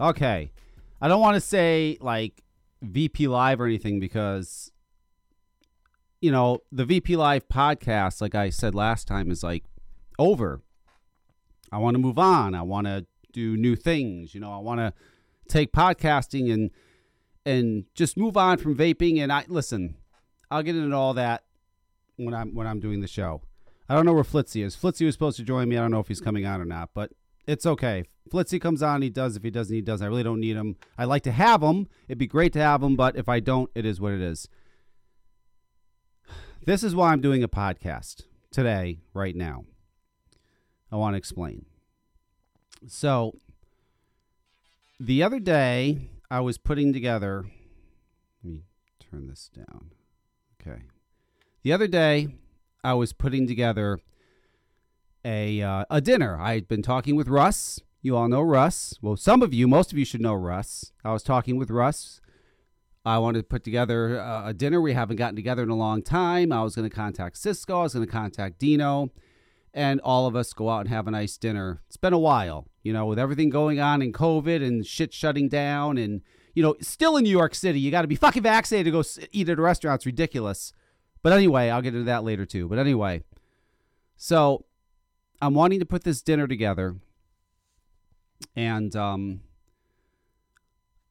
Okay. I don't want to say like VP Live or anything because, you know, the VP Live podcast, like I said last time, is like over. I want to move on. I want to do new things. You know, I want to take podcasting and and just move on from vaping. And I listen. I'll get into all that when I'm when I'm doing the show. I don't know where Flitzy is. Flitzy was supposed to join me. I don't know if he's coming on or not, but it's okay. Flitzy comes on, he does. If he doesn't, he does. I really don't need him. I like to have him. It'd be great to have him, but if I don't, it is what it is. This is why I'm doing a podcast today, right now. I want to explain. So, the other day, I was putting together. Let me turn this down. Okay. The other day, I was putting together a uh, a dinner. I had been talking with Russ. You all know Russ. Well, some of you, most of you should know Russ. I was talking with Russ. I wanted to put together a dinner. We haven't gotten together in a long time. I was going to contact Cisco. I was going to contact Dino, and all of us go out and have a nice dinner. It's been a while, you know, with everything going on in COVID and shit shutting down, and you know, still in New York City, you got to be fucking vaccinated to go eat at a restaurant. It's ridiculous. But anyway, I'll get into that later too. But anyway, so I'm wanting to put this dinner together, and um,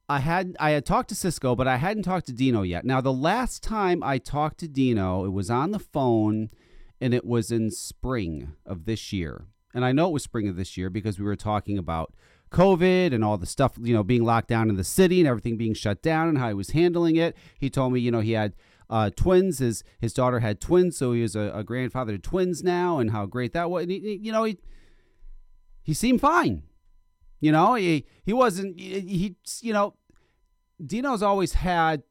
I had I had talked to Cisco, but I hadn't talked to Dino yet. Now, the last time I talked to Dino, it was on the phone, and it was in spring of this year. And I know it was spring of this year because we were talking about COVID and all the stuff, you know, being locked down in the city and everything being shut down and how he was handling it. He told me, you know, he had uh, twins. His his daughter had twins, so he was a, a grandfather to twins now, and how great that was. And he, you know, he he seemed fine. You know, he he wasn't he, you know, Dino's always had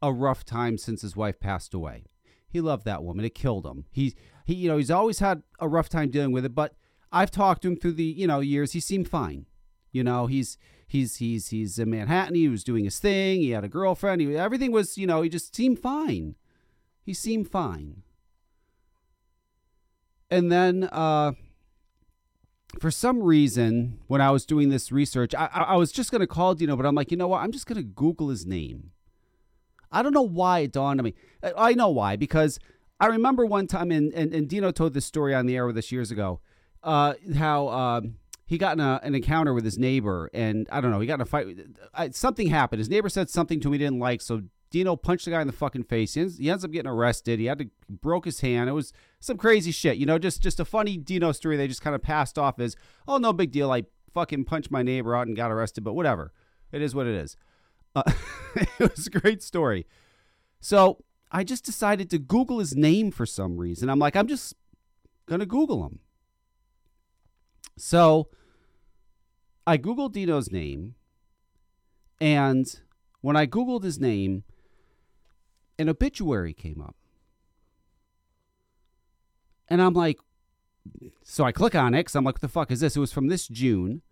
a rough time since his wife passed away. He loved that woman. It killed him. He he you know, he's always had a rough time dealing with it, but I've talked to him through the, you know, years. He seemed fine. You know, he's he's he's he's in Manhattan. He was doing his thing. He had a girlfriend. He, everything was, you know, he just seemed fine. He seemed fine. And then, uh, for some reason, when I was doing this research, I, I was just going to call Dino, but I'm like, you know what? I'm just going to Google his name. I don't know why it dawned on me. I know why, because I remember one time, and, and, and Dino told this story on the air with us years ago, uh, how. Uh, he got in a, an encounter with his neighbor, and I don't know, he got in a fight. something happened. His neighbor said something to him he didn't like, so Dino punched the guy in the fucking face. He ends, he ends up getting arrested. He had to broke his hand. It was some crazy shit, you know. Just just a funny Dino story. They just kind of passed off as, oh, no big deal. I fucking punched my neighbor out and got arrested, but whatever. It is what it is. Uh, it was a great story. So I just decided to Google his name for some reason. I'm like, I'm just gonna Google him. So I Googled Dino's name, and when I Googled his name, an obituary came up. And I'm like, so I click on it because I'm like, what the fuck is this? It was from this June,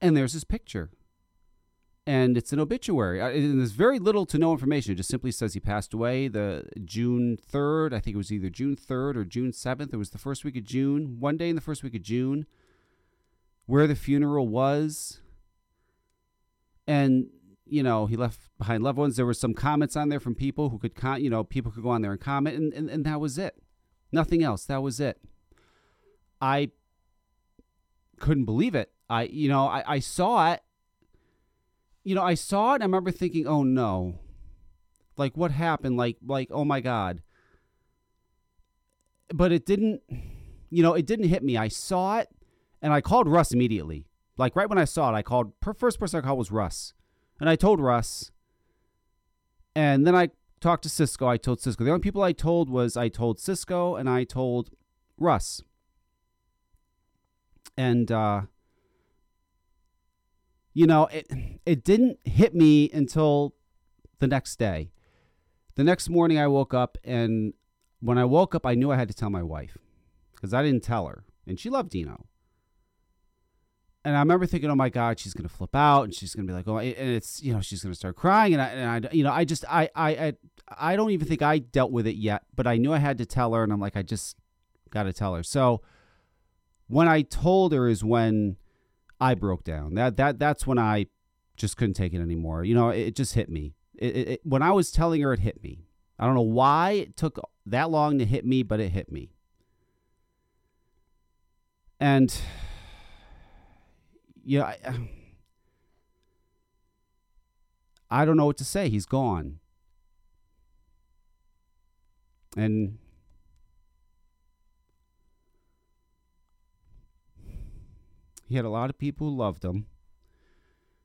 and there's his picture. And it's an obituary. And there's very little to no information. It just simply says he passed away the June 3rd. I think it was either June 3rd or June 7th. It was the first week of June, one day in the first week of June where the funeral was. And, you know, he left behind loved ones. There were some comments on there from people who could, con- you know, people could go on there and comment, and, and, and that was it. Nothing else. That was it. I couldn't believe it. I, you know, I, I saw it. You know, I saw it. I remember thinking, oh no, like what happened? Like, like, oh my God. But it didn't, you know, it didn't hit me. I saw it and I called Russ immediately. Like right when I saw it, I called. First person I called was Russ, and I told Russ. And then I talked to Cisco. I told Cisco. The only people I told was I told Cisco and I told Russ. And uh, you know, it it didn't hit me until the next day. The next morning, I woke up, and when I woke up, I knew I had to tell my wife because I didn't tell her, and she loved Dino and I remember thinking, oh my God, she's gonna flip out, and she's gonna be like, oh, and it's you know she's gonna start crying, and I, and I you know I just I, I I I don't even think I dealt with it yet, but I knew I had to tell her, and I'm like, I just got to tell her. So when I told her is when I broke down. That that that's when I just couldn't take it anymore. You know, it, it just hit me. It, it, when I was telling her, it hit me. I don't know why it took that long to hit me, but it hit me. And yeah, I, I don't know what to say. He's gone. And he had a lot of people who loved him.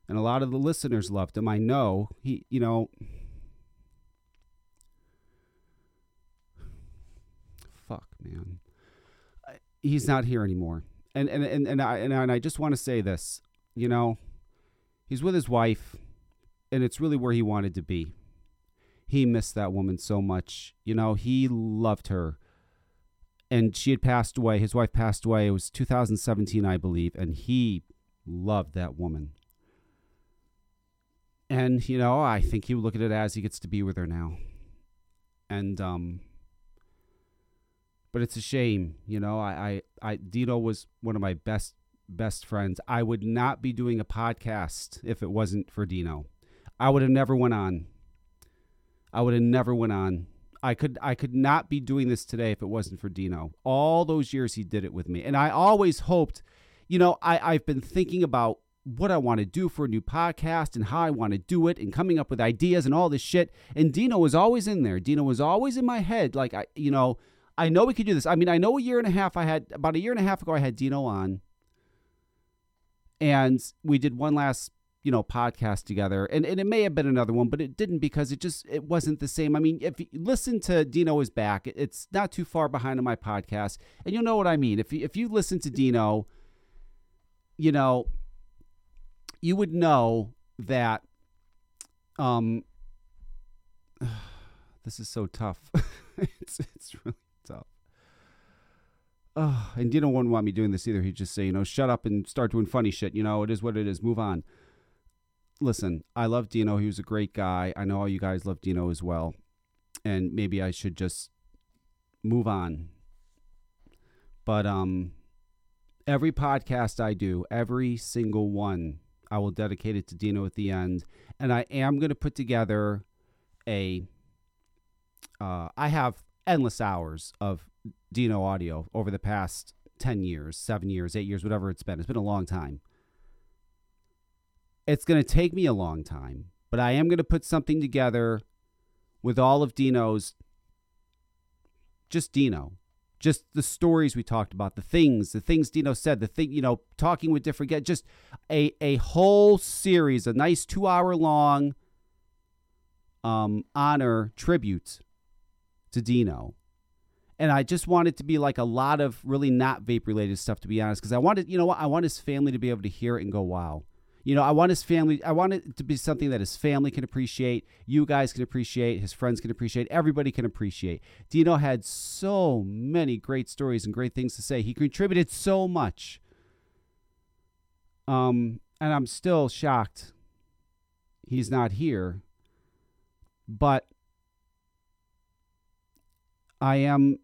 And a lot of the listeners loved him. I know. He, you know, fuck, man. He's not here anymore. And and and and I and I, and I just want to say this, you know, he's with his wife and it's really where he wanted to be. He missed that woman so much. You know, he loved her. And she had passed away. His wife passed away. It was 2017, I believe, and he loved that woman. And, you know, I think he would look at it as he gets to be with her now. And um but it's a shame, you know. I, I, I Dino was one of my best best friends. I would not be doing a podcast if it wasn't for Dino. I would have never went on. I would have never went on. I could I could not be doing this today if it wasn't for Dino. All those years he did it with me. And I always hoped, you know, I, I've been thinking about what I want to do for a new podcast and how I want to do it and coming up with ideas and all this shit. And Dino was always in there. Dino was always in my head. Like I you know, I know we could do this. I mean, I know a year and a half I had about a year and a half ago I had Dino on. And we did one last you know podcast together. And, and it may have been another one but it didn't because it just it wasn't the same. I mean if you listen to dino is back it's not too far behind on my podcast. And you'll know what i mean. If you, if you listen to dino you know you would know that um this is so tough. It's, it's really Oh, and Dino wouldn't want me doing this either. He'd just say, you know, shut up and start doing funny shit. You know, it is what it is. Move on listen, I love Dino. He was a great guy. I know all you guys love Dino as well. And maybe I should just move on. But um every podcast I do, every single one, I will dedicate it to Dino at the end. And I am going to put together a uh, I have endless hours of Dino audio over the past 10 years, 7 years, 8 years, whatever it's been. It's been a long time. It's going to take me a long time, but I am going to put something together with all of Dino's, just Dino, just the stories we talked about, the things, the things Dino said, the thing, you know, talking with different guests, just a, a whole series, a nice two hour long um, honor tribute to Dino. And I just wanted to be like a lot of really not vape related stuff, to be honest, because I wanted, you know what, I want his family to be able to hear it and go, wow. You know, I want his family, I want it to be something that his family can appreciate, you guys can appreciate, his friends can appreciate, everybody can appreciate. Dino had so many great stories and great things to say. He contributed so much. Um, and I'm still shocked he's not here. But I am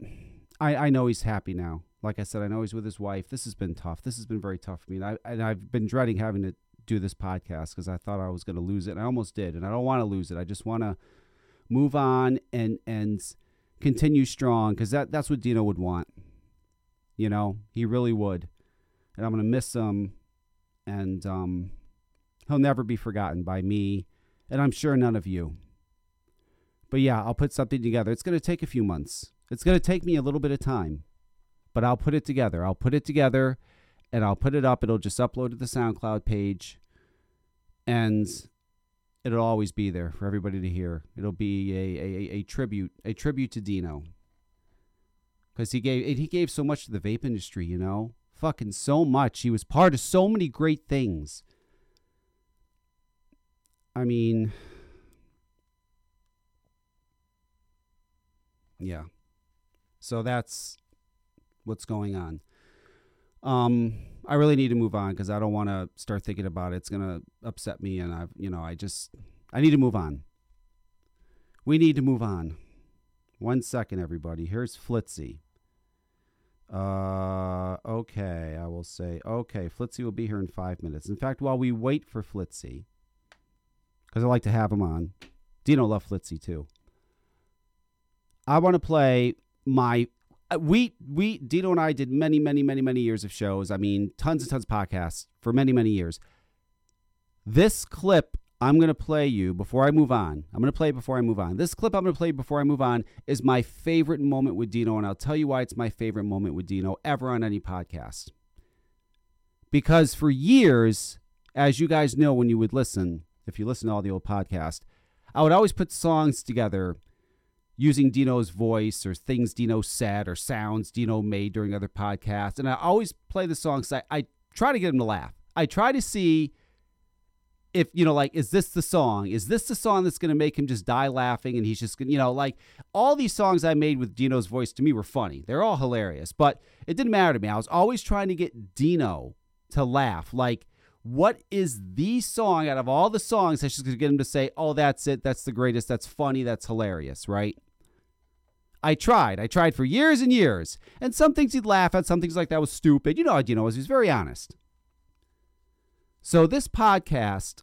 I, I know he's happy now. Like I said, I know he's with his wife. This has been tough. This has been very tough for me. And, I, and I've been dreading having to do this podcast because I thought I was going to lose it, and I almost did. And I don't want to lose it. I just want to move on and and continue strong because that that's what Dino would want. You know, he really would, and I'm going to miss him, and um, he'll never be forgotten by me, and I'm sure none of you. But yeah, I'll put something together. It's going to take a few months. It's going to take me a little bit of time, but I'll put it together. I'll put it together and I'll put it up. It'll just upload to the SoundCloud page, and it'll always be there for everybody to hear. It'll be a, a, a tribute, a tribute to Dino, because he gave he gave so much to the vape industry. You know, fucking so much. He was part of so many great things. I mean, yeah. So that's what's going on. Um, I really need to move on because I don't want to start thinking about it. It's gonna upset me, and I've, you know, I just, I need to move on. We need to move on. One second, everybody. Here's Flitzy. Uh, okay, I will say, okay, Flitzy will be here in five minutes. In fact, while we wait for Flitzy, because I like to have him on, Dino love Flitzy too. I want to play my. uh, We we Dino and I did many many many many years of shows. I mean, tons and tons of podcasts for many many years. This clip I'm going to play you before I move on. I'm going to play it before I move on. This clip I'm going to play before I move on is my favorite moment with Dino, and I'll tell you why it's my favorite moment with Dino ever on any podcast. Because for years, as you guys know when you would listen, if you listen to all the old podcasts, I would always put songs together using Dino's voice or things Dino said or sounds Dino made during other podcasts. And I always play the songs. I, I try to get him to laugh. I try to see if you know like is this the song? Is this the song that's going to make him just die laughing and he's just going to you know like all these songs i made with dino's voice to me were funny. They're all hilarious but it didn't matter to me. I was always trying to get dino to laugh. Like what is the song out of all the songs that's just going to get him to say oh that's it. That's the greatest. That's funny. That's hilarious right I tried. I tried for years and years. And some things he'd laugh at, some things like that was stupid. You know Dino was. He was very honest. So this podcast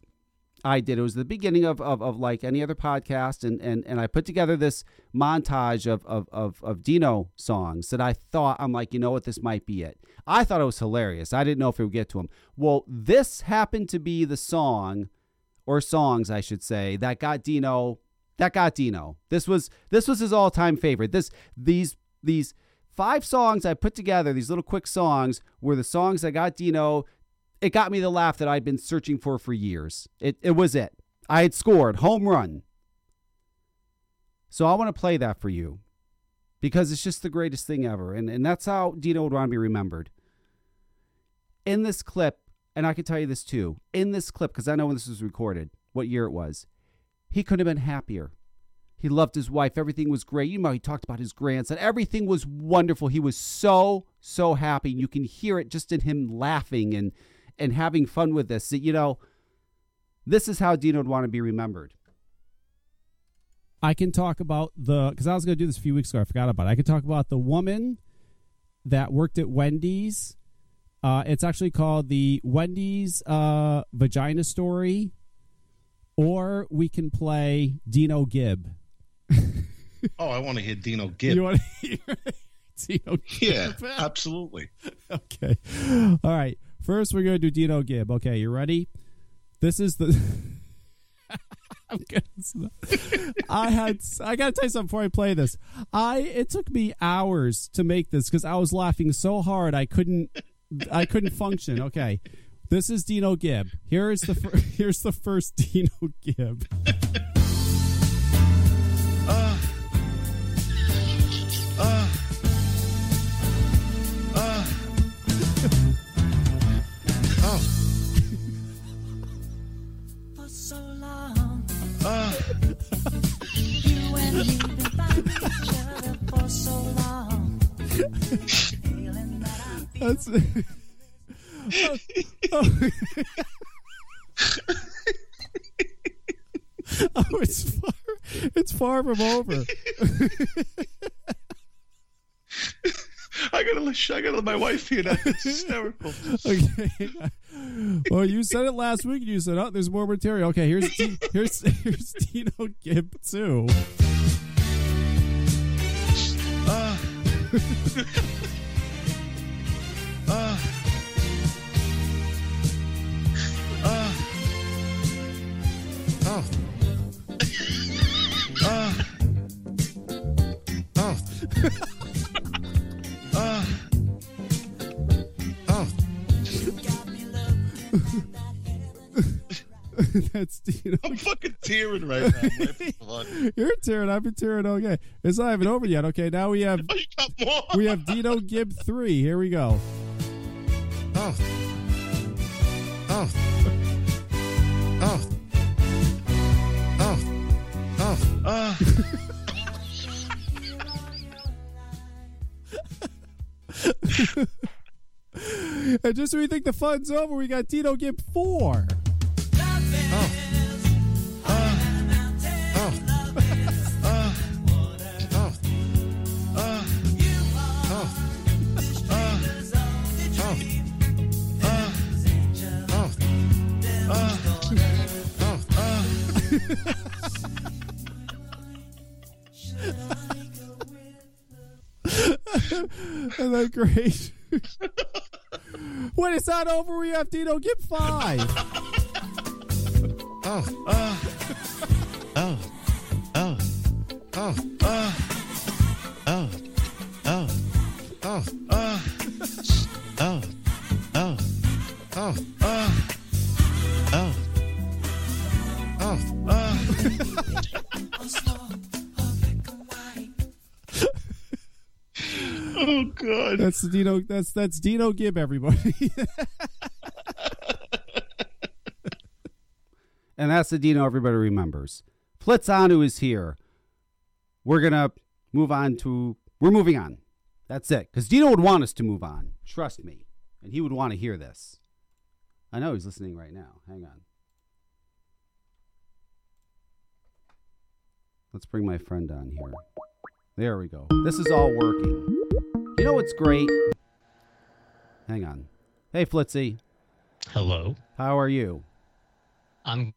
I did, it was the beginning of, of, of like any other podcast, and, and, and I put together this montage of, of, of, of Dino songs that I thought, I'm like, you know what, this might be it. I thought it was hilarious. I didn't know if it would get to him. Well, this happened to be the song, or songs, I should say, that got Dino that got Dino. This was this was his all-time favorite. This these these five songs I put together, these little quick songs, were the songs that got Dino. It got me the laugh that I'd been searching for for years. It it was it. I had scored home run. So I want to play that for you because it's just the greatest thing ever, and and that's how Dino would want to be remembered. In this clip, and I can tell you this too. In this clip, because I know when this was recorded, what year it was. He couldn't have been happier. He loved his wife. Everything was great. You know, he talked about his grandson. Everything was wonderful. He was so, so happy. You can hear it just in him laughing and and having fun with this. You know, this is how Dino would want to be remembered. I can talk about the because I was going to do this a few weeks ago. I forgot about it. I could talk about the woman that worked at Wendy's. Uh, it's actually called the Wendy's uh, Vagina Story, or we can play Dino Gibb. Oh, I want to hear Dino Gibb. You want to hear Dino yeah, Gibb? absolutely. okay. All right. First, we're going to do Dino Gibb. Okay, you ready? This is the. I had. I gotta tell you something before I play this. I. It took me hours to make this because I was laughing so hard I couldn't. I couldn't function. Okay. This is Dino Gibb. Here is the. Fir- here's the first Dino Gibb. Uh, uh, uh. Oh, For so long, uh, you and me been each other for so long. Feeling I That's. oh, it's far. It's far from over. I gotta let I gotta let my wife hear that. It's hysterical. Okay. Well, you said it last week. and You said, "Oh, there's more material." Okay, here's D- here's here's Dino Gibb too. Uh, uh, oh, oh, oh. me love. That's Dino. I'm fucking tearing right now. I'm laughing so hard. You're tearing. I've been tearing. Okay, it's not even over yet. Okay, now we have Oh, you got more? we have Dino Gibb three. Here we go. Oh. Oh. Oh. And just when we think the fun's over, we got Dino Gibb four. Isn't that great? when it's not over, we have Dino Get five. oh, uh, oh, oh, oh, uh, oh, oh, oh, uh, oh, oh, oh, oh, oh, oh, oh. God! That's Dino. That's that's Dino Gibb. Everybody. And that's the Dino everybody remembers. Flitzanu is here. We're to move on to. We're moving on. That's it. Because Dino would want us to move on. Trust me. And he would want to hear this. I know he's listening right now. Hang on. Let's bring my friend on here. There we go. This is all working. You know what's great? Hang on. Hey, Flitzy. Hello. How are you? I'm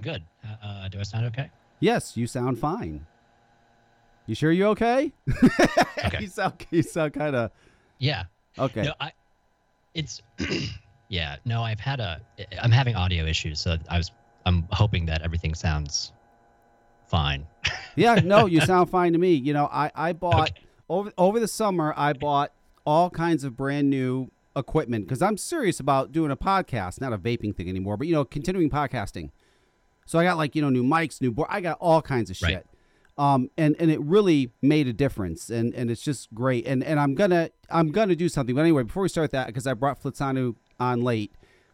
good. Uh, Uh, do I sound okay? Yes, you sound fine. You sure you okay? Okay. you sound you sound kind of Yeah. okay. No, I. It's. yeah. No, I've had a. I'm having audio issues, so I was. I'm hoping that everything sounds fine. Yeah, no, you sound fine to me. You know, I I bought Okay. Over over the summer. I bought all kinds of brand new equipment because I'm serious about doing a podcast, not a vaping thing anymore, but you know, continuing podcasting. So I got like you know new mics, new board. I got all kinds of Right. shit. Um, and and it really made a difference, and and it's just great. And and I'm gonna I'm gonna do something. But anyway, before we start that, because I brought Flitzanu on late.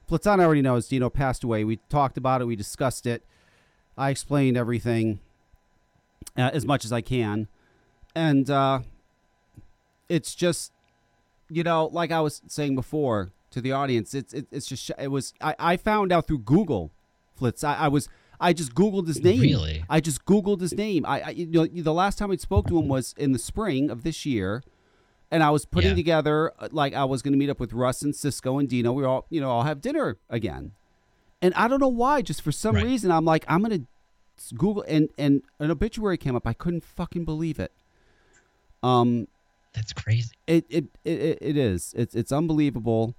Flitzanu already knows Dino passed away. We talked about it. We discussed it. I explained everything uh, as much as I can, and uh, it's just you know, like I was saying before to the audience, it's it, it's just it was I, I found out through Google, Flitz. I, I was I just Googled his name. Really? I just Googled his name. I, I you know the last time we spoke to him was in the spring of this year, and I was putting Yeah. together uh, like I was going to meet up with Russ and Cisco and Dino. We all you know all have dinner again, and I don't know why. Just for some Right. reason, I'm like I'm gonna Google and and an obituary came up. I couldn't fucking believe it. Um, That's crazy. it it, it, it is. It's it's unbelievable.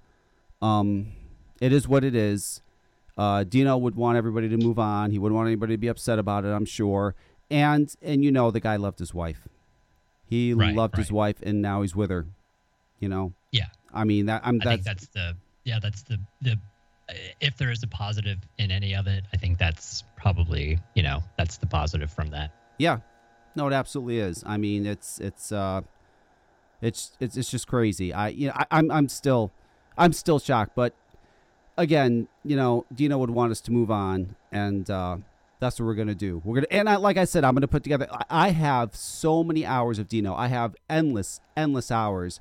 Um, it is what it is. Uh, Dino would want everybody to move on. He wouldn't want anybody to be upset about it. I'm sure. And and you know the guy loved his wife. He Right, loved his wife, and now he's with her. You know. Yeah. I mean that. I'm I that's, think that's the. Yeah, that's the the. If there is a positive in any of it, I think that's probably you know that's the positive from that. Yeah, no, it absolutely is. I mean, it's it's uh, it's it's it's just crazy. I you know I, I'm I'm still I'm still shocked, but again, you know, Dino would want us to move on, and uh, that's what we're gonna do. We're gonna and I, like I said, I'm gonna put together. I- have so many hours of Dino. I have endless endless hours.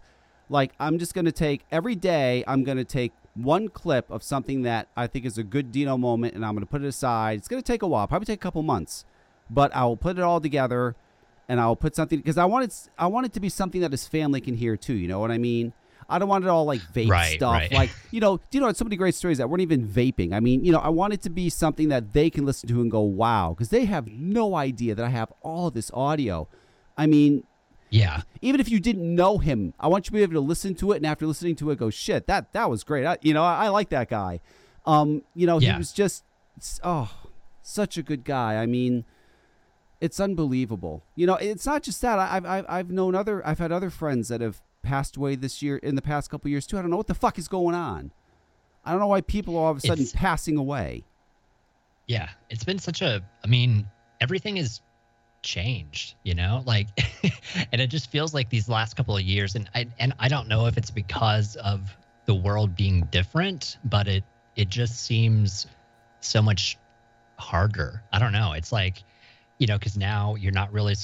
Like I'm just gonna take every day. I'm gonna take one clip of something that I think is a good Dino moment, and I'm gonna put it aside. It's gonna take a while, probably take a couple months but I will put it all together and I'll put something because I want it I want it to be something that his family can hear too. You know what I mean? I don't want it all like vape Right, stuff. right. Like you know, do you know so many great stories that weren't even vaping. I mean, you know, I want it to be something that they can listen to and go, "Wow," because they have no idea that I have all this audio. I mean, Yeah. even if you didn't know him, I want you to be able to listen to it and after listening to it, go, "Shit, that that was great." I, you know, I, I like that guy. Um, you know, he Yeah. was just oh, such a good guy. I mean, it's unbelievable. You know, it's not just that. I've I've I've known other I've had other friends that have passed away this year in the past couple years too. I don't know what the fuck is going on. I don't know why people are all of a sudden It's- passing away. Yeah, it's been such a. I mean, everything has changed, you know, like, and it just feels like these last couple of years, and I and I don't know if it's because of the world being different, but it it just seems so much harder. I don't know. It's like, you know, because now you're not really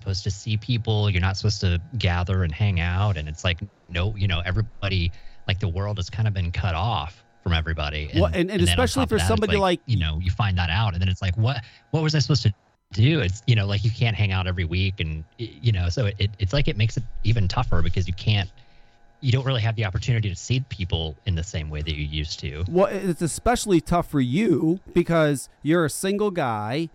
supposed to see people. You're not supposed to gather and hang out, and it's like, no, you know, everybody, like the world has kind of been cut off from everybody. Well, and- and on especially for that, somebody like- you know, you find that out, and then it's like, what, what was I supposed to do? It's you know, like you can't hang out every week, and you know, so it, it's like it makes it even tougher because you can't you don't really have the opportunity to see people in the same way that you used to. Well, it's especially tough for you because you're a single guy.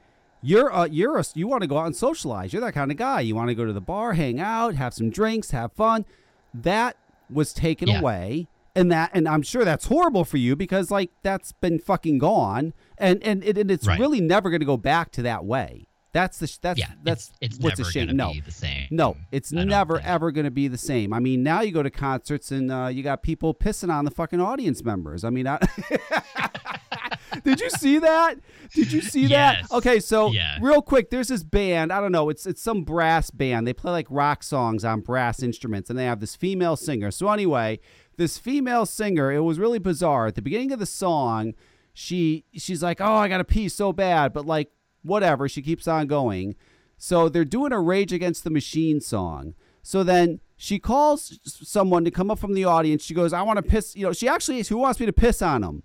You're a, you're a, you want to go out and socialize. You're that kind of guy. You want to go to the bar, hang out, have some drinks, have fun. That was taken Yeah. away, and that and I'm sure that's horrible for you because like that's been fucking gone, and and, it, and it's Right. really never going to go back to that way. That's the that's yeah, that's it's, it's what's never a shame. No, be the same. no, it's I never ever going to be the same. I mean, now you go to concerts and uh, you got people pissing on the fucking audience members. I mean, I, did you see that? Did you see that? Okay, so Yeah. real quick, there's this band. I don't know. It's it's some brass band. They play like rock songs on brass instruments, and they have this female singer. So anyway, this female singer, it was really bizarre. At the beginning of the song, she she's like, "Oh, I got to pee so bad," but like whatever, she keeps on going. So they're doing a Rage Against the Machine song. So then she calls someone to come up from the audience. She goes, "I want to piss." You know, she actually is who wants me to piss on him,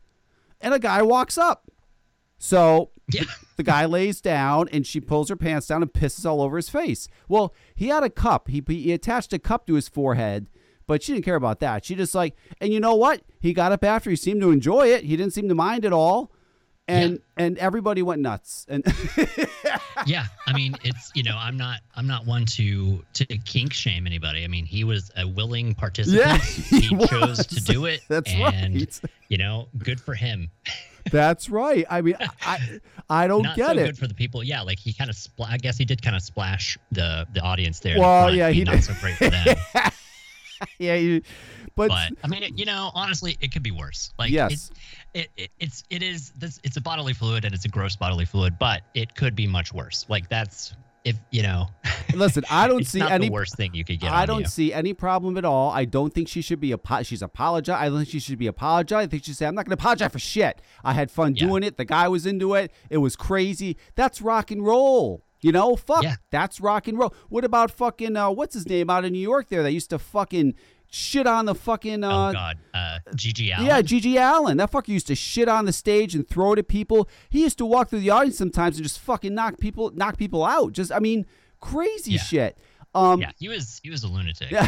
and a guy walks up. So Yeah. the guy lays down and she pulls her pants down and pisses all over his face. Well, he had a cup. He, he attached a cup to his forehead, but she didn't care about that. She just like, and you know what? He got up after. He seemed to enjoy it. He didn't seem to mind at all. And and everybody went nuts. And yeah i mean it's you know i'm not i'm not one to to kink shame anybody i mean he was a willing participant Yeah, he, he chose to do it That's and right. you know good for him that's right. I mean, I I don't not get so it. good for the people yeah like he kind of spl- i guess he did kind of splash the the audience there Well, yeah, he not did. so great for them yeah, you, but, but I mean, it, you know, honestly, it could be worse. Like, Yes. it's, it, it, it's, it is this. It's a bodily fluid, and it's a gross bodily fluid, but it could be much worse. Like, that's if you know. listen, I don't see any the worst thing you could get. I don't you. see any problem at all. I don't think she should be apo- she's apologize. I don't think she should be apologize. I think she should say, "I'm not going to apologize for shit. I had fun Yeah. doing it. The guy was into it. It was crazy. That's rock and roll." You know, fuck. Yeah. That's rock and roll. What about fucking uh, what's his name out in New York there that used to fucking shit on the fucking uh oh God, uh, GG Allin. yeah, GG Allin. That fucker used to shit on the stage and throw it at people. He used to walk through the audience sometimes and just fucking knock people knock people out. Just I mean, crazy Yeah. shit. Um yeah, he was he was a lunatic. yeah.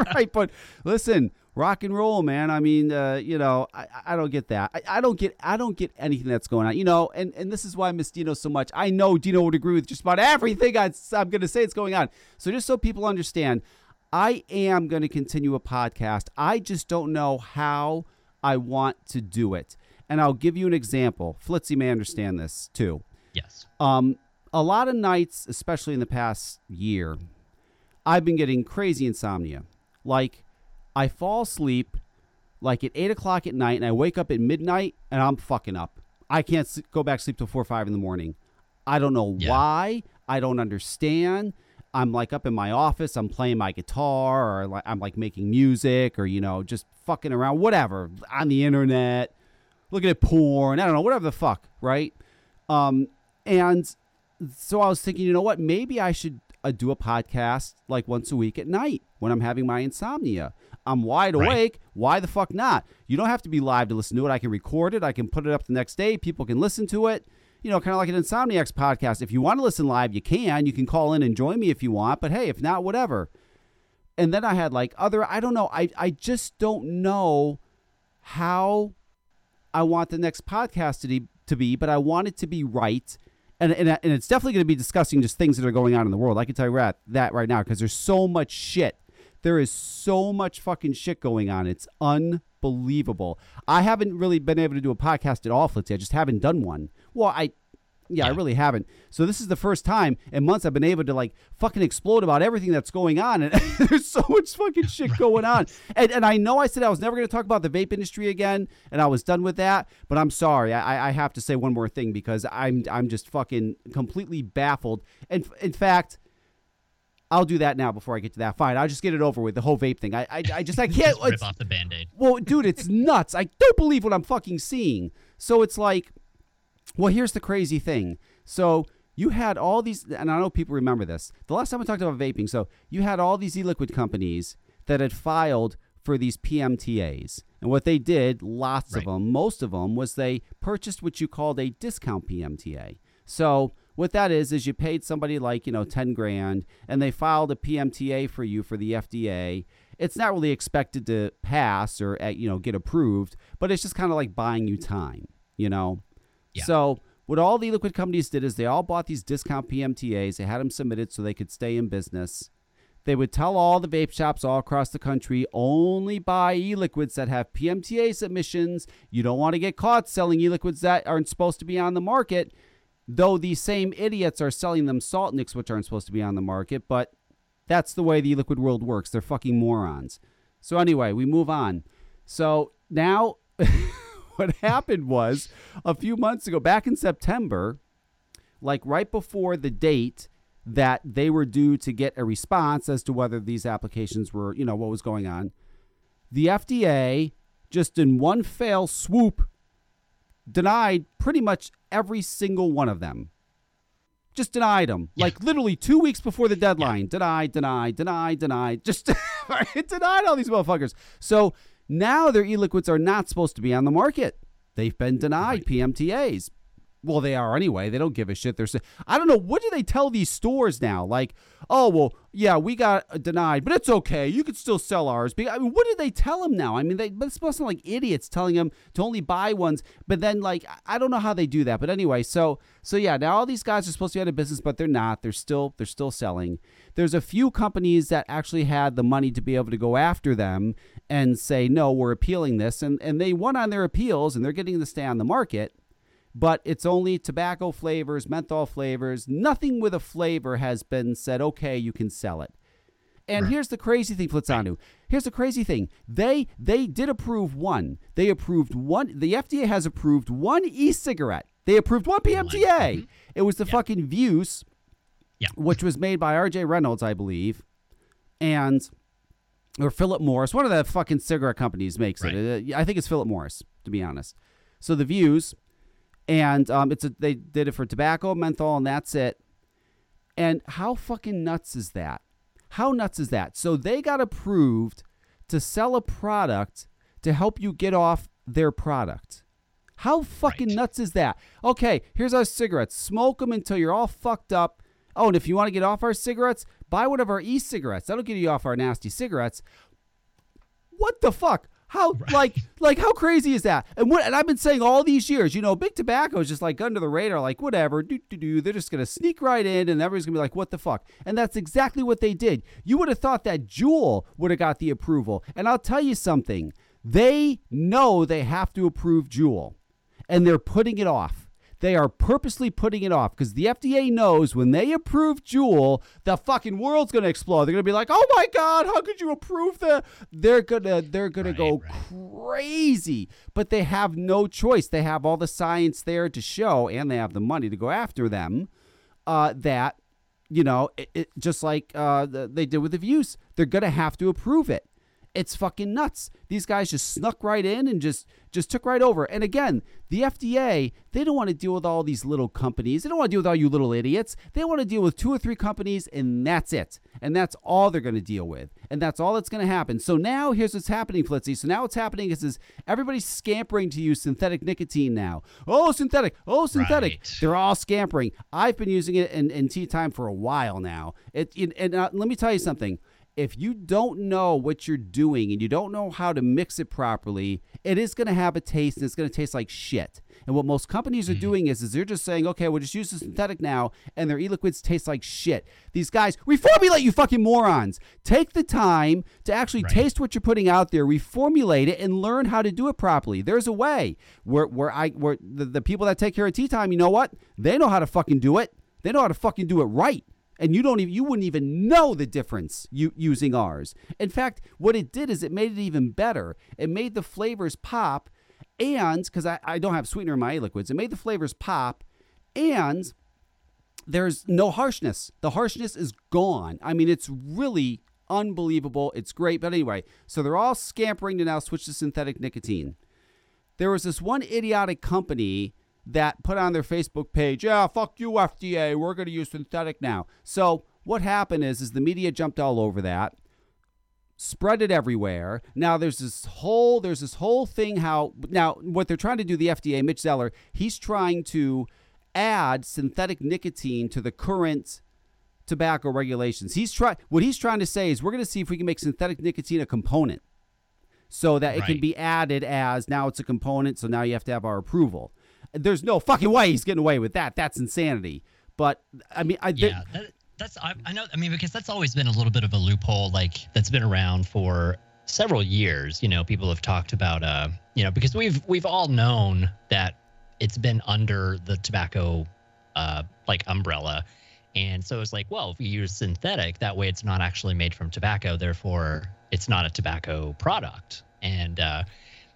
right. But listen, rock and roll, man. I mean, uh, you know, I, I don't get that. I, I don't get I don't get anything that's going on. You know, and, and this is why I miss Dino so much. I know Dino would agree with just about everything I, I'm going to say it's going on. So just so people understand, I am going to continue a podcast. I just don't know how I want to do it. And I'll give you an example. Flitzy may understand this too. Yes. Um, a lot of nights, especially in the past year, I've been getting crazy insomnia. Like, I fall asleep like at eight o'clock at night, and I wake up at midnight, and I'm fucking up. I can't go back to sleep till four or five in the morning. I don't know Yeah. why. I don't understand. I'm like up in my office. I'm playing my guitar, or like I'm like making music, or you know, just fucking around, whatever, on the internet, looking at porn. I don't know, whatever the fuck, right? Um, and so I was thinking, you know what? Maybe I should uh, do a podcast like once a week at night when I'm having my insomnia. I'm wide Right. awake. Why the fuck not? You don't have to be live to listen to it. I can record it. I can put it up the next day. People can listen to it. You know, kind of like an Insomniacs podcast. If you want to listen live, you can. You can call in and join me if you want. But hey, if not, whatever. And then I had like other, I don't know. I, I just don't know how I want the next podcast to be, to be but I want it to be right. And, and, and it's definitely going to be discussing just things that are going on in the world. I can tell you that, that right now because there's so much shit. There is so much fucking shit going on. It's unbelievable. I haven't really been able to do a podcast at all, Flitzy. I just haven't done one. Well, I, yeah, I really haven't. So this is the first time in months I've been able to like fucking explode about everything that's going on, and there's so much fucking shit going on. And and I know I said I was never going to talk about the vape industry again, and I was done with that. But I'm sorry, I, I have to say one more thing because I'm I'm just fucking completely baffled. And in fact. I'll do that now before I get to that. Fine, I'll just get it over with the whole vape thing. I, I, I just I can't. Just rip it's- off the band-aid. well, dude, it's nuts. I don't believe what I'm fucking seeing. So it's like, well, here's the crazy thing. So you had all these, and I know people remember this. The last time we talked about vaping, so you had all these e-liquid companies that had filed for these PMTAs. And what they did, lots Right. of them, most of them, was they purchased what you called a discount PMTA. So what that is is you paid somebody like you know ten grand, and they filed a PMTA for you for the FDA, it's not really expected to pass or uh, you know get approved, but it's just kind of like buying you time, you know. Yeah. So what all the e liquid companies did is they all bought these discount PMTAs. They had them submitted so they could stay in business. They would tell all the vape shops all across the country only buy e-liquids that have PMTA submissions. You don't want to get caught selling e-liquids that aren't supposed to be on the market. Though these same idiots are selling them salt nicks, which aren't supposed to be on the market, but that's the way the liquid world works. They're fucking morons. So anyway, we move on. So now what happened was a few months ago, back in September, like right before the date that they were due to get a response as to whether these applications were, you know, what was going on, the FDA just in one fail swoop denied pretty much every single one of them. Just denied them. Yeah. Like literally two weeks before the deadline. Denied, denied, denied, denied. Just it denied all these motherfuckers. So now their e-liquids are not supposed to be on the market. They've been denied PMTAs. Well, they are anyway. They don't give a shit. They're sa- I don't know. What do they tell these stores now? Like, oh well, yeah, we got denied, but it's okay. You could still sell ours. I mean, what do they tell them now? I mean, they but it's supposed to like idiots telling them to only buy ones. But then, like, I- I don't know how they do that. But anyway, so so yeah, now all these guys are supposed to be out of business, but they're not. They're still they're still selling. There's a few companies that actually had the money to be able to go after them and say, no, we're appealing this, and and they won on their appeals, and they're getting to stay on the market but it's only tobacco flavors, menthol flavors. Nothing with a flavor has been said, okay, you can sell it. And here's the crazy thing, Flitzanu. Here's the crazy thing. They they did approve one. They approved one. The FDA has approved one e-cigarette. They approved one PMTA. It was the fucking Vuse, Yeah. which was made by R.J. Reynolds, I believe, and or Philip Morris. One of the fucking cigarette companies makes it. Uh, I think it's Philip Morris, to be honest. So the Vuse, and um, it's a, they did it for tobacco, menthol, and that's it. And how fucking nuts is that? How nuts is that? So they got approved to sell a product to help you get off their product. How fucking Right. nuts is that? Okay, here's our cigarettes. Smoke them until you're all fucked up. Oh, and if you want to get off our cigarettes, buy one of our e-cigarettes. That'll get you off our nasty cigarettes. What the fuck? How like like how crazy is that? And what and I've been saying all these years, you know, big tobacco is just like under the radar, like whatever, do do do. They're just gonna sneak right in, and everybody's gonna be like, what the fuck? And that's exactly what they did. You would have thought that Juul would have got the approval, and I'll tell you something. They know they have to approve Juul, and they're putting it off. They are purposely putting it off because the FDA knows when they approve Juul, the fucking world's gonna explode. They're gonna be like, "Oh my god, how could you approve the?" They're gonna they're gonna Right, go right. crazy, but they have no choice. They have all the science there to show, and they have the money to go after them. Uh, that you know, it, it, just like uh, the, they did with the Vuse, they're gonna have to approve it. It's fucking nuts. These guys just snuck right in and just just took right over. And again, the FDA, they don't want to deal with all these little companies. They don't want to deal with all you little idiots. They want to deal with two or three companies and that's it. And that's all they're going to deal with. And that's all that's going to happen. So now here's what's happening, Flitzy. So now what's happening is, is everybody's scampering to use synthetic nicotine now. Oh, synthetic. Oh, synthetic. Right. They're all scampering. I've been using it in, in tea time for a while now. It, it and uh, let me tell you something. If you don't know what you're doing and you don't know how to mix it properly, it is going to have a taste and it's going to taste like shit. And what most companies are mm-hmm. doing is, is they're just saying, okay, we'll just use the synthetic now, and their e-liquids taste like shit. These guys, reformulate, you fucking morons. Take the time to actually Right. taste what you're putting out there, reformulate it, and learn how to do it properly. There's a way. Where where I where the, the people that take care of tea time, you know what? They know how to fucking do it. They know how to fucking do it right. And you don't even you wouldn't even know the difference you using ours. In fact, what it did is it made it even better. It made the flavors pop, and because I, I don't have sweetener in my liquids, it made the flavors pop, and there's no harshness. The harshness is gone. I mean, it's really unbelievable. It's great. But anyway, so they're all scampering to now switch to synthetic nicotine. There was this one idiotic company that put on their Facebook page, yeah, fuck you, FDA. We're going to use synthetic now. So what happened is, is the media jumped all over that spread it everywhere. Now there's this whole there's this whole thing how now what they're trying to do the FDA Mitch Zeller, he's trying to add synthetic nicotine to the current tobacco regulations. He's trying, what he's trying to say is we're going to see if we can make synthetic nicotine a component so that it can be added as now it's a component, so now you have to have our approval. There's no fucking way he's getting away with that. That's insanity. But I mean, I Yeah, that, that's I, I know. I mean, because that's always been a little bit of a loophole, like that's been around for several years. You know, people have talked about, uh, you know, because we've we've all known that it's been under the tobacco, uh, like umbrella, and so it's like, well, if we use synthetic, that way it's not actually made from tobacco, therefore it's not a tobacco product. And uh,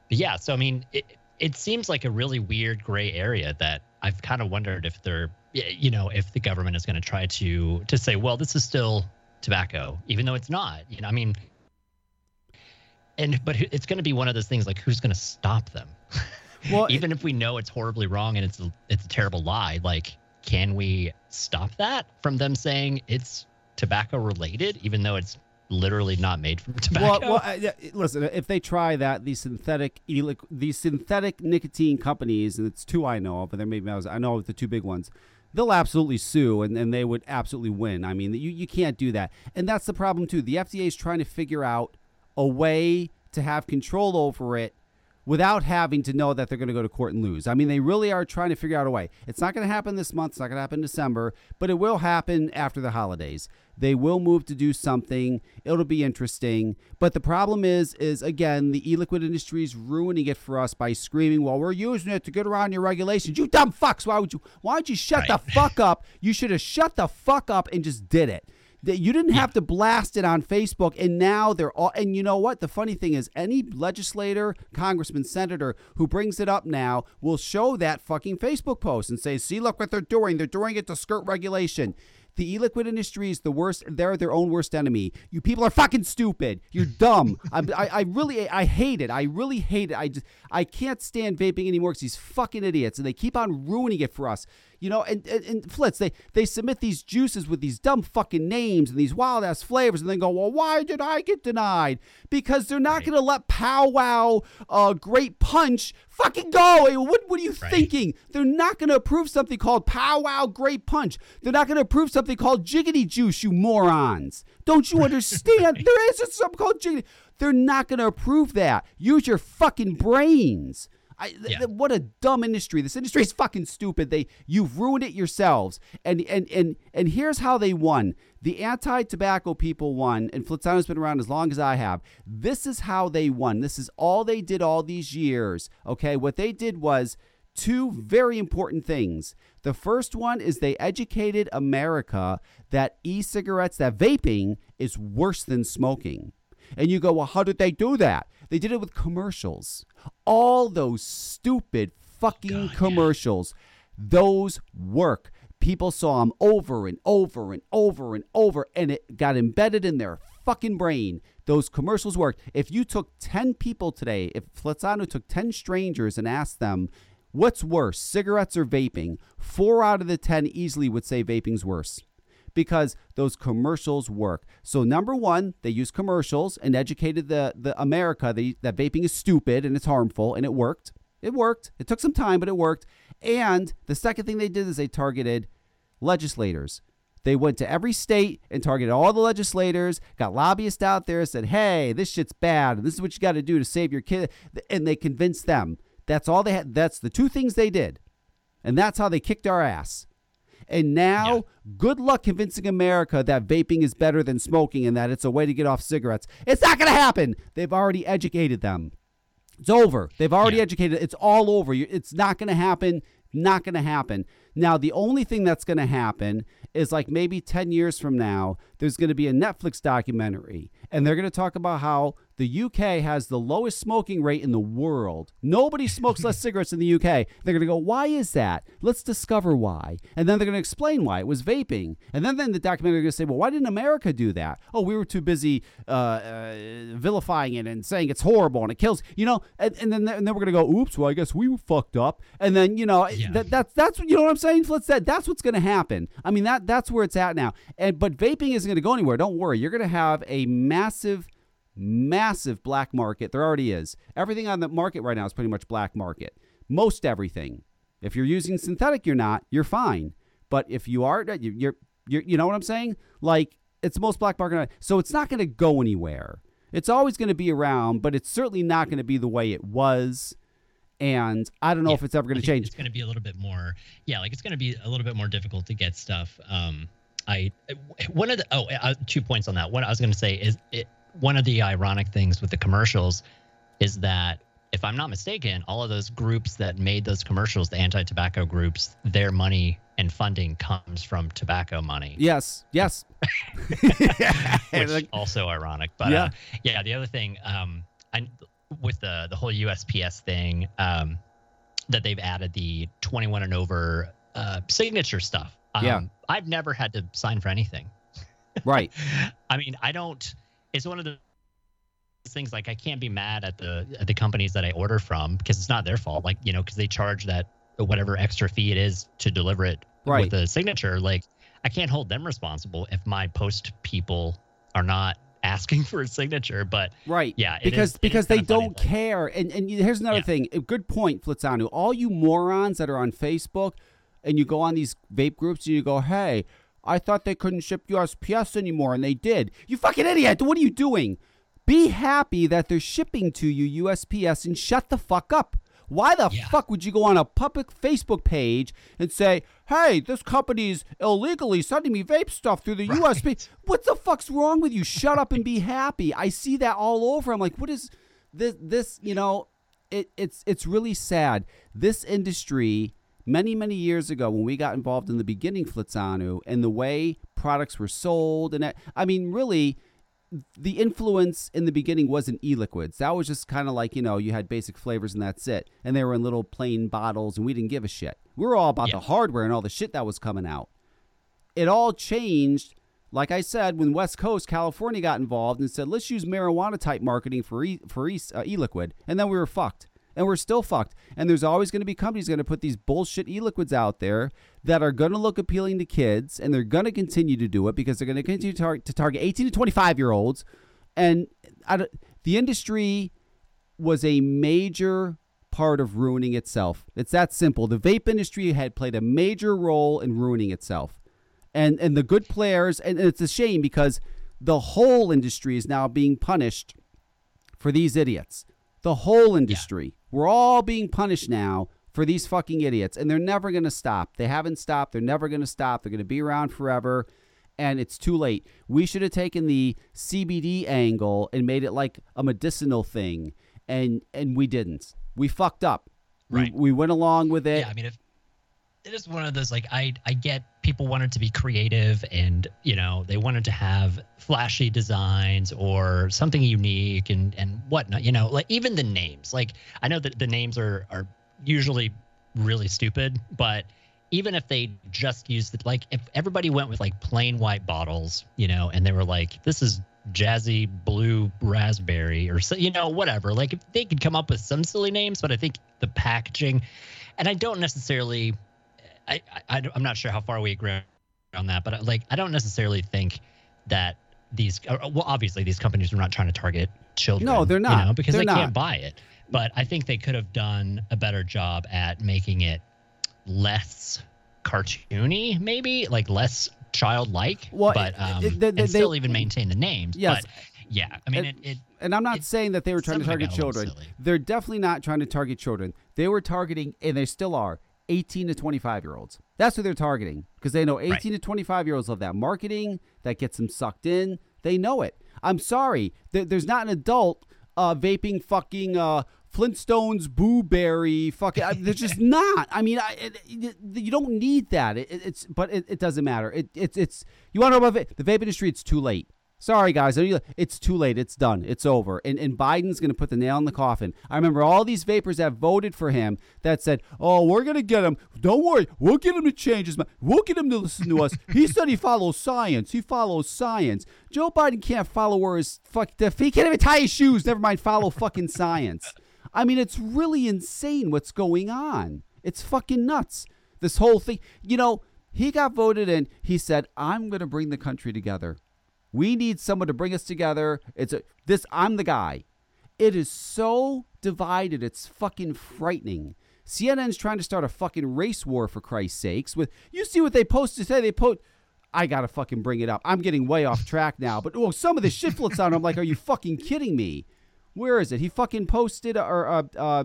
but yeah, so I mean, it it seems like a really weird gray area that I've kind of wondered if they're, you know, if the government is going to try to to say, well, this is still tobacco, even though it's not. You know, I mean, and but it's going to be one of those things like who's going to stop them? Well, even if we know it's horribly wrong and it's a, it's a terrible lie, like can we stop that from them saying it's tobacco related, even though it's literally not made from tobacco? Well, well yeah, listen. If they try that, these synthetic these synthetic nicotine companies, and it's two I know of, but there may be others. I know of the two big ones. They'll absolutely sue, and, and they would absolutely win. I mean, you you can't do that, and that's the problem too. The FDA is trying to figure out a way to have control over it without having to know that they're going to go to court and lose. I mean, they really are trying to figure out a way. It's not going to happen this month. It's not going to happen in December, but it will happen after the holidays. They will move to do something. It'll be interesting. But the problem is, is again, the e-liquid industry is ruining it for us by screaming, "Well, we're using it to get around your regulations." You dumb fucks! Why would you? Why would you shut the fuck up? You should have shut the fuck up and just did it that you didn't have to blast it on Facebook, and now they're all. And you know what? The funny thing is, any legislator, congressman, senator who brings it up now will show that fucking Facebook post and say, "See, look what they're doing. They're doing it to skirt regulation." The e-liquid industry is the worst. They're their own worst enemy. You people are fucking stupid. You're dumb. I, I, I really, I hate it. I really hate it. I just, I can't stand vaping anymore because these fucking idiots and they keep on ruining it for us. You know, and, and, and Flitz, they, they submit these juices with these dumb fucking names and these wild ass flavors, and then go, well, why did I get denied? Because they're not going to let Powwow, uh, Great Punch, fucking go. What, what are you Right. thinking? They're not going to approve something called Powwow Great Punch. They're not going to approve something called Jiggity Juice, you morons. Don't you understand? there is something called Jiggity. They're not going to approve that. Use your fucking brains. I, th- Yeah. th- what a dumb industry. This industry is fucking stupid. They you've ruined it yourselves. And and and and here's how they won. The anti-tobacco people won, and Flitzano's been around as long as I have. This is how they won. This is all they did all these years. Okay, what they did was two very important things. The first one is they educated America that e-cigarettes, that vaping is worse than smoking. And you go, well, how did they do that? They did it with commercials. All those stupid fucking God, yeah. commercials, those work. People saw them over and over and over and over, and it got embedded in their fucking brain. Those commercials worked. If you took 10 people today, if Flitzano took 10 strangers and asked them, what's worse, cigarettes or vaping? Four out of the 10 easily would say vaping's worse because those commercials work. So number one, they use commercials and educated the the America that, that vaping is stupid and it's harmful, and it worked. It worked. It took some time, but it worked. And the second thing they did is they targeted legislators. They went to every state and targeted all the legislators, got lobbyists out there, said, hey, this shit's bad, this is what you got to do to save your kid. And they convinced them. That's all they had. That's the two things they did. And that's how they kicked our ass. And now, Yeah. good luck convincing America that vaping is better than smoking and that it's a way to get off cigarettes. It's not going to happen. They've already educated them. It's over. They've already Yeah. educated. It's all over. It's not going to happen. Not going to happen. Now, the only thing that's going to happen is like maybe 10 years from now, there's going to be a Netflix documentary, and they're going to talk about how the UK has the lowest smoking rate in the world. Nobody smokes less cigarettes in the UK. They're going to go, why is that? Let's discover why. And then they're going to explain why. It was vaping. And then, then the documentary is going to say, well, why didn't America do that? Oh, we were too busy uh, uh, vilifying it and saying it's horrible and it kills, you know, and, and then and then we're going to go, oops, well, I guess we fucked up. And then, you know, Yeah. that, that's, that's, you know what I'm saying? Flitz? That, that's what's going to happen. I mean, that that's where it's at now. And But vaping isn't going to go anywhere. Don't worry. You're going to have a massive massive black market. There already is. Everything on the market right now is pretty much black market. Most everything. If you're using synthetic, you're not. You're fine. But if you are, you're, you're You know what I'm saying? Like it's the most black market. So it's not going to go anywhere. It's always going to be around, but it's certainly not going to be the way it was. And I don't know Yeah, if it's ever going to change. It's going to be a little bit more, yeah, like it's going to be a little bit more difficult to get stuff. Um, I one of the oh uh, two points on that. What I was going to say is it one of the ironic things with the commercials is that if I'm not mistaken, all of those groups that made those commercials, the anti-tobacco groups, their money and funding comes from tobacco money. Yes, yes. which Like, also ironic. But Yeah. yeah, uh, yeah. The other thing, um, I with the the whole USPS thing, um, that they've added the 21 and over uh, signature stuff. Um, Yeah. I've never had to sign for anything. right. I mean, I don't. It's one of the things like I can't be mad at the at the companies that I order from because it's not their fault. Like you know, because they charge that whatever extra fee it is to deliver it Right. with a signature. Like I can't hold them responsible if my post people are not asking for a signature. But Right. yeah, because is- because they don't like- care. And and here's another Yeah. thing. A good point, Flitzanu. All you morons that are on Facebook and you go on these vape groups and you go, "Hey, I thought they couldn't ship USPS anymore, and they did." You fucking idiot! What are you doing? Be happy that they're shipping to you USPS and shut the fuck up. Why the Yeah. fuck would you go on a public Facebook page and say, "Hey, this company's illegally sending me vape stuff through the USB"? What the fuck's wrong with you? Shut up and be happy. I see that all over. I'm like, what is this? This, you know, it, it's it's really sad. This industry, many many years ago, when we got involved in the beginning, Flitzanu, and the way products were sold, and that, I mean, really, the influence in the beginning wasn't e-liquids. That was just kind of like, you know, you had basic flavors and that's it. And they were in little plain bottles and we didn't give a shit. We were all about Yeah. the hardware and all the shit that was coming out. It all changed, like I said, when West Coast, California got involved and said, let's use marijuana type marketing for e- for e- uh, e-liquid. And then we were fucked. And we're still fucked. And there's always going to be companies going to put these bullshit e-liquids out there that are going to look appealing to kids, and they're going to continue to do it because they're going to continue to, tar- to target 18 to 25 year olds. And the industry was a major part of ruining itself. It's that simple. The vape industry had played a major role in ruining itself. And and the good players and it's a shame because the whole industry is now being punished for these idiots. The whole industry. We're all being punished now for these fucking idiots and they're never going to stop. They haven't stopped. They're never going to stop. They're going to be around forever and it's too late. We should have taken the CBD angle and made it like a medicinal thing and and we didn't. We fucked up. We- Right. We, went along with it. yeah, I mean, if it is one of those like I I get people wanted to be creative and you know they wanted to have flashy designs or something unique and and whatnot. You know, like even the names. Like I know that the names are are usually really stupid, but even if they just used it, like if everybody went with like plain white bottles, you know, and they were like, this is jazzy blue raspberry or so, you know, whatever. Like they could come up with some silly names, but I think the packaging, and I don't necessarily, I, I I'm not sure how far we agree on that, but like I don't necessarily think that these, uh, well, obviously these companies are not trying to target children. No, they're you not. know, because They're they not. can't buy it. But I think they could have done a better job at making it less cartoony, maybe like less childlike. Well, but um, it- they- and they- still even maintain the names. Yes. But yeah, I mean, it, And- it and I'm not saying that they were trying to some of it target got a little children. They're definitely not trying to target children. They were targeting, and they still are, 18 to 25 year olds. That's who they're targeting because they know 18 to 25 year olds love that marketing that gets them sucked in. They know it. I'm sorry, there, there's not an adult uh, vaping fucking uh, Flintstones Booberry fucking. I, there's just not. I mean, I, it, it- you don't need that. It, it- it's but it, it doesn't matter. It, it's it's you want to know about va- the vape industry? It's too late. Sorry, guys. I know you- It's too late. It's done. It's over. And, and Biden's going to put the nail in the coffin. I remember all these vapors that voted for him that said, oh, we're going to get him. Don't worry. We'll get him to change his mind. We'll get him to listen to us. He said he follows science. He follows science. Joe Biden can't follow where his fuck. He can't even tie his shoes. Never mind follow fucking science. I mean, it's really insane what's going on. It's fucking nuts. This whole thing. You know, he got voted in. He said, I'm going to bring the country together. We need someone to bring us together. It's a, this. I'm the guy. It is so divided. It's fucking frightening. CNN's trying to start a fucking race war for Christ's sakes. With you see what they posted today? They post. I gotta fucking bring it up. I'm getting way off track now, but oh, some of the shit floats out. I'm like, are you fucking kidding me? Where is it? He fucking posted or uh, uh,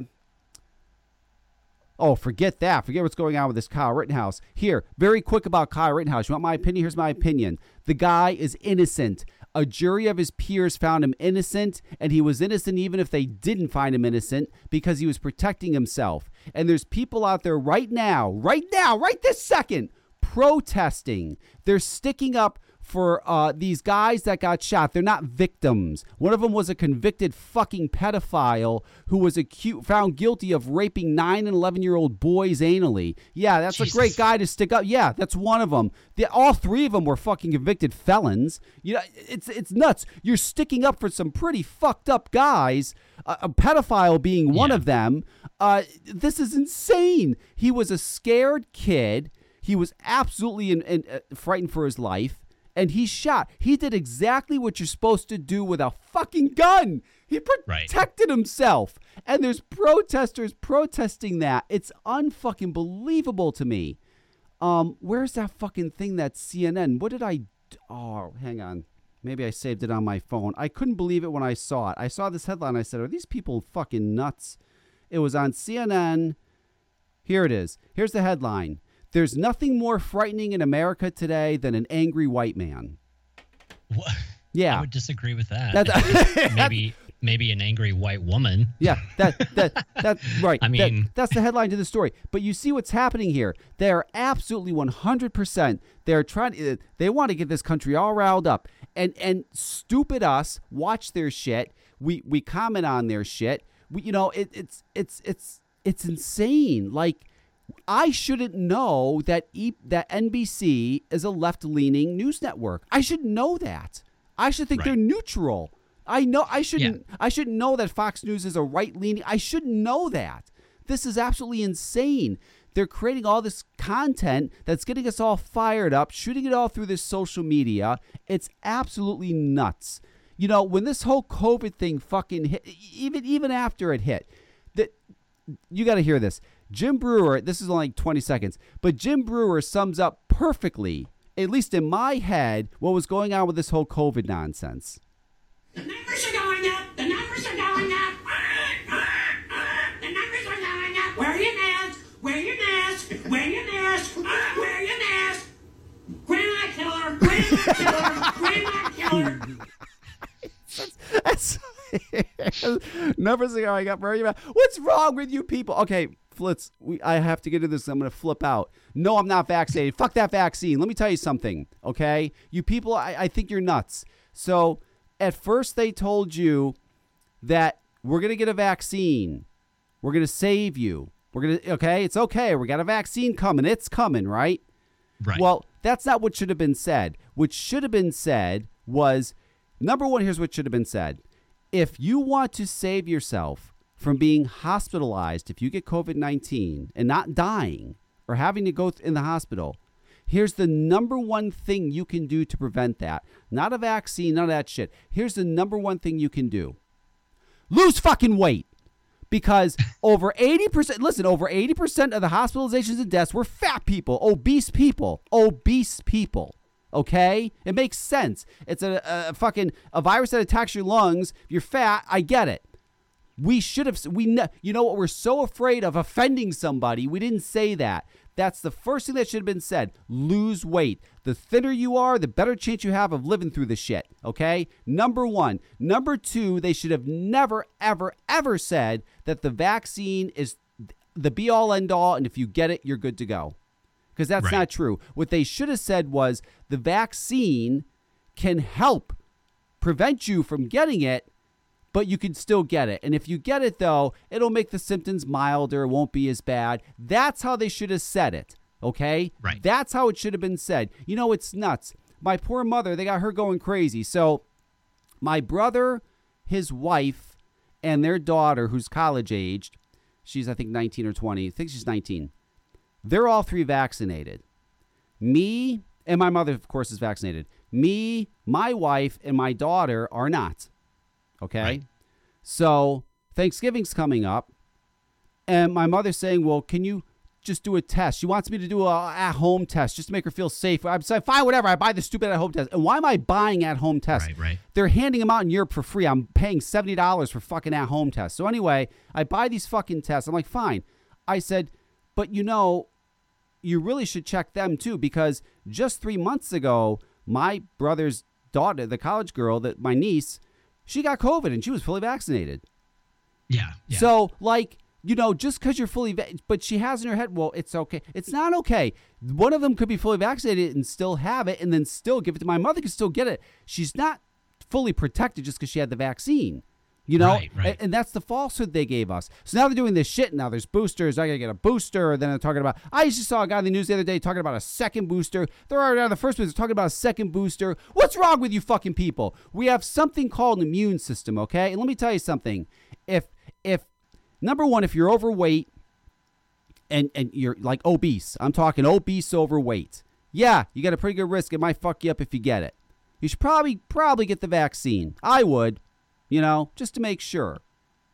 Oh, forget that. Forget what's going on with this Kyle Rittenhouse. Here, very quick about Kyle Rittenhouse. You want my opinion? Here's my opinion. The guy is innocent. A jury of his peers found him innocent, and he was innocent even if they didn't find him innocent because he was protecting himself. And there's people out there right now, right now, right this second, protesting. They're sticking up for uh, these guys that got shot. They're not victims. One of them was a convicted fucking pedophile who was acu- found guilty of raping nine and eleven year old boys anally. Yeah, that's a great guy to stick up. Yeah, that's one of them. The, all three of them were fucking convicted felons. You know, it's it's nuts. You're sticking up for some pretty fucked up guys. A, a pedophile being one Yeah. of them. Uh, this is insane. He was a scared kid. He was absolutely in, in, uh, frightened for his life, and he shot. He did exactly what you're supposed to do with a fucking gun. He Right. protected himself, and there's protesters protesting that. It's unfucking believable to me. Um, where's that fucking thing that CNN? What did I? d- Oh, hang on. Maybe I saved it on my phone. I couldn't believe it when I saw it. I saw this headline. I said, "Are these people fucking nuts?" It was on CNN. Here it is. Here's the headline. There's nothing more frightening in America today than an angry white man. What? I would disagree with that. That's, maybe maybe an angry white woman. Yeah, that that that right. I That- mean- that's the headline to the story. But you see what's happening here. They are absolutely one hundred percent. They're trying. uh, They want to get this country all riled up, and and stupid us watch their shit. We we comment on their shit. We, you know, it, it's it's it's it's insane. Like. I shouldn't know that e- that NBC is a left-leaning news network. I should know that. I should think Right. they're neutral. I know I shouldn't I shouldn't know that Fox News is a right-leaning. I shouldn't know that. This is absolutely insane. They're creating all this content that's getting us all fired up, shooting it all through this social media. It's absolutely nuts. You know, when this whole COVID thing fucking hit, even even after it hit, that you got to hear this. Jim Breuer, this is only like 20 seconds, but Jim Breuer sums up perfectly, at least in my head, what was going on with this whole COVID nonsense. The numbers are going up. The numbers are going up. The numbers are going up. Wear your mask. Wear your mask. Wear your mask. Wear your mask. Grandma killer. Grandma killer. Grandma killer. That's numbers are going up. Where are you at? What's wrong with you people? Okay, Flitz, we, I have to get to this. I'm going to flip out. No, I'm not vaccinated. Fuck that vaccine. Let me tell you something, okay? You people, I, I think you're nuts. So, at first, they told you that we're going to get a vaccine. We're going to save you. We're going to, okay? It's okay. We got a vaccine coming. It's coming, right? Right. Well, that's not what should have been said. What should have been said was number one, here's what should have been said. If you want to save yourself from being hospitalized, if you get COVID 19 and not dying or having to go in the hospital, here's the number one thing you can do to prevent that. Not a vaccine, none of that shit. Here's the number one thing you can do. Lose fucking weight. Because over 80% listen over 80% of the hospitalizations and deaths were fat people obese people obese people okay? It makes sense. It's a, a fucking a virus that attacks your lungs. If you're fat i get it we should have we you know what we're so afraid of offending somebody we didn't say that. That's the first thing that should have been said lose weight. The thinner you are the better chance you have of living through the shit okay? Number one. Number two they should have never ever ever said that the vaccine is the be all end all and if you get it you're good to go. Because that's Right. not true. What they should have said was the vaccine can help prevent you from getting it but you can still get it. And if you get it, though, it'll make the symptoms milder, it won't be as bad. That's how they should have said it, okay? Right. That's how it should have been said. You know, it's nuts. My poor mother, they got her going crazy. So, my brother, his wife, and their daughter, who's college aged, she's, I think, 19 or 20, I think she's 19, they're all three vaccinated. Me, and my mother, of course, is vaccinated. Me, my wife, and my daughter are not. Okay. Right. So Thanksgiving's coming up, and my mother's saying, "Well, can you just do a test. She wants me to do a at home test just to make her feel safe. I'm saying, fine, whatever. I buy the stupid at home test. And why am I buying at home tests? Right, right. They're handing them out in Europe for free. I'm paying seventy dollars for fucking at home tests. So anyway, I buy these fucking tests. I'm like, fine. I said, but you know, you really should check them too because just three months ago, my brother's daughter, the college girl, that my niece, she got COVID and she was fully vaccinated. Yeah. yeah. So, like, you know, just because you're fully, va- but she has in her head, well, it's okay. It's not okay. One of them could be fully vaccinated and still have it, and then still give it to my mother. Could still get it. She's not fully protected just because she had the vaccine. You know, Right, right. And, and that's the falsehood they gave us. So now they're doing this shit. Now there's boosters. I gotta get a booster. Then they're talking about. I just saw a guy in the news the other day talking about a second booster. They're already on the first booster talking about a second booster. What's wrong with you fucking people? We have something called an immune system. Okay, and let me tell you something. If if number one, if you're overweight and and you're like obese, I'm talking obese overweight. Yeah, you got a pretty good risk. It might fuck you up if you get it. You should probably probably get the vaccine. I would, you know, just to make sure.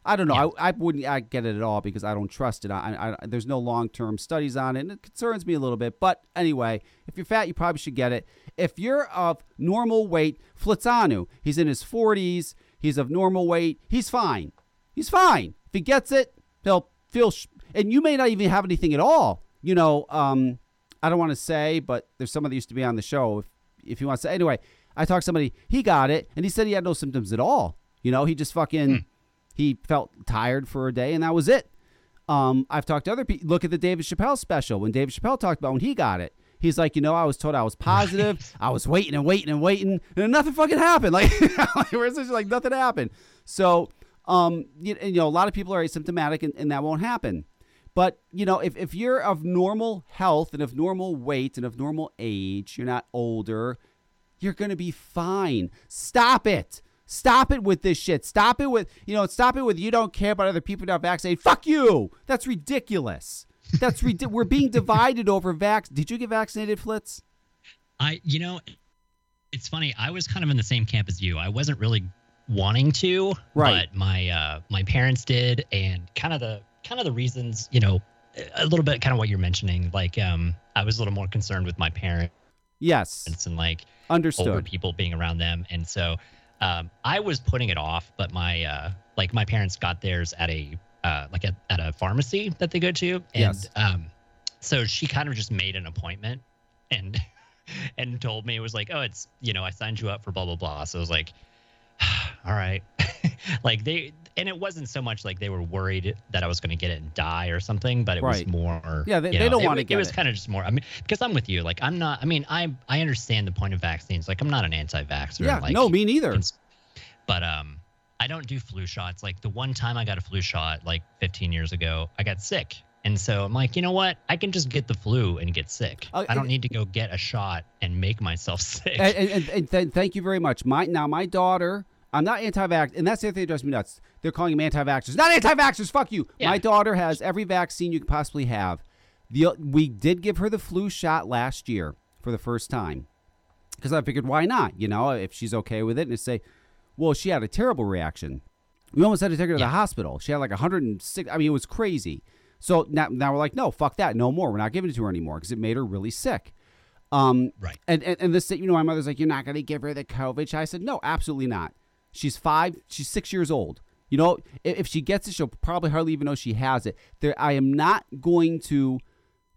I don't know. I, I wouldn't I get it at all because I don't trust it. I, I, there's no long term studies on it, and it concerns me a little bit. But anyway, if you're fat, you probably should get it. If you're of normal weight, Flitzanu, he's in his 40s. He's of normal weight. He's fine. He's fine. If he gets it, he'll feel. Sh- and you may not even have anything at all. You know, um, I don't want to say, but there's someone that used to be on the show. If if you want to say, anyway, I talked to somebody. He got it, and he said he had no symptoms at all. You know, he just fucking he felt tired for a day, and that was it. Um, I've talked to other people. Look at the David Chappelle special when David Chappelle talked about when he got it. He's like, you know, I was told I was positive. I was waiting and waiting and waiting, and nothing fucking happened. Like, we're like nothing happened. So, um, you, you know, a lot of people are asymptomatic, and, and that won't happen. But you know, if, if you're of normal health and of normal weight and of normal age, you're not older, you're gonna be fine. Stop it. Stop it with this shit. Stop it with you know. Stop it with you don't care about other people not vaccinated. Fuck you. That's ridiculous. That's ridiculous. We're being divided over vax. Did you get vaccinated, Flitz? I, you know, it's funny. I was kind of in the same camp as you. I wasn't really wanting to, Right. but my uh, my parents did, and kind of the kind of the reasons, you know, a little bit kind of what you're mentioning. Like, um, I was a little more concerned with my parents Yes. and like Understood. older people being around them, and so um, I was putting it off. But my uh, like my parents got theirs at a uh, like a, at a pharmacy that they go to, and Yes. um, so she kind of just made an appointment and and told me it was like, oh, it's you know I signed you up for blah blah blah. So I was like, all right, like they. And it wasn't so much like they were worried that I was going to get it and die or something, but it Right. was more. Yeah, they- you they know, don't wanna get It was kind of just more. I mean, because I'm with you. Like, I'm not. I mean, I I understand the point of vaccines. Like, I'm not an anti-vaxxer. yeah. Like, no, me neither. cons- but um, I don't do flu shots. Like the one time I got a flu shot, like 15 years ago, I got sick, and so I'm like, you know what? I can just get the flu and get sick. Uh, I don't need to go get a shot and make myself sick. and, and, and, th- thank you very much. My now my daughter. I'm not anti-vax, and that's the thing that drives me nuts. They're calling them anti-vaxxers. Not anti-vaxxers. Fuck you. Yeah. My daughter has every vaccine you could possibly have. The we did give her the flu shot last year for the first time because I figured why not? You know, if she's okay with it, and say, well, she had a terrible reaction. We almost had to take her to Yeah. the hospital. She had like 106. I mean, it was crazy. So now, now we're like, no, fuck that, no more. We're not giving it to her anymore because it made her really sick. Um, Right. And and, and this, you know, my mother's like, you're not going to give her the COVID. I said, no, absolutely not. She's five. She's six years old. You know, if, if she gets it, she'll probably hardly even know she has it. There, I am not going to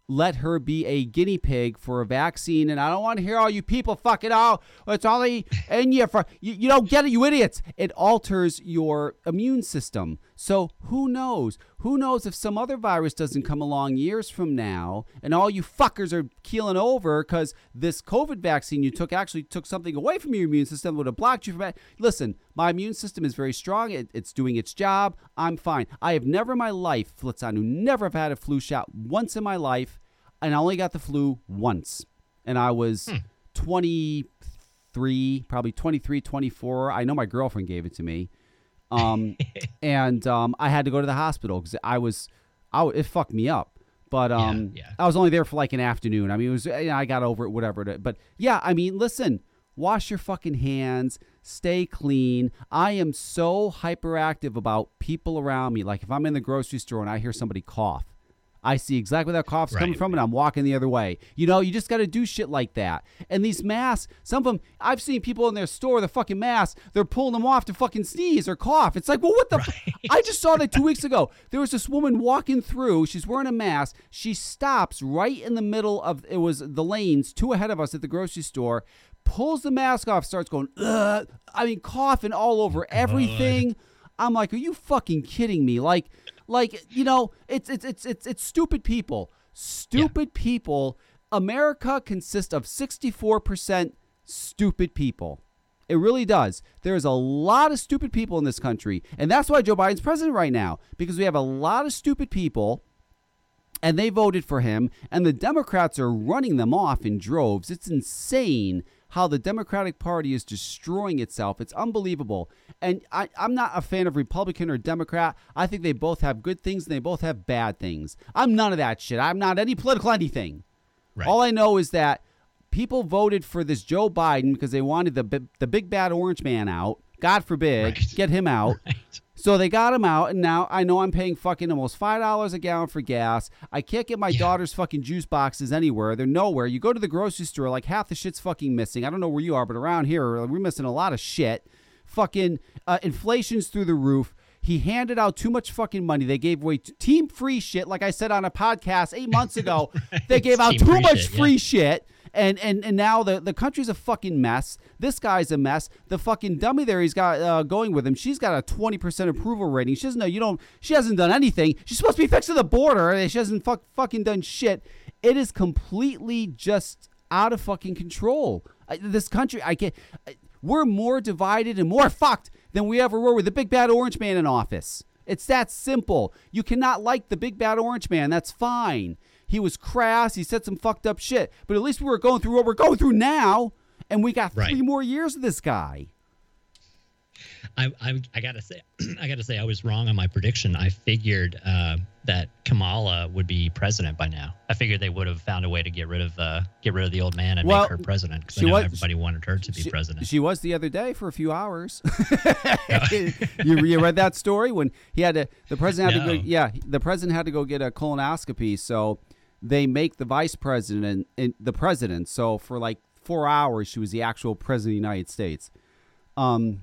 let her be a guinea pig for a vaccine. And I don't want to hear all you people fucking out. It's only in you for you, you don't get it, you idiots. It alters your immune system. So who knows? Who knows if some other virus doesn't come along years from now and all you fuckers are keeling over because this COVID vaccine you took actually took something away from your immune system that would have blocked you from it. Listen, my immune system is very strong. It, it's doing its job. I'm fine. I have never in my life, Flitzanu, never have had a flu shot once in my life and I only got the flu once. And I was hmm. 23, probably 23, 24. I know my girlfriend gave it to me. Um, and um, I had to go to the hospital because I was, I, it fucked me up. But um, yeah. I was only there for like an afternoon. I mean, it was, you know, I got over it, whatever. it- But yeah, I mean, listen, wash your fucking hands, stay clean. I am so hyperactive about people around me. Like if I'm in the grocery store and I hear somebody cough, I see exactly where that cough's coming from, and I'm walking the other way. You know, you just got to do shit like that. And these masks, some of them, I've seen people in their store, the fucking masks, they're pulling them off to fucking sneeze or cough. It's like, well, what the? F- I just saw that two weeks ago. There was this woman walking through. She's wearing a mask. She stops right in the middle of it was the lanes, two ahead of us at the grocery store. Pulls the mask off, starts going, Ugh. I mean, coughing all over oh, everything. I'm like, are you fucking kidding me? Like, like you know, it's it's it's it's it's stupid people. Stupid people. America consists of 64% stupid people. It really does. There's a lot of stupid people in this country, and that's why Joe Biden's president right now because we have a lot of stupid people and they voted for him, and the Democrats are running them off in droves. It's insane how the Democratic Party is destroying itself. It's unbelievable. And I, I'm not a fan of Republican or Democrat. I think they both have good things and they both have bad things. I'm none of that shit. I'm not any political anything. Right. All I know is that people voted for this Joe Biden because they wanted the the big bad orange man out. God forbid, Right. get him out. Right. So they got him out, and now I know I'm paying fucking almost five dollars a gallon for gas. I can't get my Yeah. daughter's fucking juice boxes anywhere. They're nowhere. You go to the grocery store, like half the shit's fucking missing. I don't know where you are, but around here we're missing a lot of shit. Fucking uh, inflation's through the roof. He handed out too much fucking money. They gave away team free shit, like I said on a podcast eight months ago. They gave out too much shit, yeah. free shit. And, and and now the, the country's a fucking mess. This guy's a mess. The fucking dummy there he's got uh, going with him. She's got a twenty percent approval rating. She doesn't know you don't. She hasn't done anything. She's supposed to be fixing the border. She hasn't fuck, fucking done shit. It is completely just out of fucking control. I, this country, I get. We're more divided and more fucked than we ever were with the big bad orange man in office. It's that simple. You cannot like the big bad orange man. That's fine. He was crass. He said some fucked up shit. But at least we were going through what we're going through now, and we got Right. three more years of this guy. I, I, I gotta say, I gotta say, I was wrong on my prediction. I figured uh, that Kamala would be president by now. I figured they would have found a way to get rid of uh, get rid of the old man and Well, make her president because she I know was- everybody wanted her to be She- president. She was the other day for a few hours. you, you read that story when he had to the president had to go yeah the president had to go get a colonoscopy so they make the vice president and the president so for like four hours she was the actual president of the United States. Um,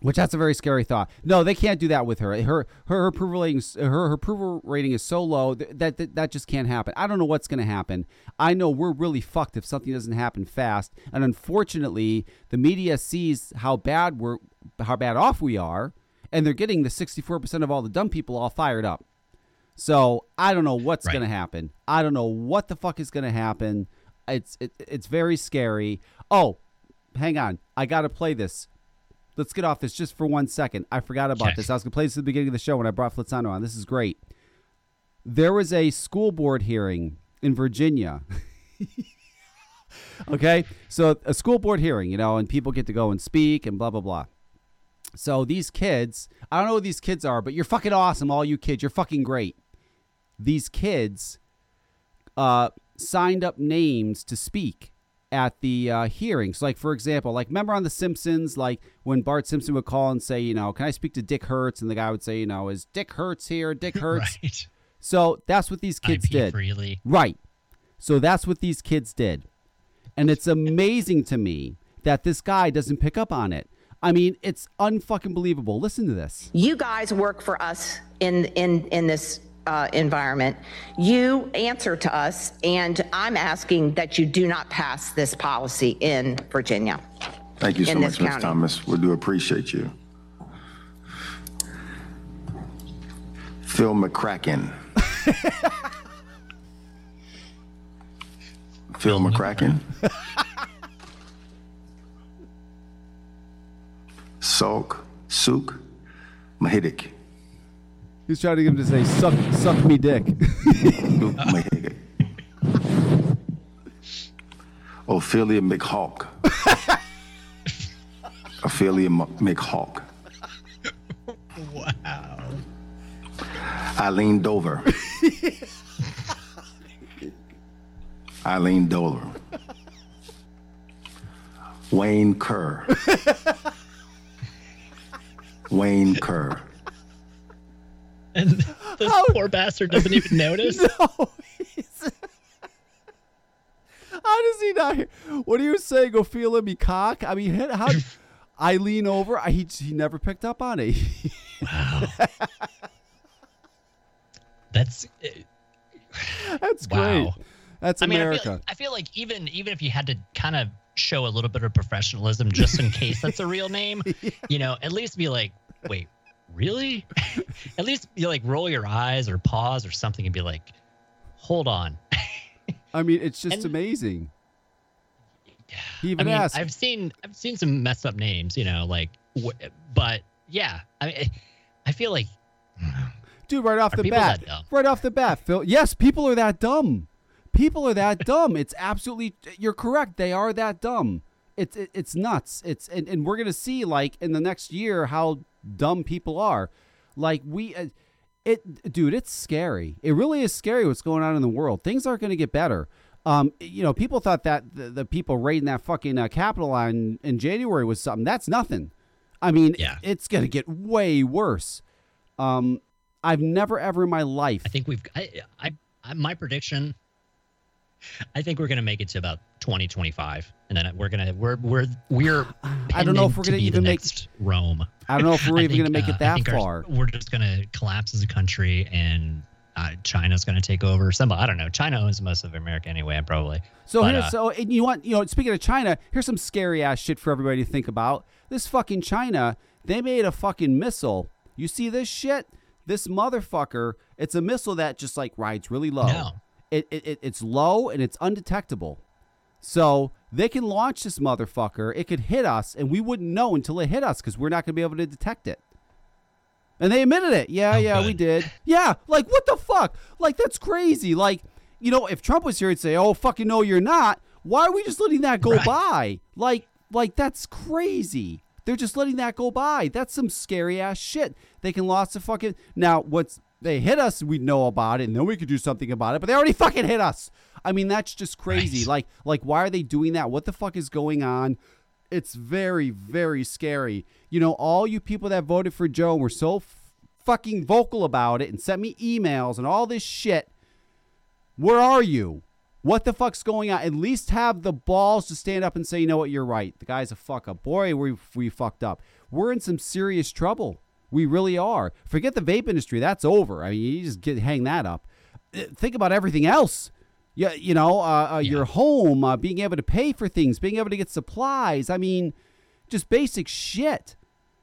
which that's a very scary thought. No, they can't do that with her. Her her, approval rating her, her approval rating is so low that, that that that just can't happen. I don't know what's going to happen. I know we're really fucked if something doesn't happen fast. And unfortunately, the media sees how bad we're how bad off we are, and they're getting the 64% of all the dumb people all fired up. So, I don't know what's Right. going to happen. I don't know what the fuck is going to happen. It's it, it's very scary. Oh, hang on. I got to play this. Let's get off this just for one second. I forgot about Okay. this. I was going to play this at the beginning of the show when I brought Flitzano on. This is great. There was a school board hearing in Virginia. okay? So, a school board hearing, you know, and people get to go and speak and blah, blah, blah. So, these kids, I don't know who these kids are, but you're fucking awesome, all you kids. You're fucking great. These kids uh, signed up names to speak at the uh, hearings. Like, for example, like remember on The Simpsons, like when Bart Simpson would call and say, you know, can I speak to Dick Hertz? And the guy would say, you know, is Dick Hertz here? Dick Hertz. right. So that's what these kids IP did. freely. Right. So that's what these kids did. And it's amazing to me that this guy doesn't pick up on it. I mean, it's unfucking believable. Listen to this. You guys work for us in in in this uh, environment. You answer to us, and I'm asking that you do not pass this policy in Virginia. Thank you so much, Ms. county. Thomas. We do appreciate you. Phil McCracken. Phil McCracken. Salk Suk Mahidik. He's trying to get him to say, suck, suck me dick. Ophelia McHawk. Ophelia McHawk. Wow. Eileen Dover. Eileen Dover. Wayne Kerr. Wayne Kerr. And this How- poor bastard doesn't even notice. No. he's- How does he not hear? What are you saying? Ophelia me cock? I mean, how? I lean over. I, he he never picked up on it. Wow. That's uh, That's great. wow. That's I mean, I America. feel, I feel like even even if you had to kind of show a little bit of professionalism just in case that's a real name, you know, at least be like, wait, really? at least you like roll your eyes or pause or something and be like, hold on. I mean, it's just and- amazing. He I even mean, asked. I've seen I've seen some messed up names, you know, like, but yeah, I mean, I feel like Dude, right off the bat, right off the bat, Phil. Yes, people are that dumb. People are that dumb. It's absolutely. You're correct. They are that dumb. It's it, it's nuts. It's and, and we're gonna see like in the next year how dumb people are. Like we, uh, it, dude. It's scary. It really is scary what's going on in the world. Things aren't gonna get better. Um, you know, people thought that the, the people raiding that fucking uh, Capitol in, in January was something. That's nothing. I mean, Yeah. it's gonna get way worse. Um, I've never ever in my life. I think we've I, I, I my prediction. I think we're gonna make it to about 2025, and then we're gonna we're we're we're. I don't know if we're to gonna be even make- Rome. I don't know if we're even think, gonna make uh, it I that our- far. we're just gonna collapse as a country, and uh, China's gonna take over. Some I don't know. China owns most of America anyway, probably. So But, here's uh, so and you want you know speaking of China, here's some scary ass shit for everybody to think about. This fucking China, they made a fucking missile. You see this shit? This motherfucker, it's a missile that just like rides really low. No. It, it, it it's low and it's undetectable. So they can launch this motherfucker. It could hit us, and we wouldn't know until it hit us because we're not going to be able to detect it. And they admitted it. Yeah, Oh, yeah, we did. Yeah, like what the fuck? Like that's crazy. Like, you know, if Trump was here, he'd say, "Oh, fucking no, you're not." Why are we just letting that go Right. by? Like, like that's crazy. They're just letting that go by. That's some scary ass shit. They can launch the fucking now. Once they hit us, we know about it, and then we could do something about it. But they already fucking hit us. I mean, that's just crazy. Right. Like, like why are they doing that? What the fuck is going on? It's very, very scary. You know, all you people that voted for Joe were so f- fucking vocal about it and sent me emails and all this shit. Where are you? What the fuck's going on? At least have the balls to stand up and say, you know what, you're right. The guy's a fuck up. Boy, we we fucked up. We're in some serious trouble. We really are. Forget the vape industry. That's over. I mean, you just get hang that up. Uh, Think about everything else. Yeah, you know, uh, uh, your home, uh, being able to pay for things, being able to get supplies. I mean, just basic shit.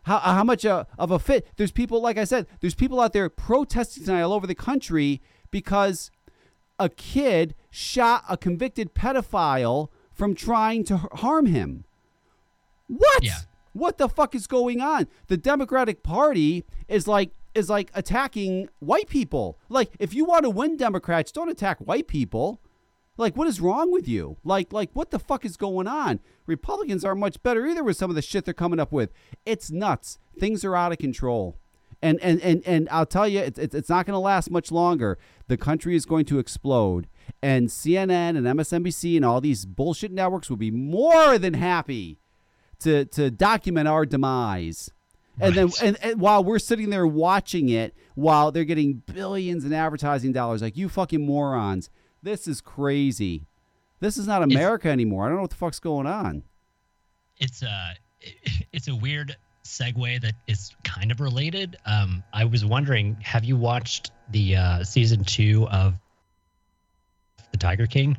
How, how much uh, of a fit? There's people, like I said, there's people out there protesting tonight all over the country because a kid shot a convicted pedophile from trying to harm him. What? Yeah. What the fuck is going on? The Democratic Party is like is like attacking white people. Like if you want to win Democrats, don't attack white people. Like what is wrong with you? Like like what the fuck is going on? Republicans aren't much better either with some of the shit they're coming up with. It's nuts. Things are out of control. And and and and I'll tell you, it's it's, it's not going to last much longer. The country is going to explode, and CNN and MSNBC and all these bullshit networks will be more than happy to to document our demise. And then and, and while we're sitting there watching it, while they're getting billions in advertising dollars, like you fucking morons, this is crazy. This is not America anymore. I don't know what the fuck's going on. it's uh it's a weird segue that is kind of related. Um, I was wondering, have you watched the uh, season two of the Tiger King,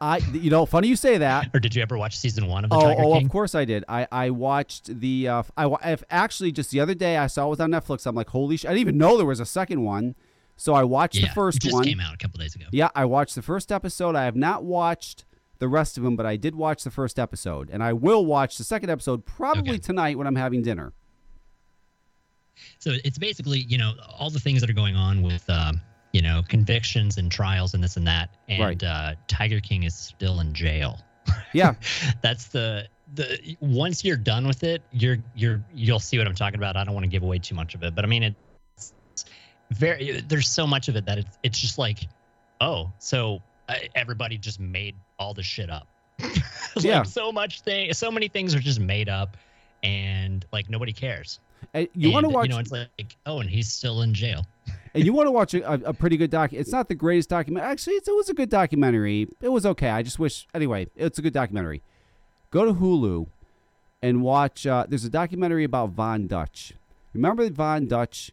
I, you know, funny you say that. or did you ever watch season one of the Oh, Tiger oh, King? of course I did. I, I watched the. Uh, I I've actually just the other day I saw it was on Netflix. I'm like, holy shit! I didn't even know there was a second one. So I watched Yeah, the first it just one. came out a couple days ago. Yeah, I watched the first episode. I have not watched the rest of them, but I did watch the first episode, and I will watch the second episode probably Okay. tonight when I'm having dinner. So it's basically, you know, all the things that are going on with, um, you know, convictions and trials and this and that. And Right. uh, Tiger King is still in jail. Yeah, That's the the once you're done with it, you're you're you'll see what I'm talking about. I don't want to give away too much of it, but I mean it's very there's so much of it that it's it's just like, oh, so uh, everybody just made all the shit up. like Yeah. so much thing, so many things are just made up, and like nobody cares. And you want to watch? You know, it's like, oh, and he's still in jail. And you want to watch a, a, pretty good doc, it's not the greatest document. Actually, it's, it was a good documentary. It was okay. I just wish anyway. It's a good documentary. Go to Hulu and watch. Uh, there's a documentary about Von Dutch. Remember Von Dutch,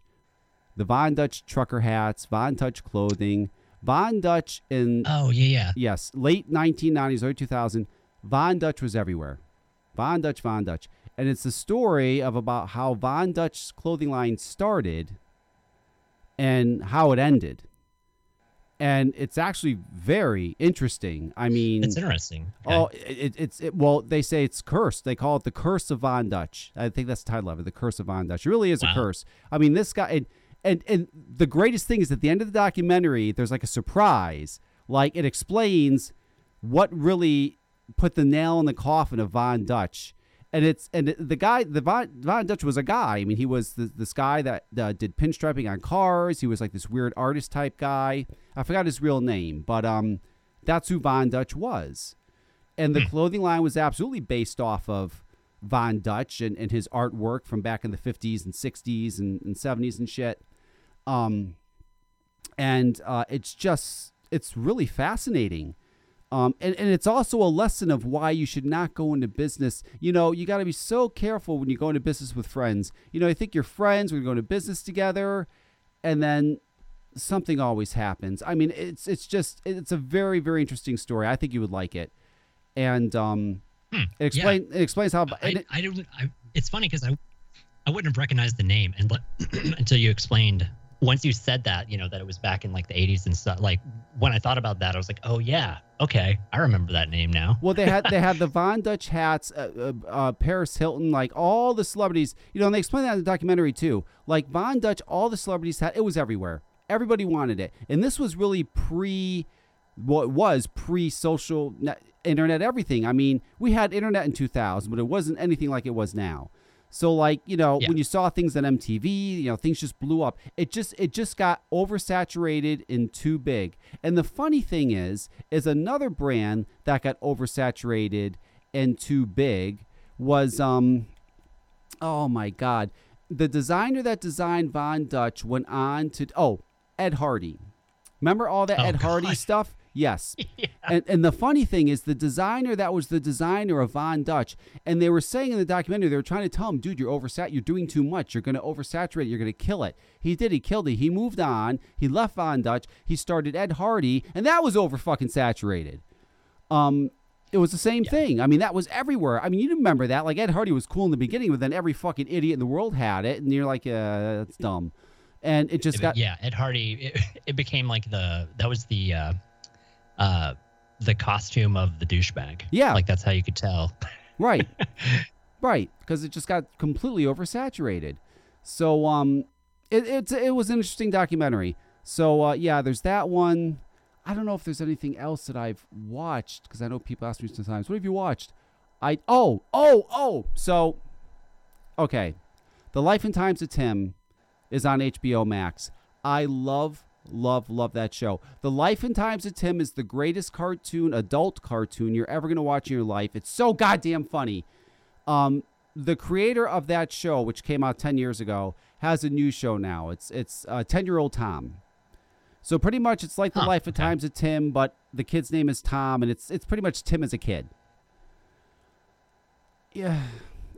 the Von Dutch trucker hats, Von Dutch clothing, Von Dutch in Oh yeah, yeah. yes, late 1990s, early 2000, Von Dutch was everywhere. Von Dutch, Von Dutch. And it's the story of about how Von Dutch's clothing line started and how it ended. And it's actually very interesting. I mean, It's interesting. Okay. Oh, it, it's it, well. They say it's cursed. They call it the curse of Von Dutch. I think that's the title of it. The curse of Von Dutch. It really is a curse. I mean, this guy. And, and and the greatest thing is at the end of the documentary, there's like a surprise. Like it explains what really put the nail in the coffin of Von Dutch. And it's and the guy, the Von, Von Dutch was a guy. I mean, he was the, this guy that uh, did pinstriping on cars. He was like this weird artist type guy. I forgot his real name, but um, that's who Von Dutch was and the clothing line was absolutely based off of Von Dutch and, and his artwork from back in the 50s and 60s and, and 70s and shit. Um, and uh, it's just, it's really fascinating. Um, and, and it's also a lesson of why you should not go into business. You know, you got to be so careful when you go into business with friends. You know, I think you're friends, we're going to business together, and then something always happens. I mean, it's it's just it's a very very interesting story. I think you would like it, and um, it explain it explains how. I, it- I don't. I, it's funny because I, I wouldn't have recognized the name and until you explained. Once you said that, you know that it was back in like the '80s and stuff. Like when I thought about that, I was like, oh yeah, okay, I remember that name now. well, they had they had the Von Dutch hats, uh, uh, uh, Paris Hilton, like all the celebrities. You know, and they explained that in the documentary too. Like Von Dutch, all the celebrities had it was everywhere. Everybody wanted it, and this was really pre, what was pre social internet everything. I mean, we had internet in 2000, but it wasn't anything like it was now. So like you know Yeah. when you saw things on MTV, you know things just blew up. It just it just got oversaturated and too big. And the funny thing is, is another brand that got oversaturated and too big was um oh my god, the designer that designed Von Dutch went on to oh Ed Hardy. Remember all that Oh, Ed Hardy God. stuff? Yes. And and the funny thing is the designer that was the designer of Von Dutch, and they were saying in the documentary, they were trying to tell him, dude, you're oversat you're doing too much. You're gonna oversaturate, it. you're gonna kill it. He did, he killed it. He moved on, he left Von Dutch, he started Ed Hardy, and that was over fucking saturated. Um it was the same thing. I mean, that was everywhere. I mean, you remember that. Like Ed Hardy was cool in the beginning, but then every fucking idiot in the world had it, and you're like, uh, that's dumb. And it just It- got yeah, Ed Hardy. It, it became like the that was the, uh, uh, the costume of the douchebag. Yeah. like that's how you could tell. Right. right. Because it just got completely oversaturated. So um it it's it was an interesting documentary. So uh yeah, there's that one. I don't know if there's anything else that I've watched because I know people ask me sometimes, what have you watched? I oh, oh, oh. So okay. The Life and Times of Tim is on HBO Max. I love, love, love that show. The Life and Times of Tim is the greatest cartoon, adult cartoon you're ever gonna watch in your life. It's so goddamn funny. Um, the creator of that show, which came out ten years ago, has a new show now. It's it's uh, Ten Year Old Tom. So pretty much, it's like the Life and okay. Times of Tim, but the kid's name is Tom, and it's it's pretty much Tim as a kid. Yeah,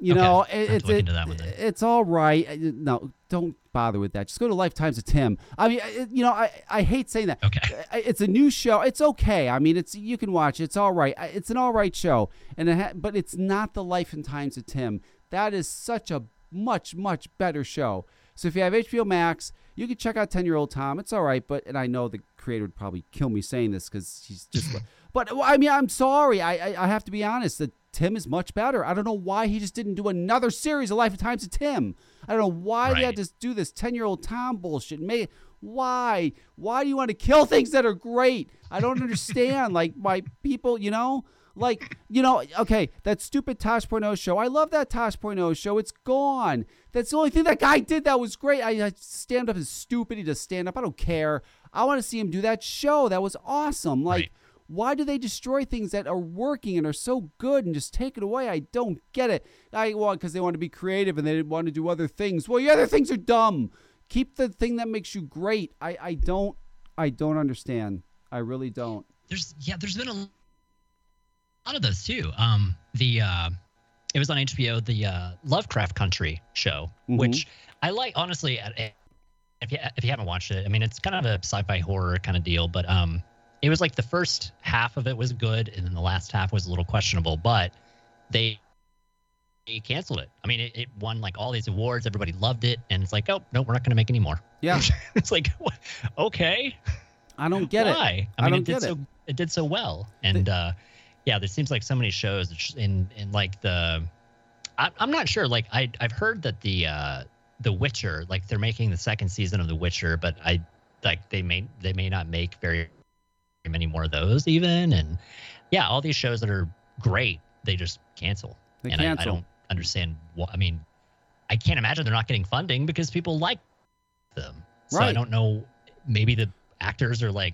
you Okay. know, it, it's it- one it's all right. No, don't bother with that. Just go to Lifetimes of Tim. I mean, you know, I I hate saying that. Okay. It's a new show. It's okay. I mean, it's you can watch. it. It's all right. It's an all right show, and it ha- but it's not the Life and Times of Tim. That is such a much much better show. So if you have HBO Max, you can check out Ten Year Old Tom. It's all right, but and I know the creator would probably kill me saying this because he's just. but I mean, I'm sorry. I, I I have to be honest that Tim is much better. I don't know why he just didn't do another series of Life and Times of Tim. I don't know why they had to do this 10 year old Tom bullshit. May why? Why do you want to kill things that are great? I don't understand. like why people, you know? Like, you know, okay, that stupid Tosh.0 show. I love that Tosh.0 show. It's gone. That's the only thing that guy did that was great. I, I stand up is stupid. He does stand up. I don't care. I want to see him do that show. That was awesome. Like, Right. Why do they destroy things that are working and are so good and just take it away? I don't get it. I well, because they want to be creative and they didn't want to do other things. Well, your other things are dumb. keep the thing that makes you great. I I don't I don't understand. I really don't. there's yeah there's been a lot of those too um the uh it was on hbo the uh lovecraft country show Mhm. which i like honestly uh, if you, if you haven't watched it i mean it's kind of a sci-fi horror kind of deal but um it was like the first half of it was good and then the last half was a little questionable but they they canceled it i mean it, it won like all these awards everybody loved it and it's like oh no we're not going to make any more Yeah, it's like what? okay I don't get it. why? I I mean, don't it did get so it. it did so well, and uh, yeah, there seems like so many shows in in like the. I, I'm not sure. Like I I've heard that the uh, the Witcher, like they're making the second season of the Witcher, but I like they may they may not make very many more of those even, and yeah, all these shows that are great, they just cancel, They and I, I don't understand what. I mean, I can't imagine they're not getting funding because people like them. So I don't know. Maybe the actors are like,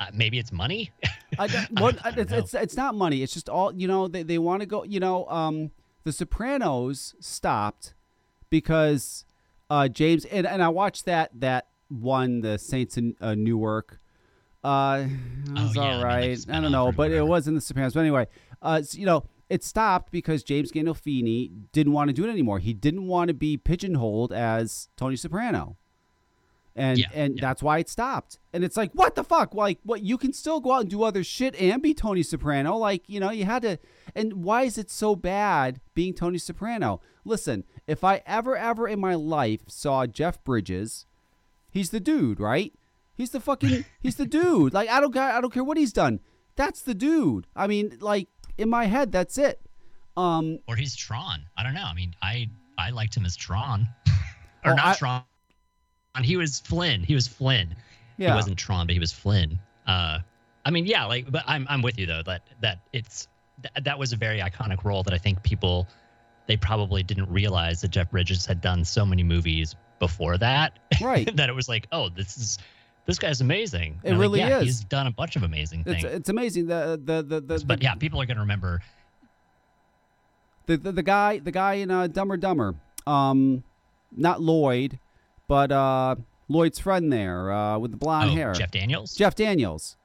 uh, maybe it's money. I, what, I it's, it's it's not money. It's just all you know. They they want to go. You know, um, The Sopranos stopped because uh, James and, and I watched that that one, the Saints in uh, Newark. Uh, it was Oh, yeah, I all mean, like, right. I don't know, but it was in The Sopranos. But anyway, uh, it's, you know, it stopped because James Gandolfini didn't want to do it anymore. He didn't want to be pigeonholed as Tony Soprano and Yeah, and yeah. that's why it stopped. And it's like, what the fuck? Like, what? You can still go out and do other shit and be Tony Soprano. Like, you know, you had to. And why is it so bad being Tony Soprano? Listen, if I ever, ever in my life saw Jeff Bridges, he's the dude, right? He's the fucking, he's the dude. Like, I don't, care- I don't care what he's done. That's the dude. I mean, like in my head, that's it. Um, or he's Tron. I don't know. I mean, I I liked him as Tron, or Oh, not I- Tron. He was Flynn. He was Flynn. yeah. He wasn't Tron, but he was Flynn. Uh, I mean, yeah, like, but I'm I'm with you though that that it's th- that was a very iconic role that I think people they probably didn't realize that Jeff Bridges had done so many movies before that Right. that it was like, oh, this is this guy's amazing. It I'm like, really yeah, is. He's done a bunch of amazing things. it's amazing. The the the the, but yeah, people are gonna remember. the, the the guy the guy in uh, Dumber Dumber, um, not Lloyd, but uh, Lloyd's friend there uh, with the blonde oh, hair, Jeff Daniels. Jeff Daniels.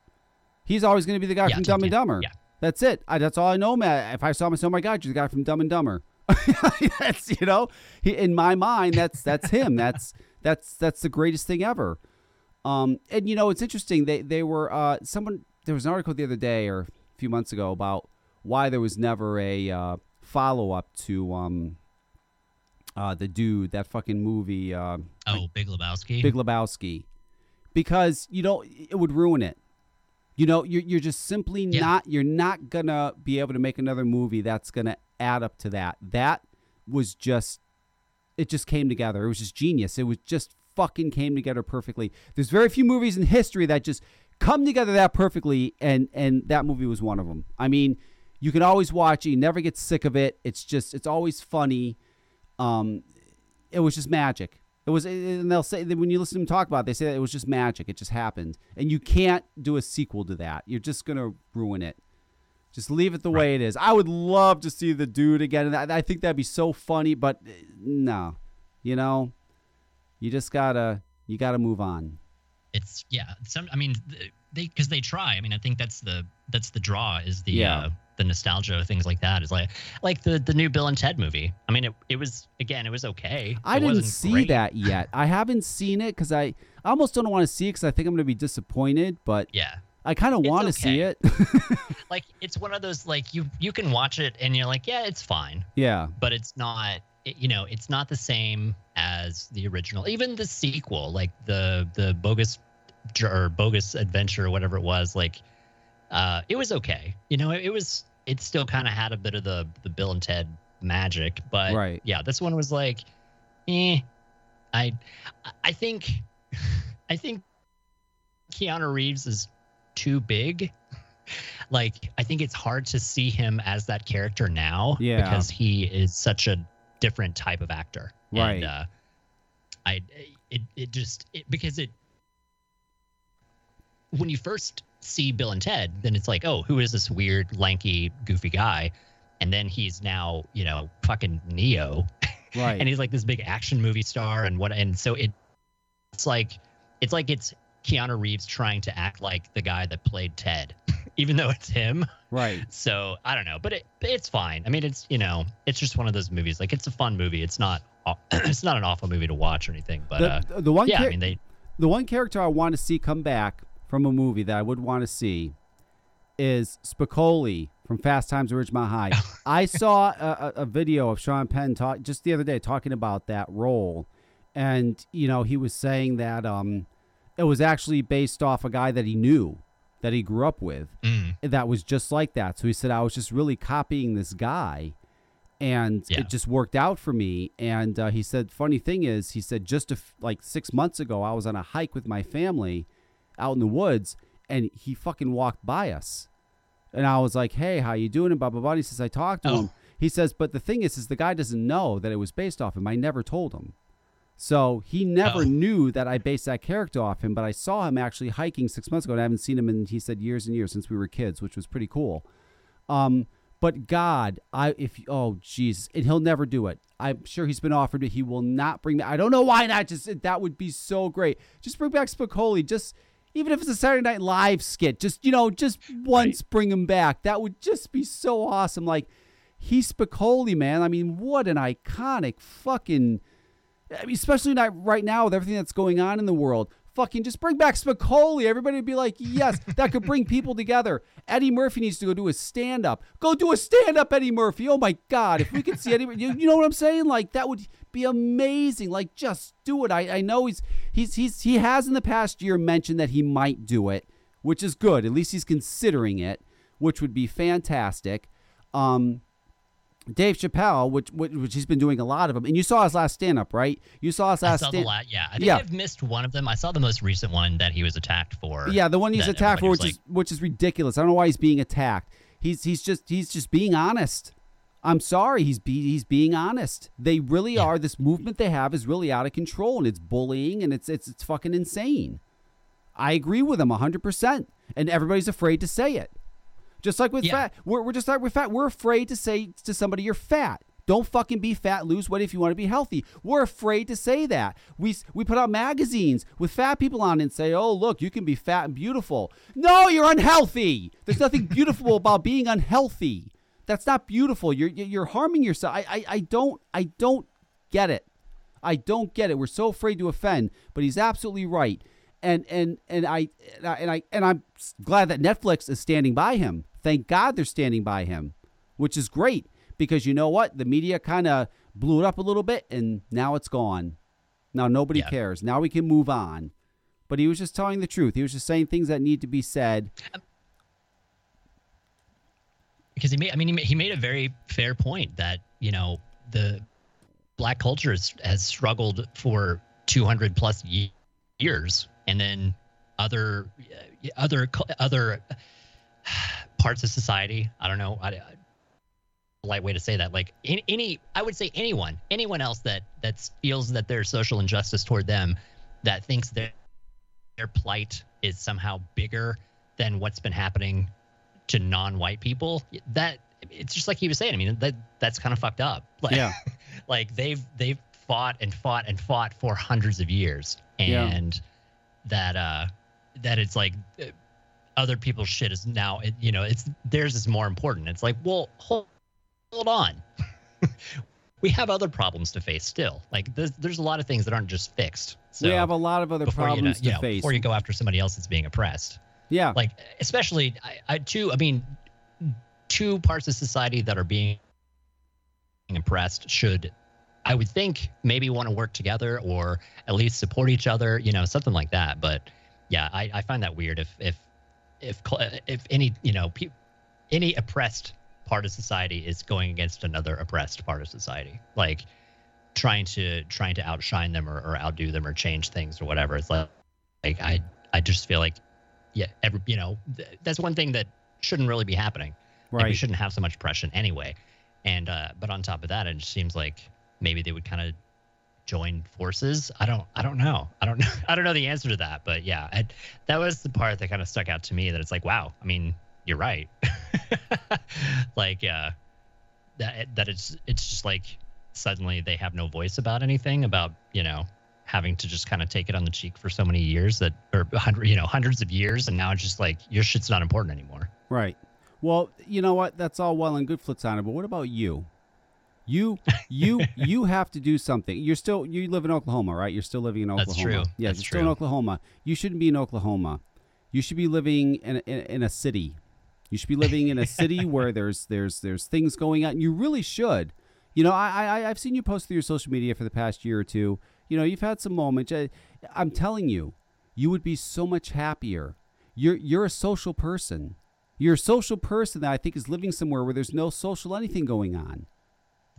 He's always going to be the guy Yeah, from Jeff Dumb and Dan- Dumber. yeah. That's it. I, that's all I know, Matt. If I saw him, I said, "Oh my God, you're the guy from Dumb and Dumber." that's you know, he, in my mind, that's that's him. That's that's that's the greatest thing ever. Um, and you know, it's interesting. They they were uh, someone. There was an article the other day or a few months ago about why there was never a uh, follow up to um, uh, the dude that fucking movie uh, Oh, Big Lebowski. Big Lebowski, because you know it would ruin it. You know, you're you're just simply Yeah. not you're not gonna be able to make another movie that's gonna add up to that. That was just it just came together. It was just genius. It was just fucking came together perfectly. There's very few movies in history that just come together that perfectly, and and that movie was one of them. I mean, you can always watch it. You never get sick of it. It's just it's always funny. Um, it was just magic. It was, and they'll say that when you listen to them talk about, it, they say that it was just magic. It just happened, and you can't do a sequel to that. You're just gonna ruin it. Just leave it the way it is. I would love to see the dude again, I, think that'd be so funny. But uh, no, you know, you just gotta you gotta move on. it's yeah some i mean they because they try i mean i think that's the that's the draw is the Yeah. uh, the nostalgia things like that is like like the the new bill and ted movie i mean it, it was again it was okay I It didn't see great. that yet. I haven't seen it because I, I almost don't want to see it because I think I'm gonna be disappointed. But yeah I kind of want to see it. like it's one of those like you you can watch it and you're like yeah it's fine yeah, but it's not it, you know it's not the same as the original even the sequel like the the bogus or bogus adventure or whatever it was like uh it was okay you know it, it was it still kind of had a bit of the the bill and ted magic but Right. yeah this one was like eh i i think i think keanu reeves is too big like i think it's hard to see him as that character now Yeah. because he is such a different type of actor Right. and uh i it it just it, because it when you first see bill and ted then it's like oh who is this weird lanky goofy guy and then he's now you know fucking neo right. and he's like this big action movie star and what and so it it's like it's like it's Keanu Reeves trying to act like the guy that played Ted, even though it's him. Right. So I don't know, but it it's fine. I mean, it's you know, it's just one of those movies. Like it's a fun movie. It's not it's not an awful movie to watch or anything. But uh, The, the one yeah, char- I mean they the one character I want to see come back from a movie that I would want to see is Spicoli from Fast Times at Ridgemont High. I saw a, a video of Sean Penn talk just the other day talking about that role, and you know he was saying that um, it was actually based off a guy that he knew, that he grew up with, mm, that was just like that. So he said I was just really copying this guy, and Yeah. it just worked out for me. And uh, he said, funny thing is, he said just a f- like six months ago, I was on a hike with my family out in the woods, and he fucking walked by us, and I was like, hey, how you doing? And blah blah blah. And he says I talked to Oh. him. He says, but the thing is, is the guy doesn't know that it was based off him. I never told him. So he never Oh. knew that I based that character off him, but I saw him actually hiking six months ago, and I haven't seen him in he said years and years since we were kids, which was pretty cool. Um, but God, I if oh Jesus, and he'll never do it. I'm sure he's been offered it. He will not bring. That. I don't know why not. Just that would be so great. Just bring back Spicoli. Just even if it's a Saturday Night Live skit. Just you know, just once bring him back. That would just be so awesome. Like he's Spicoli, man. I mean, what an iconic fucking. I mean, especially not right now with everything that's going on in the world. Fucking just bring back Spicoli. Everybody would be like, yes, that could bring people together. Eddie Murphy needs to go do a stand up. Go do a stand up, Eddie Murphy. Oh my God. If we could see Eddie, you, you know what I'm saying? Like, that would be amazing. Like, just do it. I, I know he's, he's, he's, he has in the past year mentioned that he might do it, which is good. At least he's considering it, which would be fantastic. Um, Dave Chappelle, which, which which he's been doing a lot of them, and you saw his last stand up, right? You saw his I last saw the stand. la- yeah. I think Yeah. I've missed one of them. I saw the most recent one that he was attacked for. Yeah, the one he's attacked for, which was is which is ridiculous. I don't know why he's being attacked. He's he's just he's just being honest. I'm sorry, he's be, he's being honest. They really Yeah. are. This movement they have is really out of control, and it's bullying, and it's it's it's fucking insane. I agree with him 100, percent and everybody's afraid to say it. Just like with Yeah. fat, we're, we're just like with fat. We're afraid to say to somebody, "You're fat." Don't fucking be fat. Lose weight if you want to be healthy. We're afraid to say that. We we put out magazines with fat people on and say, "Oh, look, you can be fat and beautiful." No, you're unhealthy. There's nothing beautiful about being unhealthy. That's not beautiful. You're you're harming yourself. I, I I don't I don't get it. I don't get it. We're so afraid to offend, but he's absolutely right. And and and I and I and, I, and I'm glad that Netflix is standing by him. Thank God they're standing by him, which is great because you know what? The media kind of blew it up a little bit, and now it's gone. Now nobody Yeah. cares. Now we can move on. But he was just telling the truth. He was just saying things that need to be said. Um, because he made i mean he made, he made a very fair point that you know the black culture has, has struggled for 200 plus years and then other other other parts of society. I don't know. I, I- light way to say that. Like in, any i would say anyone anyone else that that feels that there's social injustice toward them that thinks that their plight is somehow bigger than what's been happening to non-white people that it's just like he was saying. I mean that that's kind of fucked up. Like, Yeah. like they've they've fought and fought and fought for hundreds of years. Yeah. and that uh that it's like uh, other people's shit is now it, you know it's theirs is more important. It's like well hold, hold on. We have other problems to face still. Like there's, there's a lot of things that aren't just fixed. So we have a lot of other you, know, problems you to know, face. before you go after somebody else that's being oppressed. Yeah. like especially I, I two i mean two parts of society that are being oppressed should i would think maybe want to work together or at least support each other you know something like that. But yeah i, I find that weird if if if if any you know pe- any oppressed part of society is going against another oppressed part of society like trying to trying to outshine them or, or outdo them or change things or whatever it's like like i i just feel like yeah, every you know, th- that's one thing that shouldn't really be happening. Like, we shouldn't have so much oppression anyway. And uh, but on top of that, it just seems like maybe they would kind of join forces. I don't, I don't know. I don't know. I don't know the answer to that. But yeah, I, that was the part that kind of stuck out to me. That it's like, wow. I mean, you're right. like, uh, that that it's it's just like suddenly they have no voice about anything about you know having to just kind of take it on the cheek for so many years that, or hundred, you know, hundreds of years, and now it's just like your shit's not important anymore. Right. Well, you know what? That's all well and good, Flitzana, but what about you? You you you have to do something. You're still you live in Oklahoma, right? You're still living in Oklahoma. That's true. Yeah, That's you're still in. Oklahoma. You shouldn't be in Oklahoma. You should be living in in, in a city. You should be living in a city where there's there's there's things going on. You really should. You know, I I I've seen you post through your social media for the past year or two. You know, you've had some moments. I, I'm telling you, you would be so much happier. You're you're a social person. You're a social person that I think is living somewhere where there's no social anything going on.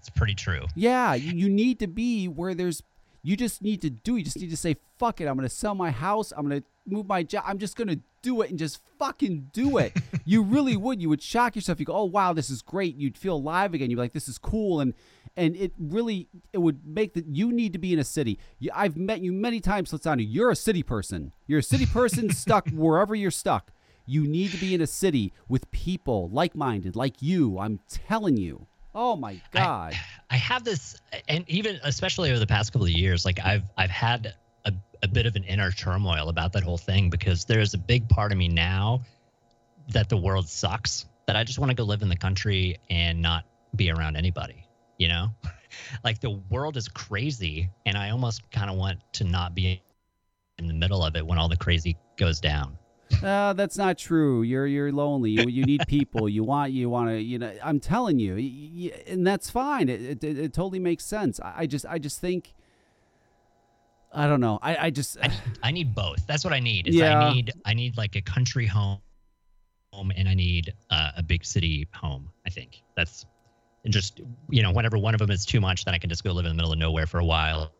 It's pretty true. Yeah, you, you need to be where there's. You just need to do. You just need to say, "Fuck it." I'm to sell my house. I'm to move my job. I'm just to do it and just fucking do it. you really would. You would shock yourself. You go, "Oh wow, this is great." You'd feel alive again. You'd be like, "This is cool," and and it really it would make that you need to be in a city. You, I've met you many times, Latsani. You're a city person. You're a city person stuck wherever you're stuck. You need to be in a city with people like-minded, like you. I'm telling you. Oh my god. I have this, and even especially over the past couple of years, like I've I've had a, a bit of an inner turmoil about that whole thing because there's a big part of me now that the world sucks. That I just want to go live in the country and not be around anybody. You know, like the world is crazy, and I almost kind of want to not be in the middle of it when all the crazy goes down. Uh, that's not true. You're you're lonely. You, you need people. You want you want to. You know. I'm telling you, y- y- and that's fine. It, it, it totally makes sense. I, I just I just think. I don't know. I, I just I, I need both. That's what I need. Is Yeah. I need I need like a country home, home, and I need uh, a big city home. I think that's and just you know whenever one of them is too much, then I can just go live in the middle of nowhere for a while,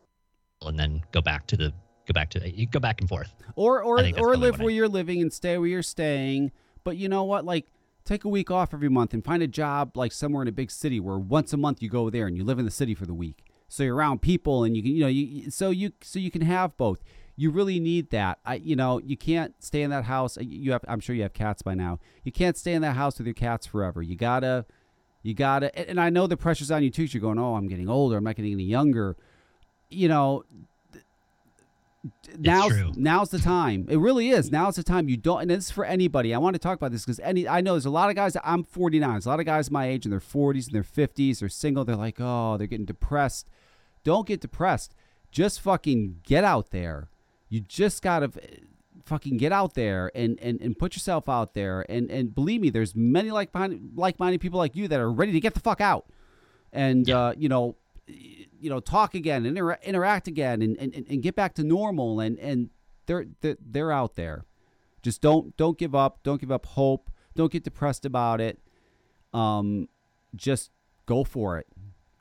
and then go back to the go back to you go back and forth. or or I think that's or live what I- where you're living and stay where you're staying. But you know what? Like take a week off every month and find a job like somewhere in a big city where once a month you go there and you live in the city for the week. So you're around people and you can you know you so you so you can have both. You really need that. I you know you can't stay in that house. You have I'm sure you have cats by now. You can't stay in that house with your cats forever. You gotta you gotta and- and I know the pressure's on you too You're going oh I'm getting older. I'm not getting any younger. You know now's now's the time. It really is. Now's the time. You don't, and this is for anybody. I want to talk about this because any I know there's a lot of guys. I'm 49. There's a lot of guys my age in their 40s and their 50s. They're single. They're like, oh, they're getting depressed. Don't get depressed. Just fucking get out there. You just gotta fucking get out there and and, and put yourself out there. And and believe me, there's many like like minded people like you that are ready to get the fuck out. And uh, you know, you know, talk again, and inter- interact again, and, and, and get back to normal. And and they're, they're they're out there. Just don't don't give up. Don't give up hope. Don't get depressed about it. Um, just go for it.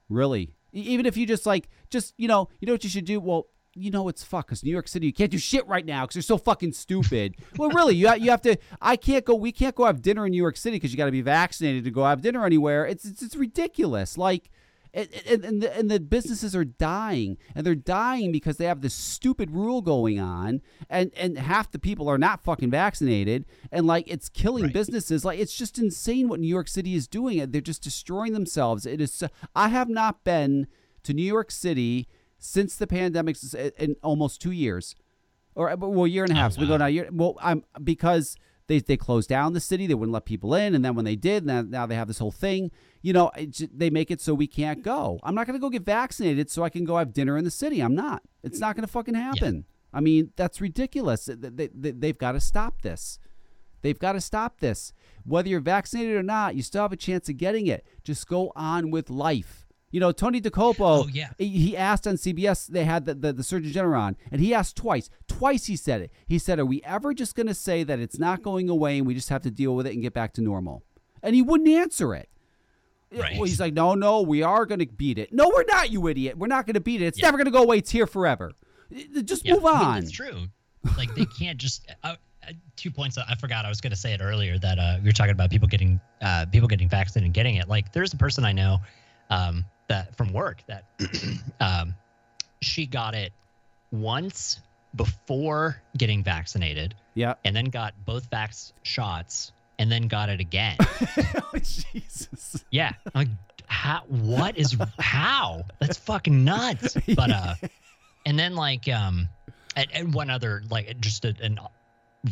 Really, even if you just like just you know you know what you should do. Well, you know it's fuck because New York City you can't do shit right now because they're so fucking stupid. well, really, you you have to. I can't go. We can't go have dinner in New York City because you got to be vaccinated to go have dinner anywhere. It's it's, it's ridiculous. Like. And, and, and, the, and the businesses are dying, and they're dying because they have this stupid rule going on, and, and half the people are not fucking vaccinated, and like it's killing businesses. Like it's just insane what New York City is doing. They're just destroying themselves. It is. so- I have not been to New York City since the pandemic s- uh, in almost two years, or uh, well, a year and a half. so we go now. Year, well, I'm because they they closed down the city. They wouldn't let people in, and then when they did, now, now they have this whole thing. You know, it they make it so we can't go. I'm not going to go get vaccinated so I can go have dinner in the city. I'm not. It's not going to fucking happen. I mean, that's ridiculous. They, they, they've got to stop this. They've got to stop this. Whether you're vaccinated or not, you still have a chance of getting it. Just go on with life. You know, Tony Dokoupil, Oh, yeah. he asked on CBS, they had the, the, the Surgeon General on, and he asked twice. Twice he said it. He said, Are we ever just going to say that it's not going away and we just have to deal with it and get back to normal? And he wouldn't answer it. Right. Well, he's like, No, no, we are going to beat it. No, we're not, you idiot. We're not going to beat it. It's never going to go away. It's here forever. Just Yeah, move I mean, on. It's true. Like they can't just. Uh, uh, two points. I forgot. I was going to say it earlier that uh, we were talking about people getting uh, people getting vaccinated and getting it. Like there's a person I know um, that from work that um, she got it once before getting vaccinated, Yeah. and then got both vax shots, and then got it again. oh, Jesus. yeah, like how? What is how? That's fucking nuts. But uh, and then like um, and, and one other like just a, an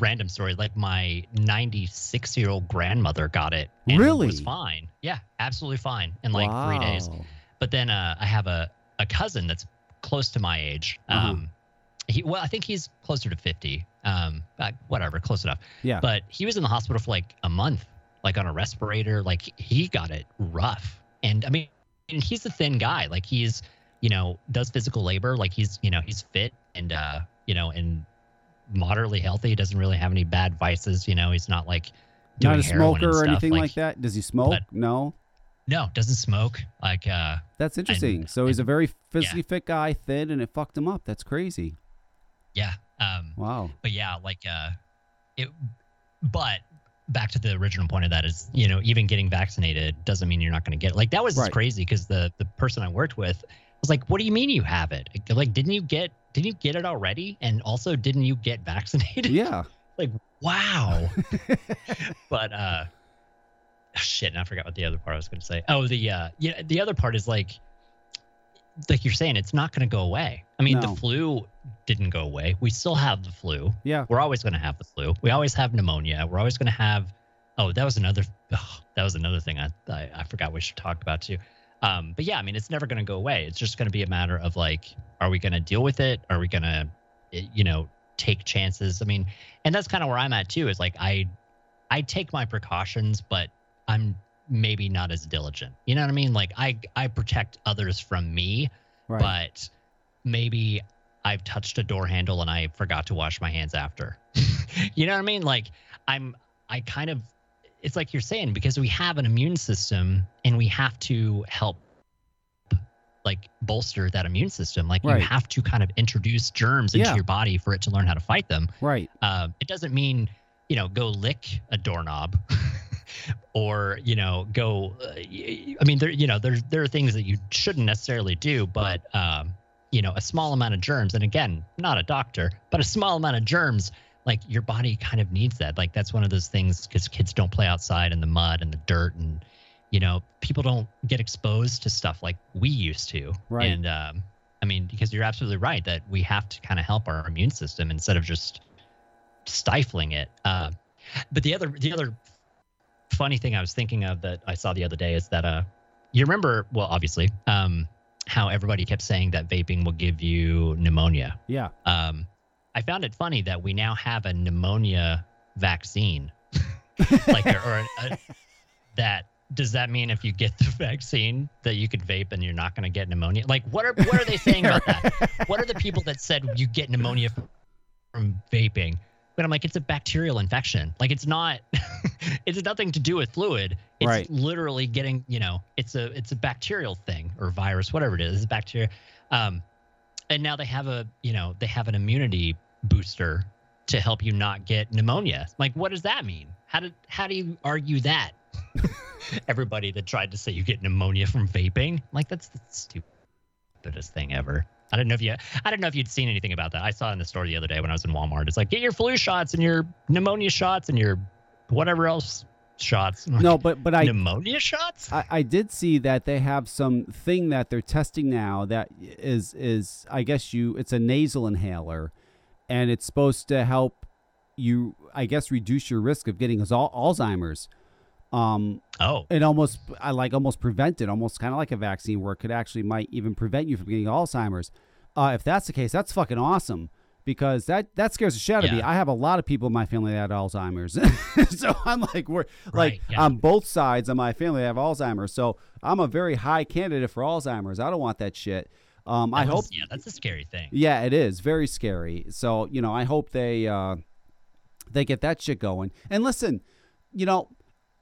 random story. Like my 96 year old grandmother got it. And Really? Was fine. Yeah, absolutely fine in like three days. But then uh, I have a, a cousin that's close to my age. Uh-huh. Um, he well, I think he's closer to 50. Um, uh, whatever, close enough. Yeah. But he was in the hospital for like a month, like on a respirator. Like he- got it rough. And I mean, and he's a thin guy. Like he's, you know, does physical labor. Like he's, you know, he's fit and, uh, you know, and moderately healthy. He doesn't really have any bad vices. You know, he's not like doing Not a smoker or anything like, that. Does he smoke? but- no. No, doesn't smoke. Like, uh, That's interesting. so he's a very physically fit guy, thin, and it fucked him up. That's crazy. yeah. Um, Wow. but yeah, like uh it but back to the original point of that is, you know, even getting vaccinated doesn't mean you're not going to get it. Like that was Right. crazy because the the person I worked with was like, "What do you mean you have it? Like didn't you get didn't you get it already? And also didn't you get vaccinated?" Yeah. like, "Wow." but uh shit, and I forgot what the other part I was going to say. Oh, the uh yeah, the other part is like like you're saying it's not going to go away. I mean, No. the flu didn't go away. We still have the flu. Yeah. We're always going to have the flu. We always have pneumonia. We're always going to have. Oh, that was another. Oh, that was another thing I, I I forgot we should talk about too. Um, but yeah, I mean, it's never going to go away. It's just going to be a matter of like, are we going to deal with it? Are we going to, you know, take chances? I mean, and that's kind of where I'm at too. Is like I, I take my precautions, but I'm maybe not as diligent. You know what I mean? Like I I protect others from me, Right. but maybe I've touched a door handle and I forgot to wash my hands after. you know what I mean? Like I'm I kind of it's like you're saying because we have an immune system and we have to help like bolster that immune system. Like Right. you have to kind of introduce germs into Yeah. your body for it to learn how to fight them. right. Um, it doesn't mean you know go lick a doorknob or you know go uh, i mean there you know there there are things that you shouldn't necessarily do but um you know a small amount of germs and again not a doctor but a small amount of germs like your body kind of needs that like that's one of those things because kids don't play outside in the mud and the dirt and you know people don't get exposed to stuff like we used to Right. and um i mean because you're absolutely right that we have to kind of help our immune system instead of just stifling it. Uh, but the other the other funny thing I was thinking of that I saw the other day is that uh, you remember well obviously um, how everybody kept saying that vaping will give you pneumonia. Yeah. Um, I found it funny that we now have a pneumonia vaccine, like or, or a, that. Does that mean if you get the vaccine that you could vape and you're not going to get pneumonia? Like, what are what are they saying about that? What are the people that said you get pneumonia from, from vaping? But I'm like, it's a bacterial infection. Like, it's not. it's nothing to do with fluid. It's Right. literally getting. You know, it's a it's a bacterial thing or virus, whatever it is. It's bacteria. Um, and now they have a you know they have an immunity booster to help you not get pneumonia. Like, what does that mean? How did how do you argue that? Everybody that tried to say you get pneumonia from vaping, like that's the stupidest thing ever. I don't know if you I don't know if you'd seen anything about that. I saw it in the store the other day when I was in Walmart. It's like get your flu shots and your pneumonia shots and your whatever else shots. No, but but I pneumonia shots? I, I did see that they have some thing that they're testing now that is is I guess you it's a nasal inhaler, and it's supposed to help you I guess reduce your risk of getting Alzheimer's. Um, oh, it almost I like almost prevent it, almost kind of like a vaccine where it could actually might even prevent you from getting Alzheimer's. Uh, if that's the case, that's fucking awesome because that that scares the shit out of me. I have a lot of people in my family that have Alzheimer's, so I'm like we're like yeah. on both sides of my family have Alzheimer's, so I'm a very high candidate for Alzheimer's. I don't want that shit. Um, I That hope yeah, that's a scary thing. yeah, it is very scary. So you know, I hope they uh, they get that shit going. And listen, you know,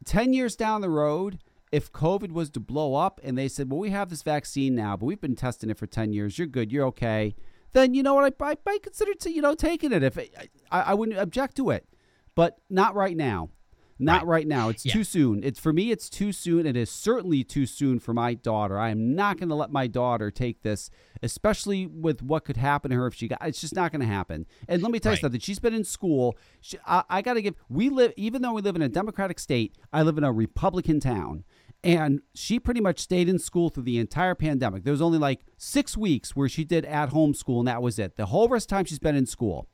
ten years down the road, if COVID was to blow up and they said, "Well, we have this vaccine now, but we've been testing it for ten years. You're good. You're okay." Then you know what? I, I might consider to you know taking it if it, I, I wouldn't object to it, but not right now. Not right, now. It's Yeah. too soon. It's for me. It's too soon. It is certainly too soon for my daughter. I am not going to let my daughter take this, especially with what could happen to her if she got. It's just not going to happen. And let me tell you Right. something. She's been in school. She, I, I got to give. We live, even though we live in a Democratic state, I live in a Republican town, And she pretty much stayed in school through the entire pandemic. There was only like six weeks where she did at home school, and that was it. The whole rest of the time she's been in school.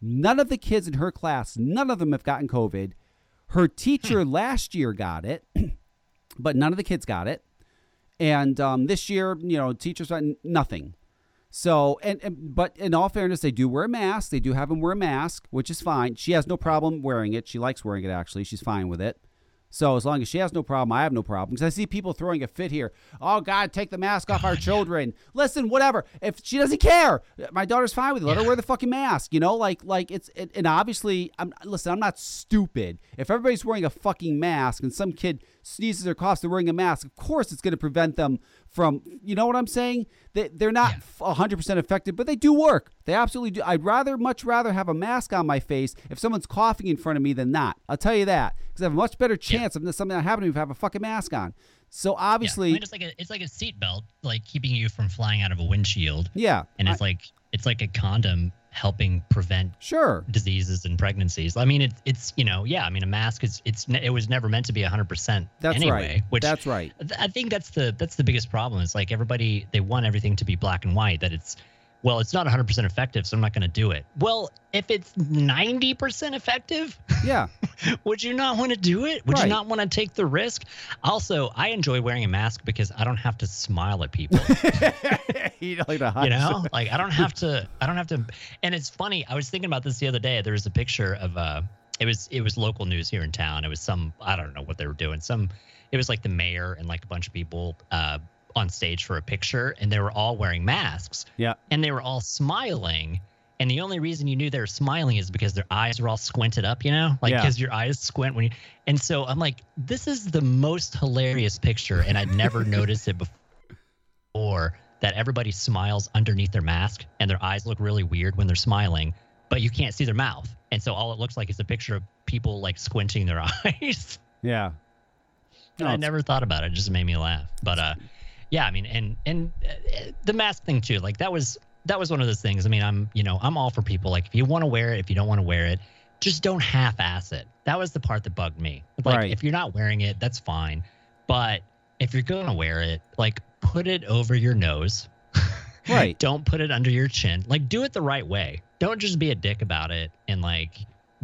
None of the kids in her class, none of them have gotten COVID. Her teacher last year got it, but none of the kids got it. And um, this year, you know, teachers got nothing. So, and, and but in all fairness, they do wear a mask. They do have them wear a mask, which is fine. She has no problem wearing it. She likes wearing it. Actually, she's fine with it. So as long as she has no problem, I have no problem. Because I see people throwing a fit here. Oh God, take the mask off our children. Listen, whatever. If she doesn't care, my daughter's fine with it. Let her wear the fucking mask. You know, like like it's it, and obviously, I'm listen. I'm not stupid. If everybody's wearing a fucking mask and some kid sneezes or coughs, they're wearing a mask. Of course, it's going to prevent them from. You know what I'm saying? They they're not Yeah. 100 percent effective, but they do work. They absolutely do. I'd rather much rather have a mask on my face if someone's coughing in front of me than not. I'll tell you that because I have a much better chance of something not happening if I have a fucking mask on. So Yeah, obviously, I mean, it's like a it's like a seatbelt, like keeping you from flying out of a windshield, yeah, and it's I- like it's like a condom helping prevent sure. diseases and pregnancies. I mean, it's it's you know, yeah. I mean, a mask is it's it was never meant to be hundred percent That's anyway. right. Which That's right. I think that's the that's the biggest problem. It's like everybody they want everything to be black and white. That it's well, it's not 100% effective, so I'm not going to do it. Well, if it's 90% effective, Yeah, would you not want to do it? Would Right. you not want to take the risk? Also, I enjoy wearing a mask because I don't have to smile at people. you know, like you know like i don't have to i don't have to and it's funny i was thinking about this the other day there was a picture of uh it was it was local news here in town it was some i don't know what they were doing some it was like the mayor and like a bunch of people uh on stage for a picture and they were all wearing masks Yeah, and they were all smiling and the only reason you knew they were smiling is because their eyes were all squinted up you know like Yeah. because your eyes squint when you and so i'm like this is the most hilarious picture and i'd never noticed it before that everybody smiles underneath their mask and their eyes look really weird when they're smiling but you can't see their mouth and so all it looks like is a picture of people like squinting their eyes yeah. and No, I never thought about it. It just made me laugh. But uh, yeah, I mean, and and uh, the mask thing too. Like that was that was one of those things. I mean, I'm you know I'm all for people. Like if you want to wear it, if you don't want to wear it, just don't half-ass it. That was the part that bugged me. Like Right. if you're not wearing it, that's fine. But if you're gonna wear it, like put it over your nose. Right. don't put it under your chin. Like do it the right way. Don't just be a dick about it and like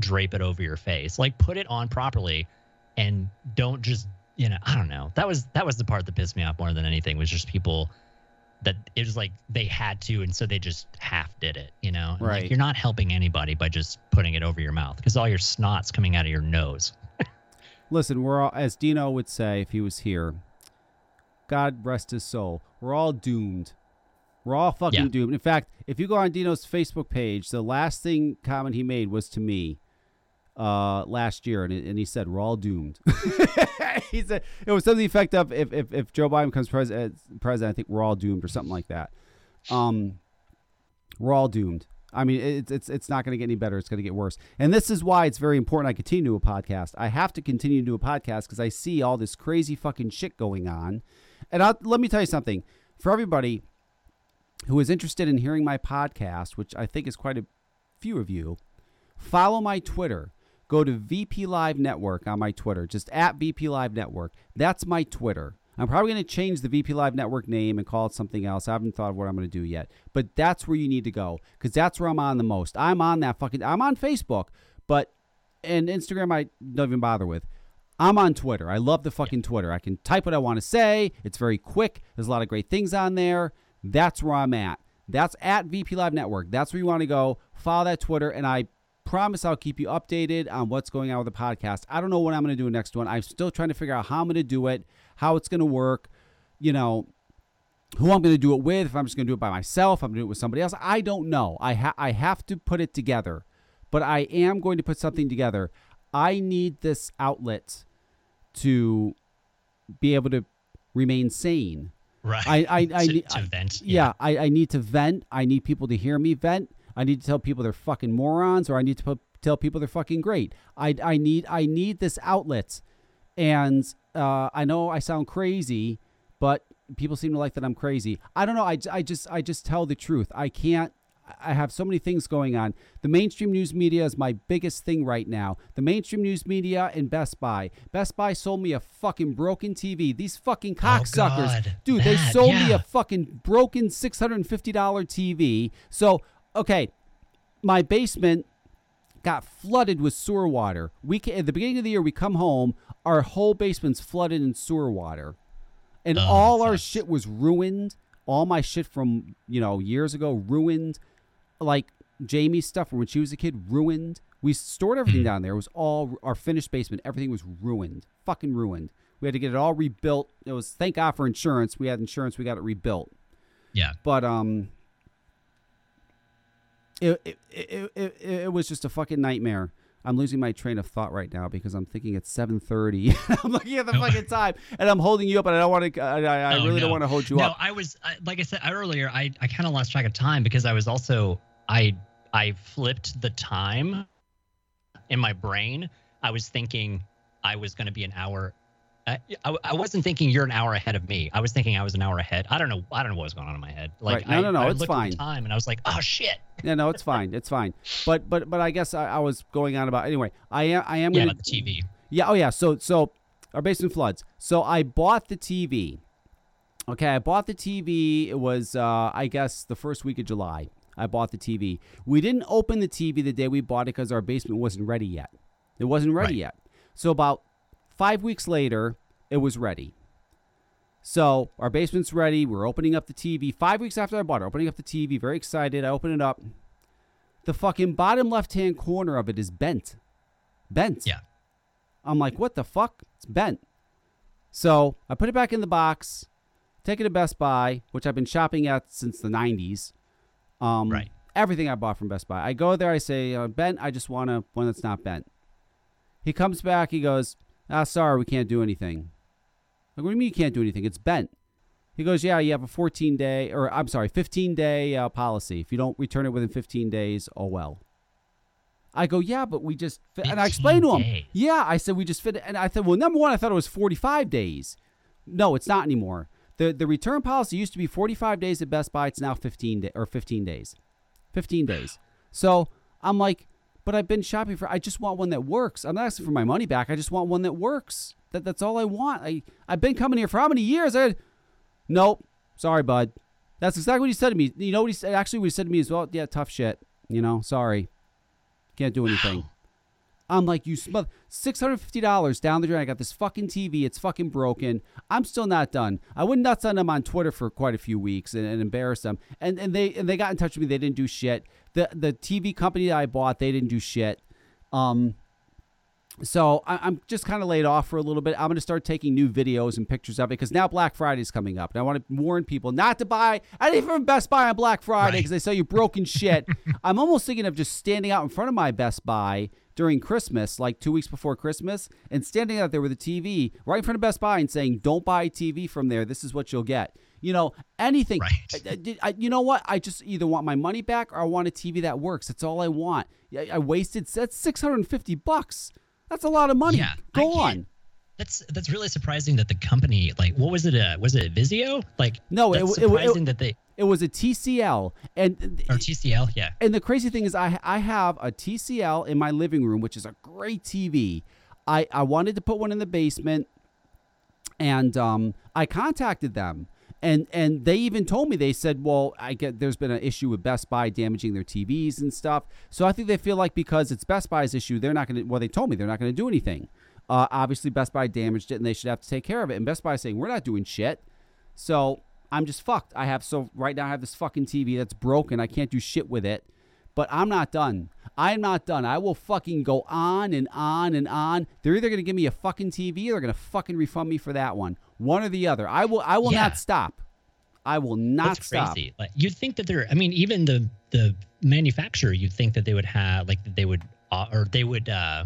drape it over your face. Like put it on properly and don't just you know i don't know that was that was the part that pissed me off more than anything was just people that it was like they had to and so they just half did it you know And, Right. like you're not helping anybody by just putting it over your mouth because all your snot's coming out of your nose Listen, we're all, as Dino would say if he was here, God rest his soul. We're all doomed. We're all fucking Yeah. doomed. In fact, if you go on Dino's Facebook page, the last thing comment he made was to me uh, last year, and, and he said, We're all doomed. he said, It was something the effect of if, if, if Joe Biden becomes president, president, I think we're all doomed, or something like that. Um, we're all doomed. I mean, it's it's it's not going to get any better. It's going to get worse. And this is why it's very important I continue to do a podcast. I have to continue to do a podcast because I see all this crazy fucking shit going on. And I'll, let me tell you something for everybody who is interested in hearing my podcast, which I think is quite a few of you. Follow my Twitter. Go to VP Live Network on my Twitter, just at VP Live Network. That's my Twitter. I'm probably going to change the VP Live Network name and call it something else. I haven't thought of what I'm going to do yet, but that's where you need to go because that's where I'm on the most. I'm on that fucking. I'm on Facebook, but and Instagram I don't even bother with. I'm on Twitter. I love the fucking Twitter. I can type what I want to say. It's very quick. There's a lot of great things on there. That's where I'm at. That's at VP Live Network. That's where you want to go. Follow that Twitter, and I promise I'll keep you updated on what's going on with the podcast. I don't know what I'm going to do next one. I'm still trying to figure out how I'm going to do it, how it's going to work. You know, who I'm going to do it with, if I'm just going to do it by myself, I'm going to do it with somebody else. I don't know. I ha- I have to put it together, but I am going to put something together. I need this outlet to be able to remain sane. right I I, I to, need to vent yeah, I, I need to vent. I need people to hear me vent. I need to tell people they're fucking morons, or I need to tell people they're fucking great. I, I need I need this outlet, and uh, I know I sound crazy, but people seem to like that I'm crazy. I don't know. I, I just I just tell the truth. I can't I have so many things going on. The mainstream news media is my biggest thing right now. The mainstream news media and Best Buy. Best Buy sold me a fucking broken TV. These fucking cocksuckers, Oh, God. dude, they sold me a fucking broken six hundred and fifty dollar TV. So okay, my basement got flooded with sewer water. We at the beginning of the year, we come home, our whole basement's flooded in sewer water, and Oh, all our shit was ruined. All my shit from you know years ago ruined, like Jamie's stuff from when she was a kid ruined. We stored everything down there. It was all our finished basement. Everything was ruined, fucking ruined. We had to get it all rebuilt. It was thank God for insurance. We had insurance. We got it rebuilt Yeah. but um it it, it, it, it was just a fucking nightmare i'm losing my train of thought right now because i'm thinking it's 7.30 i'm looking at the fucking time and i'm holding you up and i don't want to i, I, Oh, really don't want to hold you no, up No, I was I, like I said earlier. I I kind of lost track of time because I was also I I flipped the time in my brain. I was thinking I was going to be an hour. I, I, I wasn't thinking you're an hour ahead of me. I was thinking I was an hour ahead. I don't know. I don't know what was going on in my head. Like Right. No, I, no, no, I it's fine. the time and I was like, oh shit. yeah no it's fine it's fine but but but i guess i, I was going on about anyway i am i am Yeah, gonna about the TV. Yeah. Oh, yeah. So, so our basement floods. So I bought the TV. Okay, I bought the TV. It was, uh, I guess, the first week of July. I bought the TV. We didn't open the TV the day we bought it because our basement wasn't ready yet. It wasn't ready Right. yet. So about five weeks later, it was ready. So our basement's ready. We're opening up the TV. Five weeks after I bought it, opening up the TV, very excited. I open it up. The fucking bottom left hand corner of it is bent. Bent. Yeah. I'm like, what the fuck? It's bent. So I put it back in the box, take it to Best Buy, which I've been shopping at since the 90s. Um, Right. Everything I bought from Best Buy. I go there, I say, uh, bent, I just want a one that's not bent. He comes back, he goes, ah, sorry, we can't do anything. Like, what do you mean you can't do anything? It's bent. He goes, yeah, you have a 14 day, or I'm sorry, 15 day uh, policy. If you don't return it within 15 days, oh well. I go, yeah, but we just, fi-" and I explained to him, days. yeah, I said we just fit, it. and I said, well, number one, I thought it was 45 days. No, it's not anymore. the The return policy used to be 45 days at Best Buy. It's now 15 day, or 15 days, 15 days. So I'm like, but I've been shopping for. I just want one that works. I'm not asking for my money back. I just want one that works. That that's all I want. I I've been coming here for how many years? I, nope. Sorry, bud. That's exactly what he said to me. You know what he said? Actually, what he said to me is, well, yeah, tough shit. You know, sorry. Can't do anything. I'm like, you smother six hundred fifty dollars down the drain. I got this fucking TV. It's fucking broken. I'm still not done. I went nuts on them on Twitter for quite a few weeks and, and embarrassed them. And and they and they got in touch with me. They didn't do shit. The the TV company that I bought, they didn't do shit. Um, so I, I'm just kind of laid off for a little bit. I'm going to start taking new videos and pictures of it because now Black Friday is coming up, and I want to warn people not to buy anything from Best Buy on Black Friday Right. because they sell you broken shit. I'm almost thinking of just standing out in front of my Best Buy during Christmas, like two weeks before Christmas, and standing out there with a TV right in front of Best Buy and saying, "Don't buy a TV from there. This is what you'll get." You know, anything. Right. I I- you know what? I just either want my money back or I want a TV that works. That's all I want. I, I wasted. That's 650 bucks. That's a lot of money. Yeah, Go on. That's that's really surprising that the company like what was it? Uh, was it Vizio? Like No, it w- it it- surprising that they It was a TCL, and or TCL. Yeah, and the crazy thing is, I I have a TCL in my living room, which is a great TV. I I wanted to put one in the basement, and um, I contacted them, and and they even told me they said, well, I get there's been an issue with Best Buy damaging their TVs and stuff. So I think they feel like because it's Best Buy's issue, they're not going to. Well, they told me they're not going to do anything. Uh, obviously, Best Buy damaged it, and they should have to take care of it. And Best Buy saying we're not doing shit. So I'm just fucked. I have so right now I have this fucking TV that's broken. I can't do shit with it. But I'm not done. I'm not done. I will fucking go on and on and on. They're either gonna give me a fucking TV or they're gonna fucking refund me for that one. One or the other. I will. I will Yeah. not stop. I will not that's stop. crazy. Like you'd think that they're. I mean, even the the manufacturer, you'd think that they would have like that they would uh, or they would uh,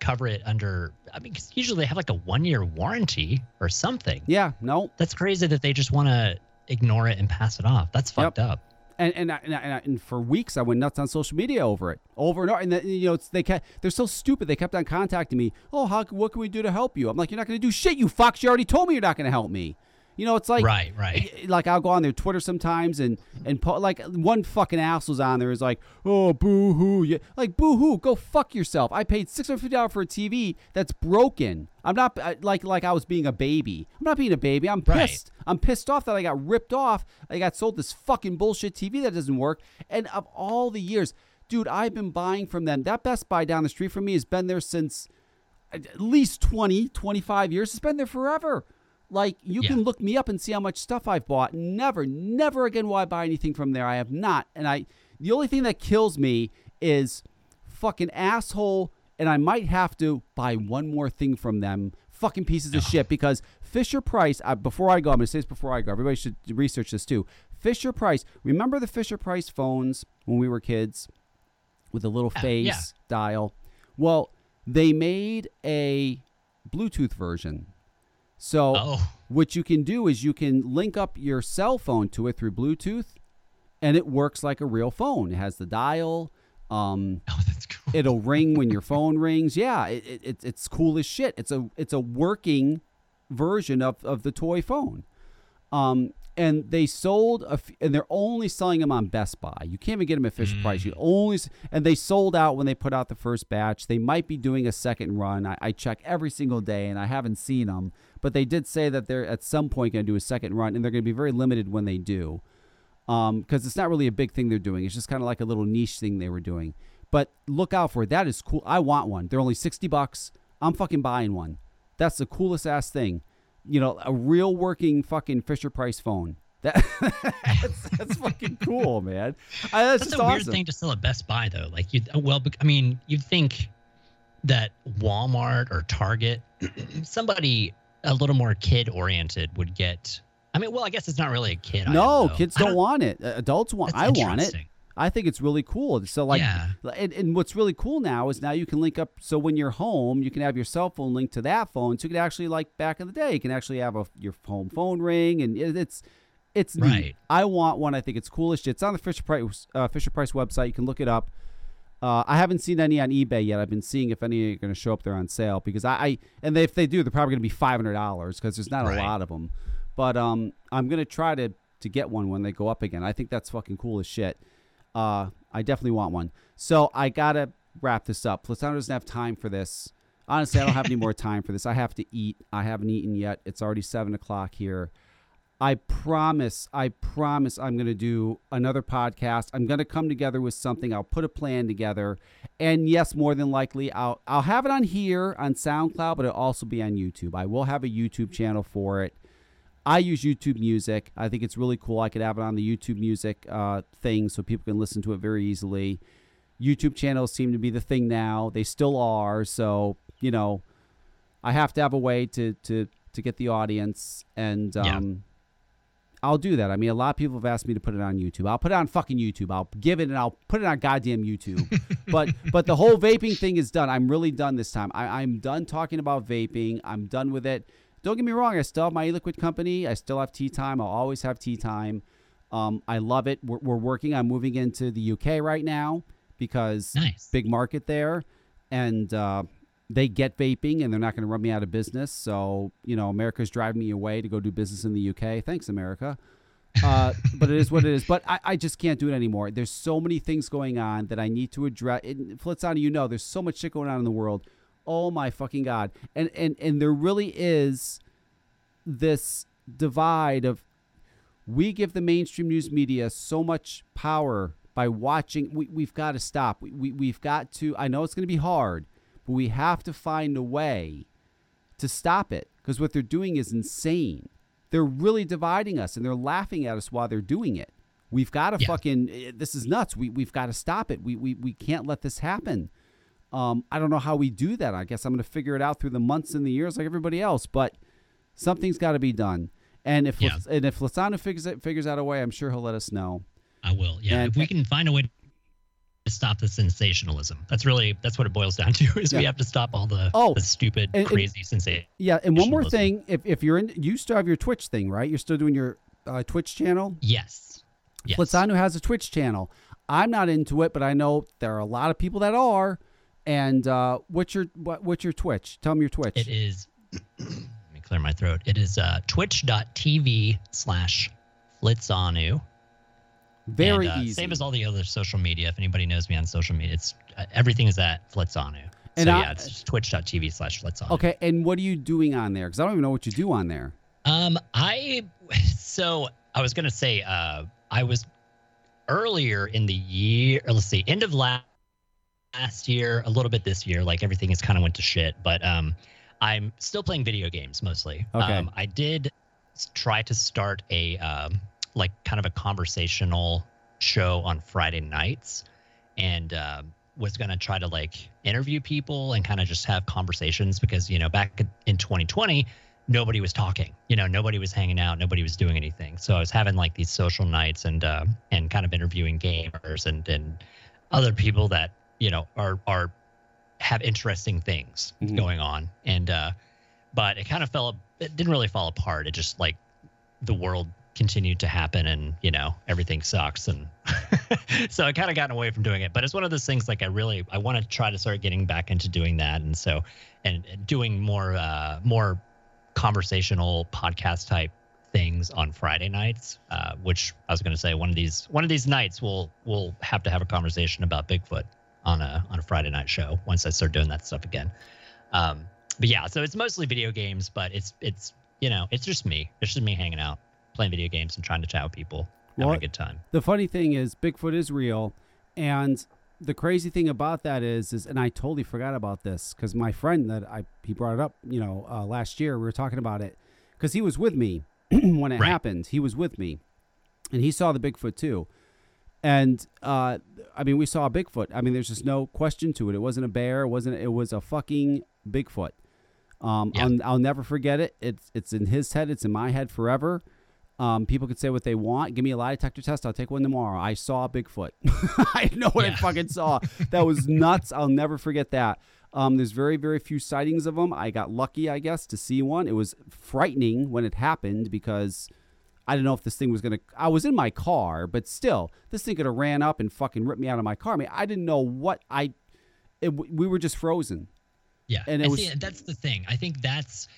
cover it under. I mean, 'cause usually they have like a one year warranty or something. Yeah. No. That's crazy that they just want to ignore it and pass it off. That's fucked up. And and, I, and, I, and, for weeks I went nuts on social media over it, over and over. And then, you know, they kept, they're so stupid. They kept on contacting me. Oh, how what can we do to help you? I'm like, you're not going to do shit, you fox. You already told me you're not going to help me. You know, it's like Right, right. Like I'll go on their Twitter sometimes and and po- like one fucking asshole's on there is like, oh boo hoo, yeah. like boo hoo, go fuck yourself. I paid six hundred fifty dollars for a TV that's broken. I'm not I- like like I was being a baby. I'm not being a baby. I'm Right. pissed. I'm pissed off that I got ripped off. I got sold this fucking bullshit TV that doesn't work. And of all the years, dude, I've been buying from them. That Best Buy down the street from me has been there since uh, at least 20, 25 years. It's been there forever. Like, you Yeah. can look me up and see how much stuff I've bought. Never, never again will I buy anything from there. I have not. And I, the only thing that kills me is fucking asshole. And I might have to buy one more thing from them. Fucking pieces of shit. Because Fisher Price, uh, before I go, I'm going to say this before I go. Everybody should research this too. Fisher Price, remember the Fisher Price phones when we were kids with a little face yeah. dial? Well, they made a Bluetooth version. So Oh. what you can do is you can link up your cell phone to it through Bluetooth, and it works like a real phone. It has the dial. Um, Oh, that's cool. it'll ring when your phone rings. Yeah, it, it, it, it's cool as shit. It's a it's a working version of, of the toy phone. Um, and they sold a f- and they're only selling them on Best Buy. You can't even get them at Fisher Price. You mm. only s- and they sold out when they put out the first batch. They might be doing a second run. I, I check every single day and I haven't seen them, but they did say that they're at some point going to do a second run, and they're going to be very limited when they do um, because it's not really a big thing they're doing. It's just kind of like a little niche thing they were doing. But look out for it. That is cool. I want one. They're only sixty bucks. I'm fucking buying one. That's the coolest ass thing. You know, a real working fucking Fisher Price phone. That that's, that's fucking cool, man. I, that's, That's a weird thing to sell at Best Buy, though. Like you, oh, well, I mean, you'd think that Walmart or Target, somebody a little more kid oriented would get. I mean, well, I guess it's not really a kid. No, kids I don't want it. Adults want. I want it. I think it's really cool. So like, Yeah. and, and what's really cool now is now you can link up. So when you're home, you can have your cell phone linked to that phone. So you can actually like back in the day, you can actually have a your home phone ring, and it, it's it's neat. Right. I want one. I think it's coolest. It's on the Fisher Price uh, Fisher Price website. You can look it up. Uh, I haven't seen any on eBay yet. I've been seeing if any are going to show up there on sale because I, I and they, if they do, they're probably going to be five hundred dollars because there's not Right. a lot of them. But um, I'm going to try to to get one when they go up again. I think that's fucking cool as shit. Uh, I definitely want one. So I gotta wrap this up. Platano doesn't have time for this. Honestly, I don't have any more time for this. I have to eat. I haven't eaten yet. It's already seven o'clock here. I promise, I promise I'm going to do another podcast. I'm going to come together with something. I'll put a plan together. And yes, more than likely I'll I'll have it on here on SoundCloud, but it'll also be on YouTube. I will have a YouTube channel for it. I use YouTube Music. I think it's really cool. I could have it on the YouTube Music uh, thing so people can listen to it very easily. YouTube channels seem to be the thing now. They still are. So, you know, I have to have a way to to to get the audience and Yeah. um I'll do that. I mean, a lot of people have asked me to put it on YouTube. I'll put it on fucking YouTube. I'll give it and I'll put it on goddamn YouTube. but but the whole vaping thing is done. I'm really done this time. I, I'm done talking about vaping. I'm done with it. Don't get me wrong. I still have my e-liquid company. I still have tea time. I'll always have tea time. Um, I love it. We're, we're working on moving into the UK right now because Nice. big market there, and uh, they get vaping, and they're not going to run me out of business. So you know, America's driving me away to go do business in the UK. Thanks, America. Uh, but it is what it is. But I, I just can't do it anymore. There's so many things going on that I need to address. It, Flitzana, you know, there's so much shit going on in the world. Oh my fucking god! And and and there really is this divide of we give the mainstream news media so much power by watching. We, we've got to stop. We, we, we've got to i know it's going to be hard but we have to find a way to stop it because what they're doing is insane. They're really dividing us and they're laughing at us while they're doing it. We've got to Yeah. fucking eh, this is nuts. We, we've got to stop it. We, we, we can't let this happen um, i don't know how we do that i guess i'm going to figure it out through the months and the years like everybody else but something's got to be done and if Yeah. and if Lasano figures it, figures out a way, I'm sure he'll let us know. I will. Yeah. And- if we can find a way to stop the sensationalism, that's really that's what it boils down to. Is we have to stop all the, Oh, the stupid, and- and- crazy sensation. Yeah, and one more thing, if if you're in, you still have your Twitch thing, right? You're still doing your uh, Twitch channel. Yes. Yes. Lasano has a Twitch channel. I'm not into it, but I know there are a lot of people that are. And uh, what's your what, what's your Twitch? Tell me your Twitch. It is. let me clear my throat. It is uh, twitch.tv slash flitzanu. Very And, uh, easy. Same as all the other social media. If anybody knows me on social media, it's uh, everything is at flitzanu. And so I- yeah, it's just twitch.tv slash flitzanu. okay, and what are you doing on there? Because I don't even know what you do on there. Um, I so I was gonna say uh I was earlier in the year. Let's see, end of last last year, a little bit this year. Like everything has kind of went to shit, but um, I'm still playing video games mostly. Okay. Um, I did try to start a um like kind of a conversational show on Friday nights, and um, was gonna try to like interview people and kind of just have conversations because you know back in 2020 nobody was talking you know nobody was hanging out nobody was doing anything so i was having like these social nights and uh, and kind of interviewing gamers and and other people that you know are are have interesting things Mhm. going on. And uh but it kind of fell it didn't really fall apart. It just like the world continued to happen and you know everything sucks. And so i kind of gotten away from doing it. But it's one of those things like i really i want to try to start getting back into doing that. And so and, and doing more uh more conversational podcast type things on friday nights uh which i was going to say one of these one of these nights we'll we'll have to have a conversation about bigfoot on a on a friday night show once i start doing that stuff again um but yeah so it's mostly video games but it's it's you know it's just me it's just me hanging out playing video games and trying to chat with people having Well, a good time The funny thing is, Bigfoot is real, and the crazy thing about that is, is and I totally forgot about this because my friend that I he brought it up, you know, uh, last year we were talking about it because he was with me when it Right. happened. He was with me, and he saw the Bigfoot too. And uh, I mean, we saw a Bigfoot. I mean, there's just no question to it. It wasn't a bear. It wasn't. It was a fucking Bigfoot. Um, Yeah. I'll, I'll never forget it. It's it's in his head. It's in my head forever. Um, people can say what they want. Give me a lie detector test. I'll take one tomorrow. I saw a Bigfoot. I know what I fucking saw. That was nuts. I'll never forget that. Um, there's very, very few sightings of them. I got lucky, I guess, to see one. It was frightening when it happened because I didn't know if this thing was gonna. I was in my car, but still, this thing could have ran up and fucking ripped me out of my car. I mean, I didn't know what I. It, we were just frozen. Yeah, And it see, was- that's the thing. I think that's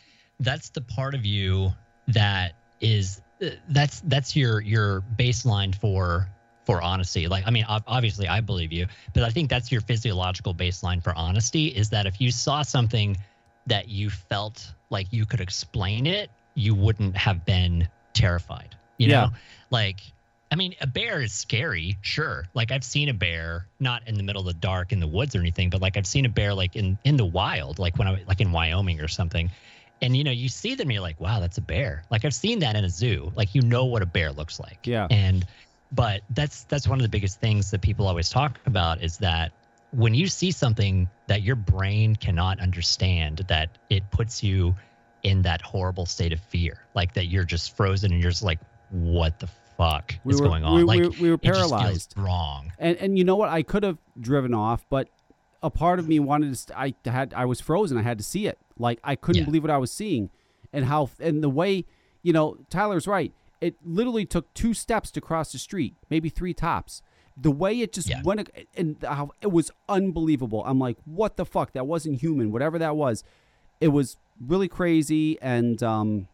that's the part of you that is uh, that's that's your your baseline for for honesty. Like, I mean, obviously, I believe you, but I think that's your physiological baseline for honesty. Is that if you saw something that you felt like you could explain it, you wouldn't have been terrified. You Yeah. know, like. I mean, a bear is scary, sure. Like I've seen a bear, not in the middle of the dark in the woods or anything, but like I've seen a bear like in in the wild, like when I was like in Wyoming or something. And you know, you see them, you're like, wow, that's a bear. Like I've seen that in a zoo. Like you know what a bear looks like. Yeah. And but that's that's one of the biggest things that people always talk about is that when you see something that your brain cannot understand, that it puts you in that horrible state of fear, like that you're just frozen and you're just like, what the fuck We is were- going we- on? like we- we were it just feels paralyzed. wrong. And and you know what? I could have driven off, but a part of me wanted to. St- I had. I was frozen. I had to see it. Like I couldn't Yeah. believe what I was seeing, and how and the way. You know, Tyler's right. It literally took two steps to cross the street, maybe three tops. The way it just Yeah. went, and how it was unbelievable. I'm like, what the fuck? That wasn't human. Whatever that was, it was really crazy. And um,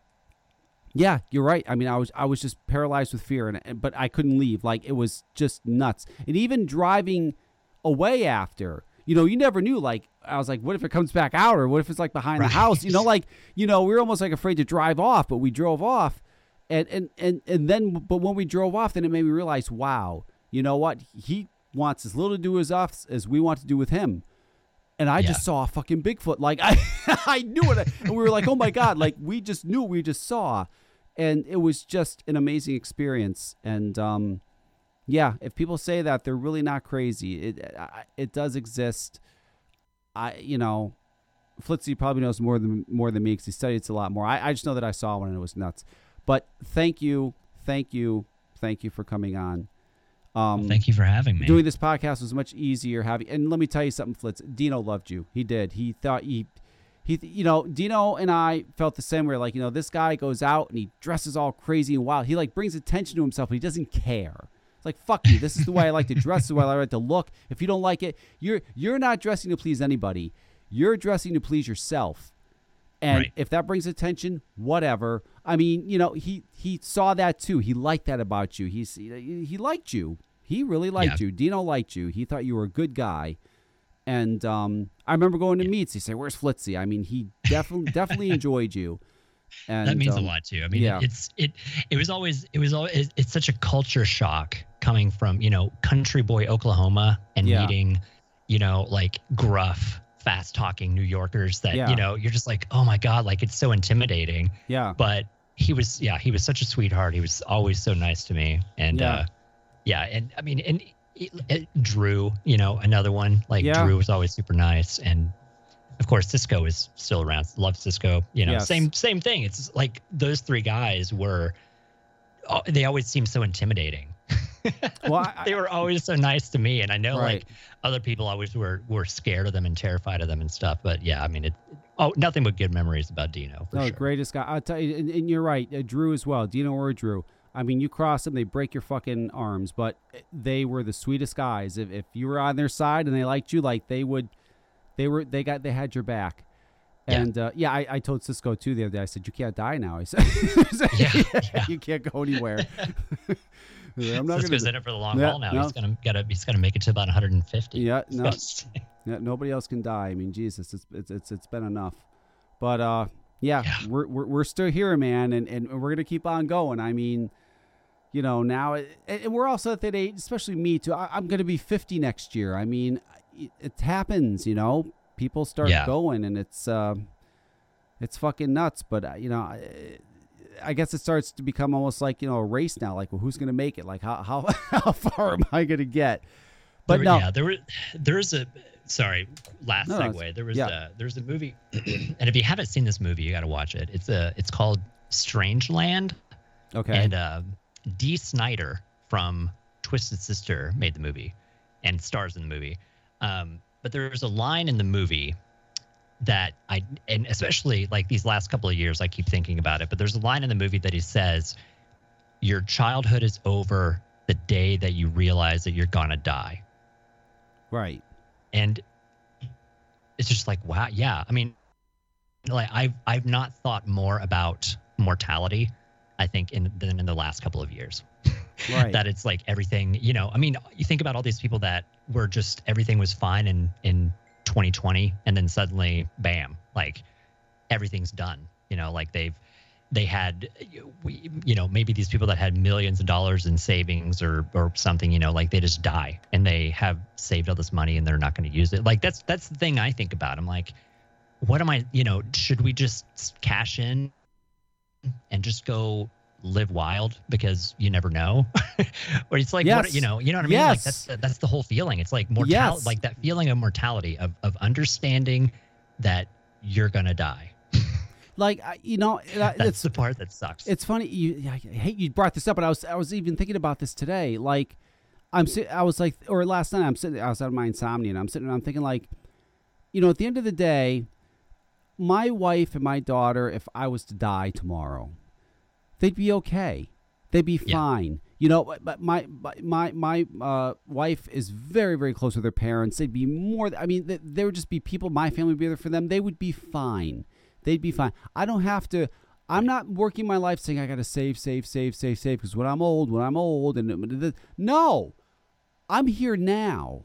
yeah, you're right. I mean, I was I was just paralyzed with fear, and but I couldn't leave. Like it was just nuts. And even driving away after, you know, you never knew. Like I was like, what if it comes back out, or what if it's like behind the house? You know, like you know, we were almost like afraid to drive off, but we drove off, and and and and then, but when we drove off, then it made me realize, wow, you know what? He wants as little to do with us as we want to do with him and I Yeah. just saw a fucking Bigfoot. Like I, I knew it, and we were like, "Oh my god!" Like we just knew, we just saw, and it was just an amazing experience. And um, yeah, if people say that, they're really not crazy. It it does exist. I you know, Flitzy probably knows more than more than me because he studies a lot more. I, I just know that I saw one and it was nuts. But thank you, thank you, thank you for coming on. Um, Thank you for having me. Doing this podcast was much easier having, and let me tell you something, Flitz. Dino loved you. He did. He thought he, he, you know, Dino and I felt the same way. Like, you know, this guy goes out and he dresses all crazy and wild. He like brings attention to himself, but he doesn't care. It's like fuck you. This is the way I like to dress. This is the way I like to look. If you don't like it, you're you're not dressing to please anybody. You're dressing to please yourself. And Right. if that brings attention, whatever. I mean, you know, he he saw that too. He liked that about you. He's he, he liked you. He really liked Yeah. you. Dino liked you. He thought you were a good guy. And um, I remember going to meets. He said, "Where's Flitzy?" I mean, he definitely definitely enjoyed you. And that means um, a lot too. I mean, yeah. it's it it was always it was always it's such a culture shock coming from you know country boy Oklahoma and Yeah. meeting you know like gruff fast talking New Yorkers that Yeah. you know you're just like oh my god like it's so intimidating. Yeah. But he was yeah he was such a sweetheart. He was always so nice to me and Yeah. uh yeah and I mean and it, it- Drew you know another one like Yeah. Drew was always super nice and of course Cisco is still around love Cisco you know Yes. same same thing it's like those three guys were oh, they always seemed so intimidating Well, I- they were always so nice to me and I know Right. like other people always were were scared of them and terrified of them and stuff but yeah I mean it oh nothing but good memories about Dino for no, sure greatest guy. I'll tell you, and, and you're right. Uh, Drew as well. Dino or Drew. I mean, you cross them, they break your fucking arms. But they were the sweetest guys. If, if you were on their side and they liked you, like they would, they were they got they had your back. Yeah. And uh, yeah, I, I told Cisco too the other day. I said, "You can't die now." I said, Yeah, yeah. "You can't go anywhere." I'm not Cisco's gonna. in it for the long Yeah, haul now no. he's gonna gotta he's gonna make it to about 150 Yeah, no, Yeah, nobody else can die. I mean, Jesus, it's it's it's, it's been enough. But uh, yeah, Yeah. We're, we're we're still here, man, and and we're gonna keep on going. I mean, you know, now and we're also at that age, especially me too. I, I'm gonna be 50 next year. I mean, it, it happens, you know. People start Yeah. going, and it's uh, it's fucking nuts. But uh, you know. I, I guess it starts to become almost like you know a race now. Like, well, who's going to make it? Like, how how how far am I going to get? But There- no, yeah, there were there's a sorry last No, segue. There was yeah. a there's a movie, and if you haven't seen this movie, you got to watch it. It's a it's called Strangeland, okay, and uh, Dee Snider from Twisted Sister made the movie, and stars in the movie. Um, but there's a line in the movie that I and especially like these last couple of years, I keep thinking about it. But there's a line in the movie that he says, "Your childhood is over the day that you realize that you're gonna die." right. and it's just like wow yeah i mean like i've i've not thought more about mortality i think in than in the last couple of years Right. that it's like everything you know i mean you think about all these people that were just everything was fine in in 2020 and then suddenly bam like everything's done you know like they've they had we, you know maybe these people that had millions of dollars in savings or or something you know like they just die and they have saved all this money and they're not going to use it. Like that's that's the thing i think about. I'm like what am i you know should we just cash in and just go live wild because you never know or it's like what you know you know what i mean like Yes. that's that's the whole feeling it's like mortality Yes. like that feeling of mortality of of understanding that you're gonna die like you know, it- that's it's the part that sucks it's funny. You, I hate you brought this up, but I was I was even thinking about this today. Like, I'm I was like, or last night I'm sitting. I was out of my insomnia, and I'm sitting. and I'm thinking like, you know, at the end of the day, my wife and my daughter, if I was to die tomorrow, they'd be okay. They'd be Yeah. fine. You know, but- my my my uh, wife is very very close with her parents. They'd be more. I mean, th- there would just be people. My family would be there for them. They would be fine. They'd be fine. I don't have to. I'm not working my life saying I got to save, save, save, save, save because when I'm old, when I'm old, and no, I'm here now.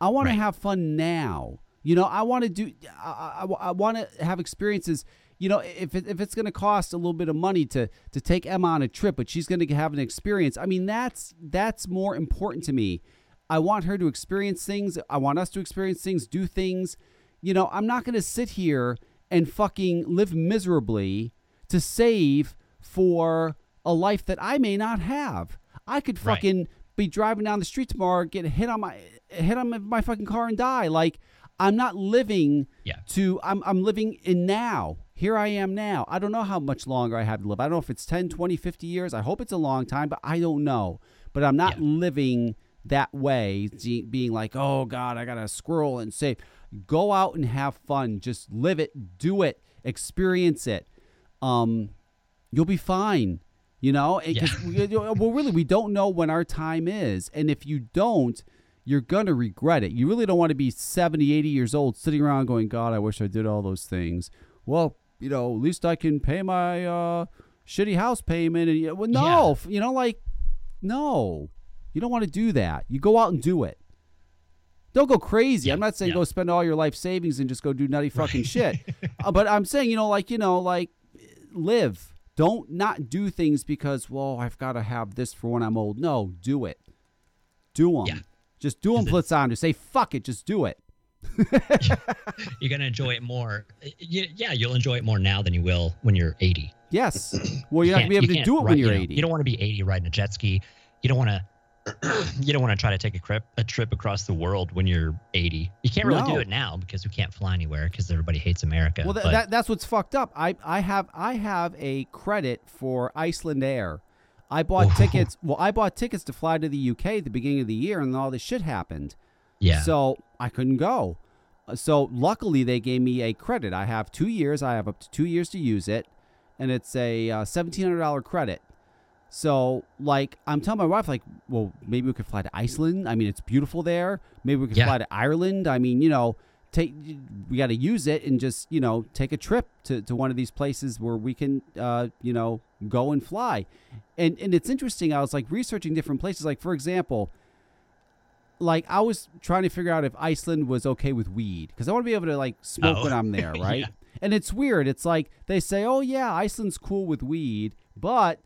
I want Right. to have fun now. You know, I want to do. I, I, I want to have experiences. You know, if it, if it's going to cost a little bit of money to to take Emma on a trip, but she's going to have an experience. I mean, that's that's more important to me. I want her to experience things. I want us to experience things, do things. You know, I'm not going to sit here and fucking live miserably to save for a life that I may not have. I could Right. fucking be driving down the street tomorrow, get hit on my hit on my, my fucking car and die. Like I'm not living Yeah. to I'm I'm living in now. Here I am now. I don't know how much longer I have to live. I don't know if it's 10, 20, 50 years. I hope it's a long time, but I don't know. But I'm not Yeah. living that way, being like, "Oh god, I got to scroll and save." Go out and have fun. Just live it, do it, experience it. Um you'll be fine. You know, because well, really, we don't know when our time is, and if you don't, you're gonna regret it. You really don't want to be 70, 80 years old sitting around going, "God, I wish I did all those things." Well, you know, at least I can pay my uh, shitty house payment. And well, no, f- you know, like, no, you don't want to do that. You go out and do it. Don't go crazy. Yeah, I'm not saying yeah. go spend all your life savings and just go do nutty fucking shit. Uh, but I'm saying, you know, like, you know, like, live. Don't not do things because, well, I've got to have this for when I'm old. No, do it. Do them. Yeah. Just do them, Blitzonder. Say, fuck it, just do it. You're gonna enjoy it more. Yeah, you'll enjoy it more now than you will when you're 80. Yes. Well, you're not to be able to do it when you're you know, 80. You don't want to be 80 riding a jet ski. You don't want to. you don't want to try to take a trip a trip across the world when you're 80. You can't really No. do it now because we can't fly anywhere because everybody hates America. Well, th- that, that's what's fucked up. I, I have I have a credit for Icelandair. I bought tickets. Well, I bought tickets to fly to the UK at the beginning of the year, and all this shit happened. Yeah. So I couldn't go. So luckily, they gave me a credit. I have two years. I have up to two years to use it, and it's a uh, seventeen hundred dollar credit. So like I'm telling my wife, like, well, maybe we could fly to Iceland. I mean, it's beautiful there. Maybe we could Yeah. fly to Ireland. I mean, you know, take we got to use it and just you know take a trip to, to one of these places where we can uh, you know go and fly. And and it's interesting. I was like researching different places. Like for example, like I was trying to figure out if Iceland was okay with weed because I want to be able to like smoke Oh. when I'm there, right? Yeah. And it's weird. It's like they say, "Oh yeah, Iceland's cool with weed," but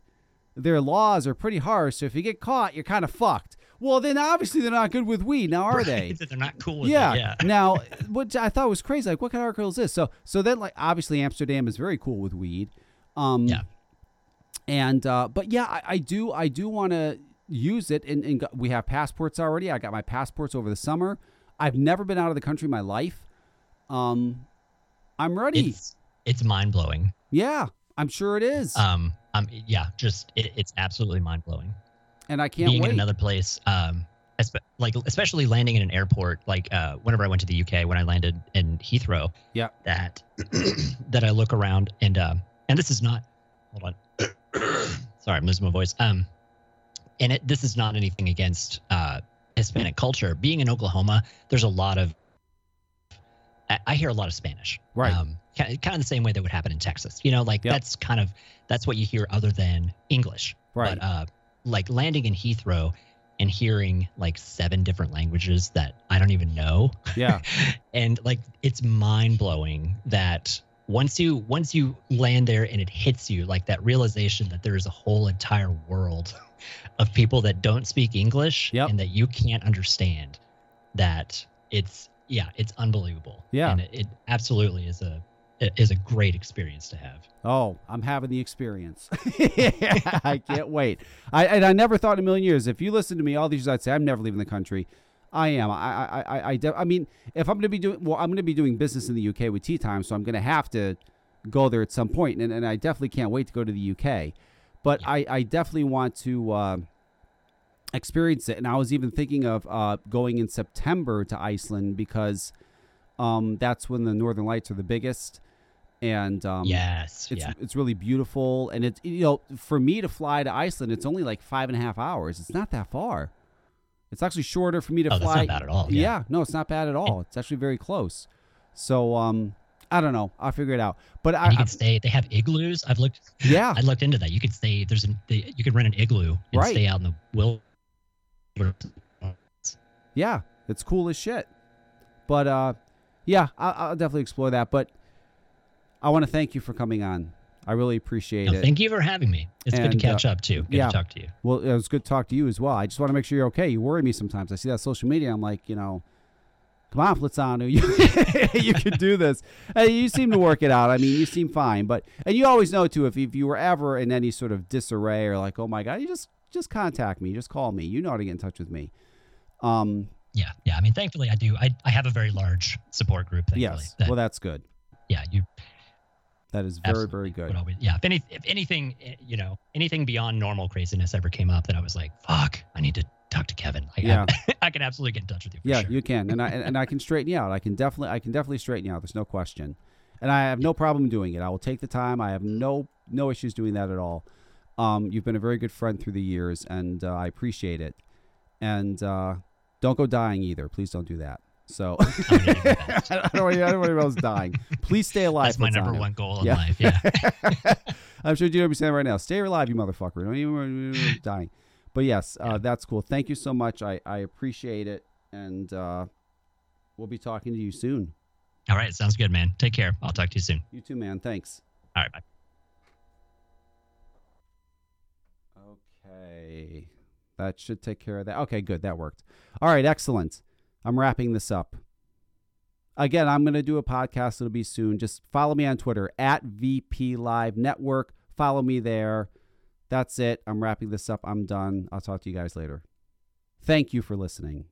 their laws are pretty harsh. So if you get caught, you're kind of fucked. Well, then obviously they're not good with weed, now are they? They're not cool with yeah. it. Yeah. now, which I thought was crazy. Like, what kind of article is this? So, so then, like, obviously Amsterdam is very cool with weed. Um, Yeah. And uh, but yeah, I, I do I do want to use it, and, and we have passports already. I got my passports over the summer. I've never been out of the country in my life. Um, I'm ready. It's it's mind blowing. yeah, I'm sure it is, Um. Um. Yeah. Just it, it's absolutely mind blowing. and I can't being wait. in another place um like especially landing in an airport like uh whenever i went to the uk when i landed in heathrow Yeah. that that i look around and um and this is not hold on sorry i'm losing my voice um and it this is not anything against uh hispanic culture being in oklahoma there's a lot of I, I hear a lot of Spanish, Right. Um, kind of the same way that would happen in Texas. You know, like Yep. that's kind of that's what you hear other than English. Right. But uh, like landing in Heathrow and hearing like seven different languages that I don't even know. yeah, and like it's mind blowing that once you once you land there and it hits you like that realization that there is a whole entire world of people that don't speak English Yep. and that you can't understand that it's yeah it's unbelievable Yeah. and it, it absolutely is a is a great experience to have Oh, I'm having the experience. I can't wait. I and I never thought in a million years. If you listen to me all these years, I'd say I'm never leaving the country. I am. I I I I, de- I mean, if I'm going to be doing well, I'm going to be doing business in the UK with Tea Time, so I'm going to have to go there at some point, and, and I definitely can't wait to go to the UK. But I I definitely want to. Uh, experience it and i was even thinking of uh, going in september to iceland because um, that's when the northern lights are the biggest and um, yes it's yeah it's really beautiful, and it's you know for me to fly to Iceland, it's only like five and a half hours. It's not that far. It's actually shorter for me to Oh, that's fly. not bad at all, yeah. no, it's not bad at all. It's actually very close. So um, I don't know. I'll figure it out. But I, And you I stay they have igloos i've looked yeah, I looked into that. You could stay. There's an. They, you could rent an igloo and Right. stay out in the will. yeah, it's cool as shit. But uh, yeah, I, I'll definitely explore that. But I want to thank you for coming on. I really appreciate No, it. thank you for having me. It's good to catch uh, up too. Good yeah. to talk to you. Well, it was good to talk to you as well. I just want to make sure you're okay. You worry me sometimes. I see that social media. I'm like, you know, come on, Flitzanu, you you can do this. Hey, you seem to work it out. I mean, you seem fine. But and you always know too if if you were ever in any sort of disarray or like, oh my god, you just just contact me, just call me. You know how to get in touch with me. Um, Yeah, yeah. I mean, thankfully, I do. I, I have a very large support group. Thankfully. yes. That, well, that's good. yeah, you That is very absolutely very good. would always- yeah. If any, if anything, eh, you know, anything beyond normal craziness ever came up, that I was like, fuck, I need to talk to Kevin. Like, Yeah. I, I can absolutely get in touch with you. For Yeah, sure. you can, and I and, and I can straighten you out. I can definitely, I can definitely straighten you out. There's no question, and I have no problem doing it. I will take the time. I have no no issues doing that at all. Um, you've been a very good friend through the years, and uh, I appreciate it. And uh, don't go dying either. Please don't do that. So I'm gonna do my best. I don't want anyone else dying. Please stay alive. That's my number one goal in Yeah. life. Yeah. I'm sure you do understand right now. Stay alive, you motherfucker. Don't even dying. But yes, uh, that's cool. Thank you so much. I, I appreciate it. And uh, we'll be talking to you soon. All right. Sounds good, man. Take care. I'll talk to you soon. You too, man. Thanks. All right. Bye. Okay. That should take care of that. Okay, good. That worked. All right, excellent. I'm wrapping this up. Again, I'm going to do a podcast. It'll be soon. Just follow me on Twitter at VP Live Network. Follow me there. That's it. I'm wrapping this up. I'm done. I'll talk to you guys later. Thank you for listening.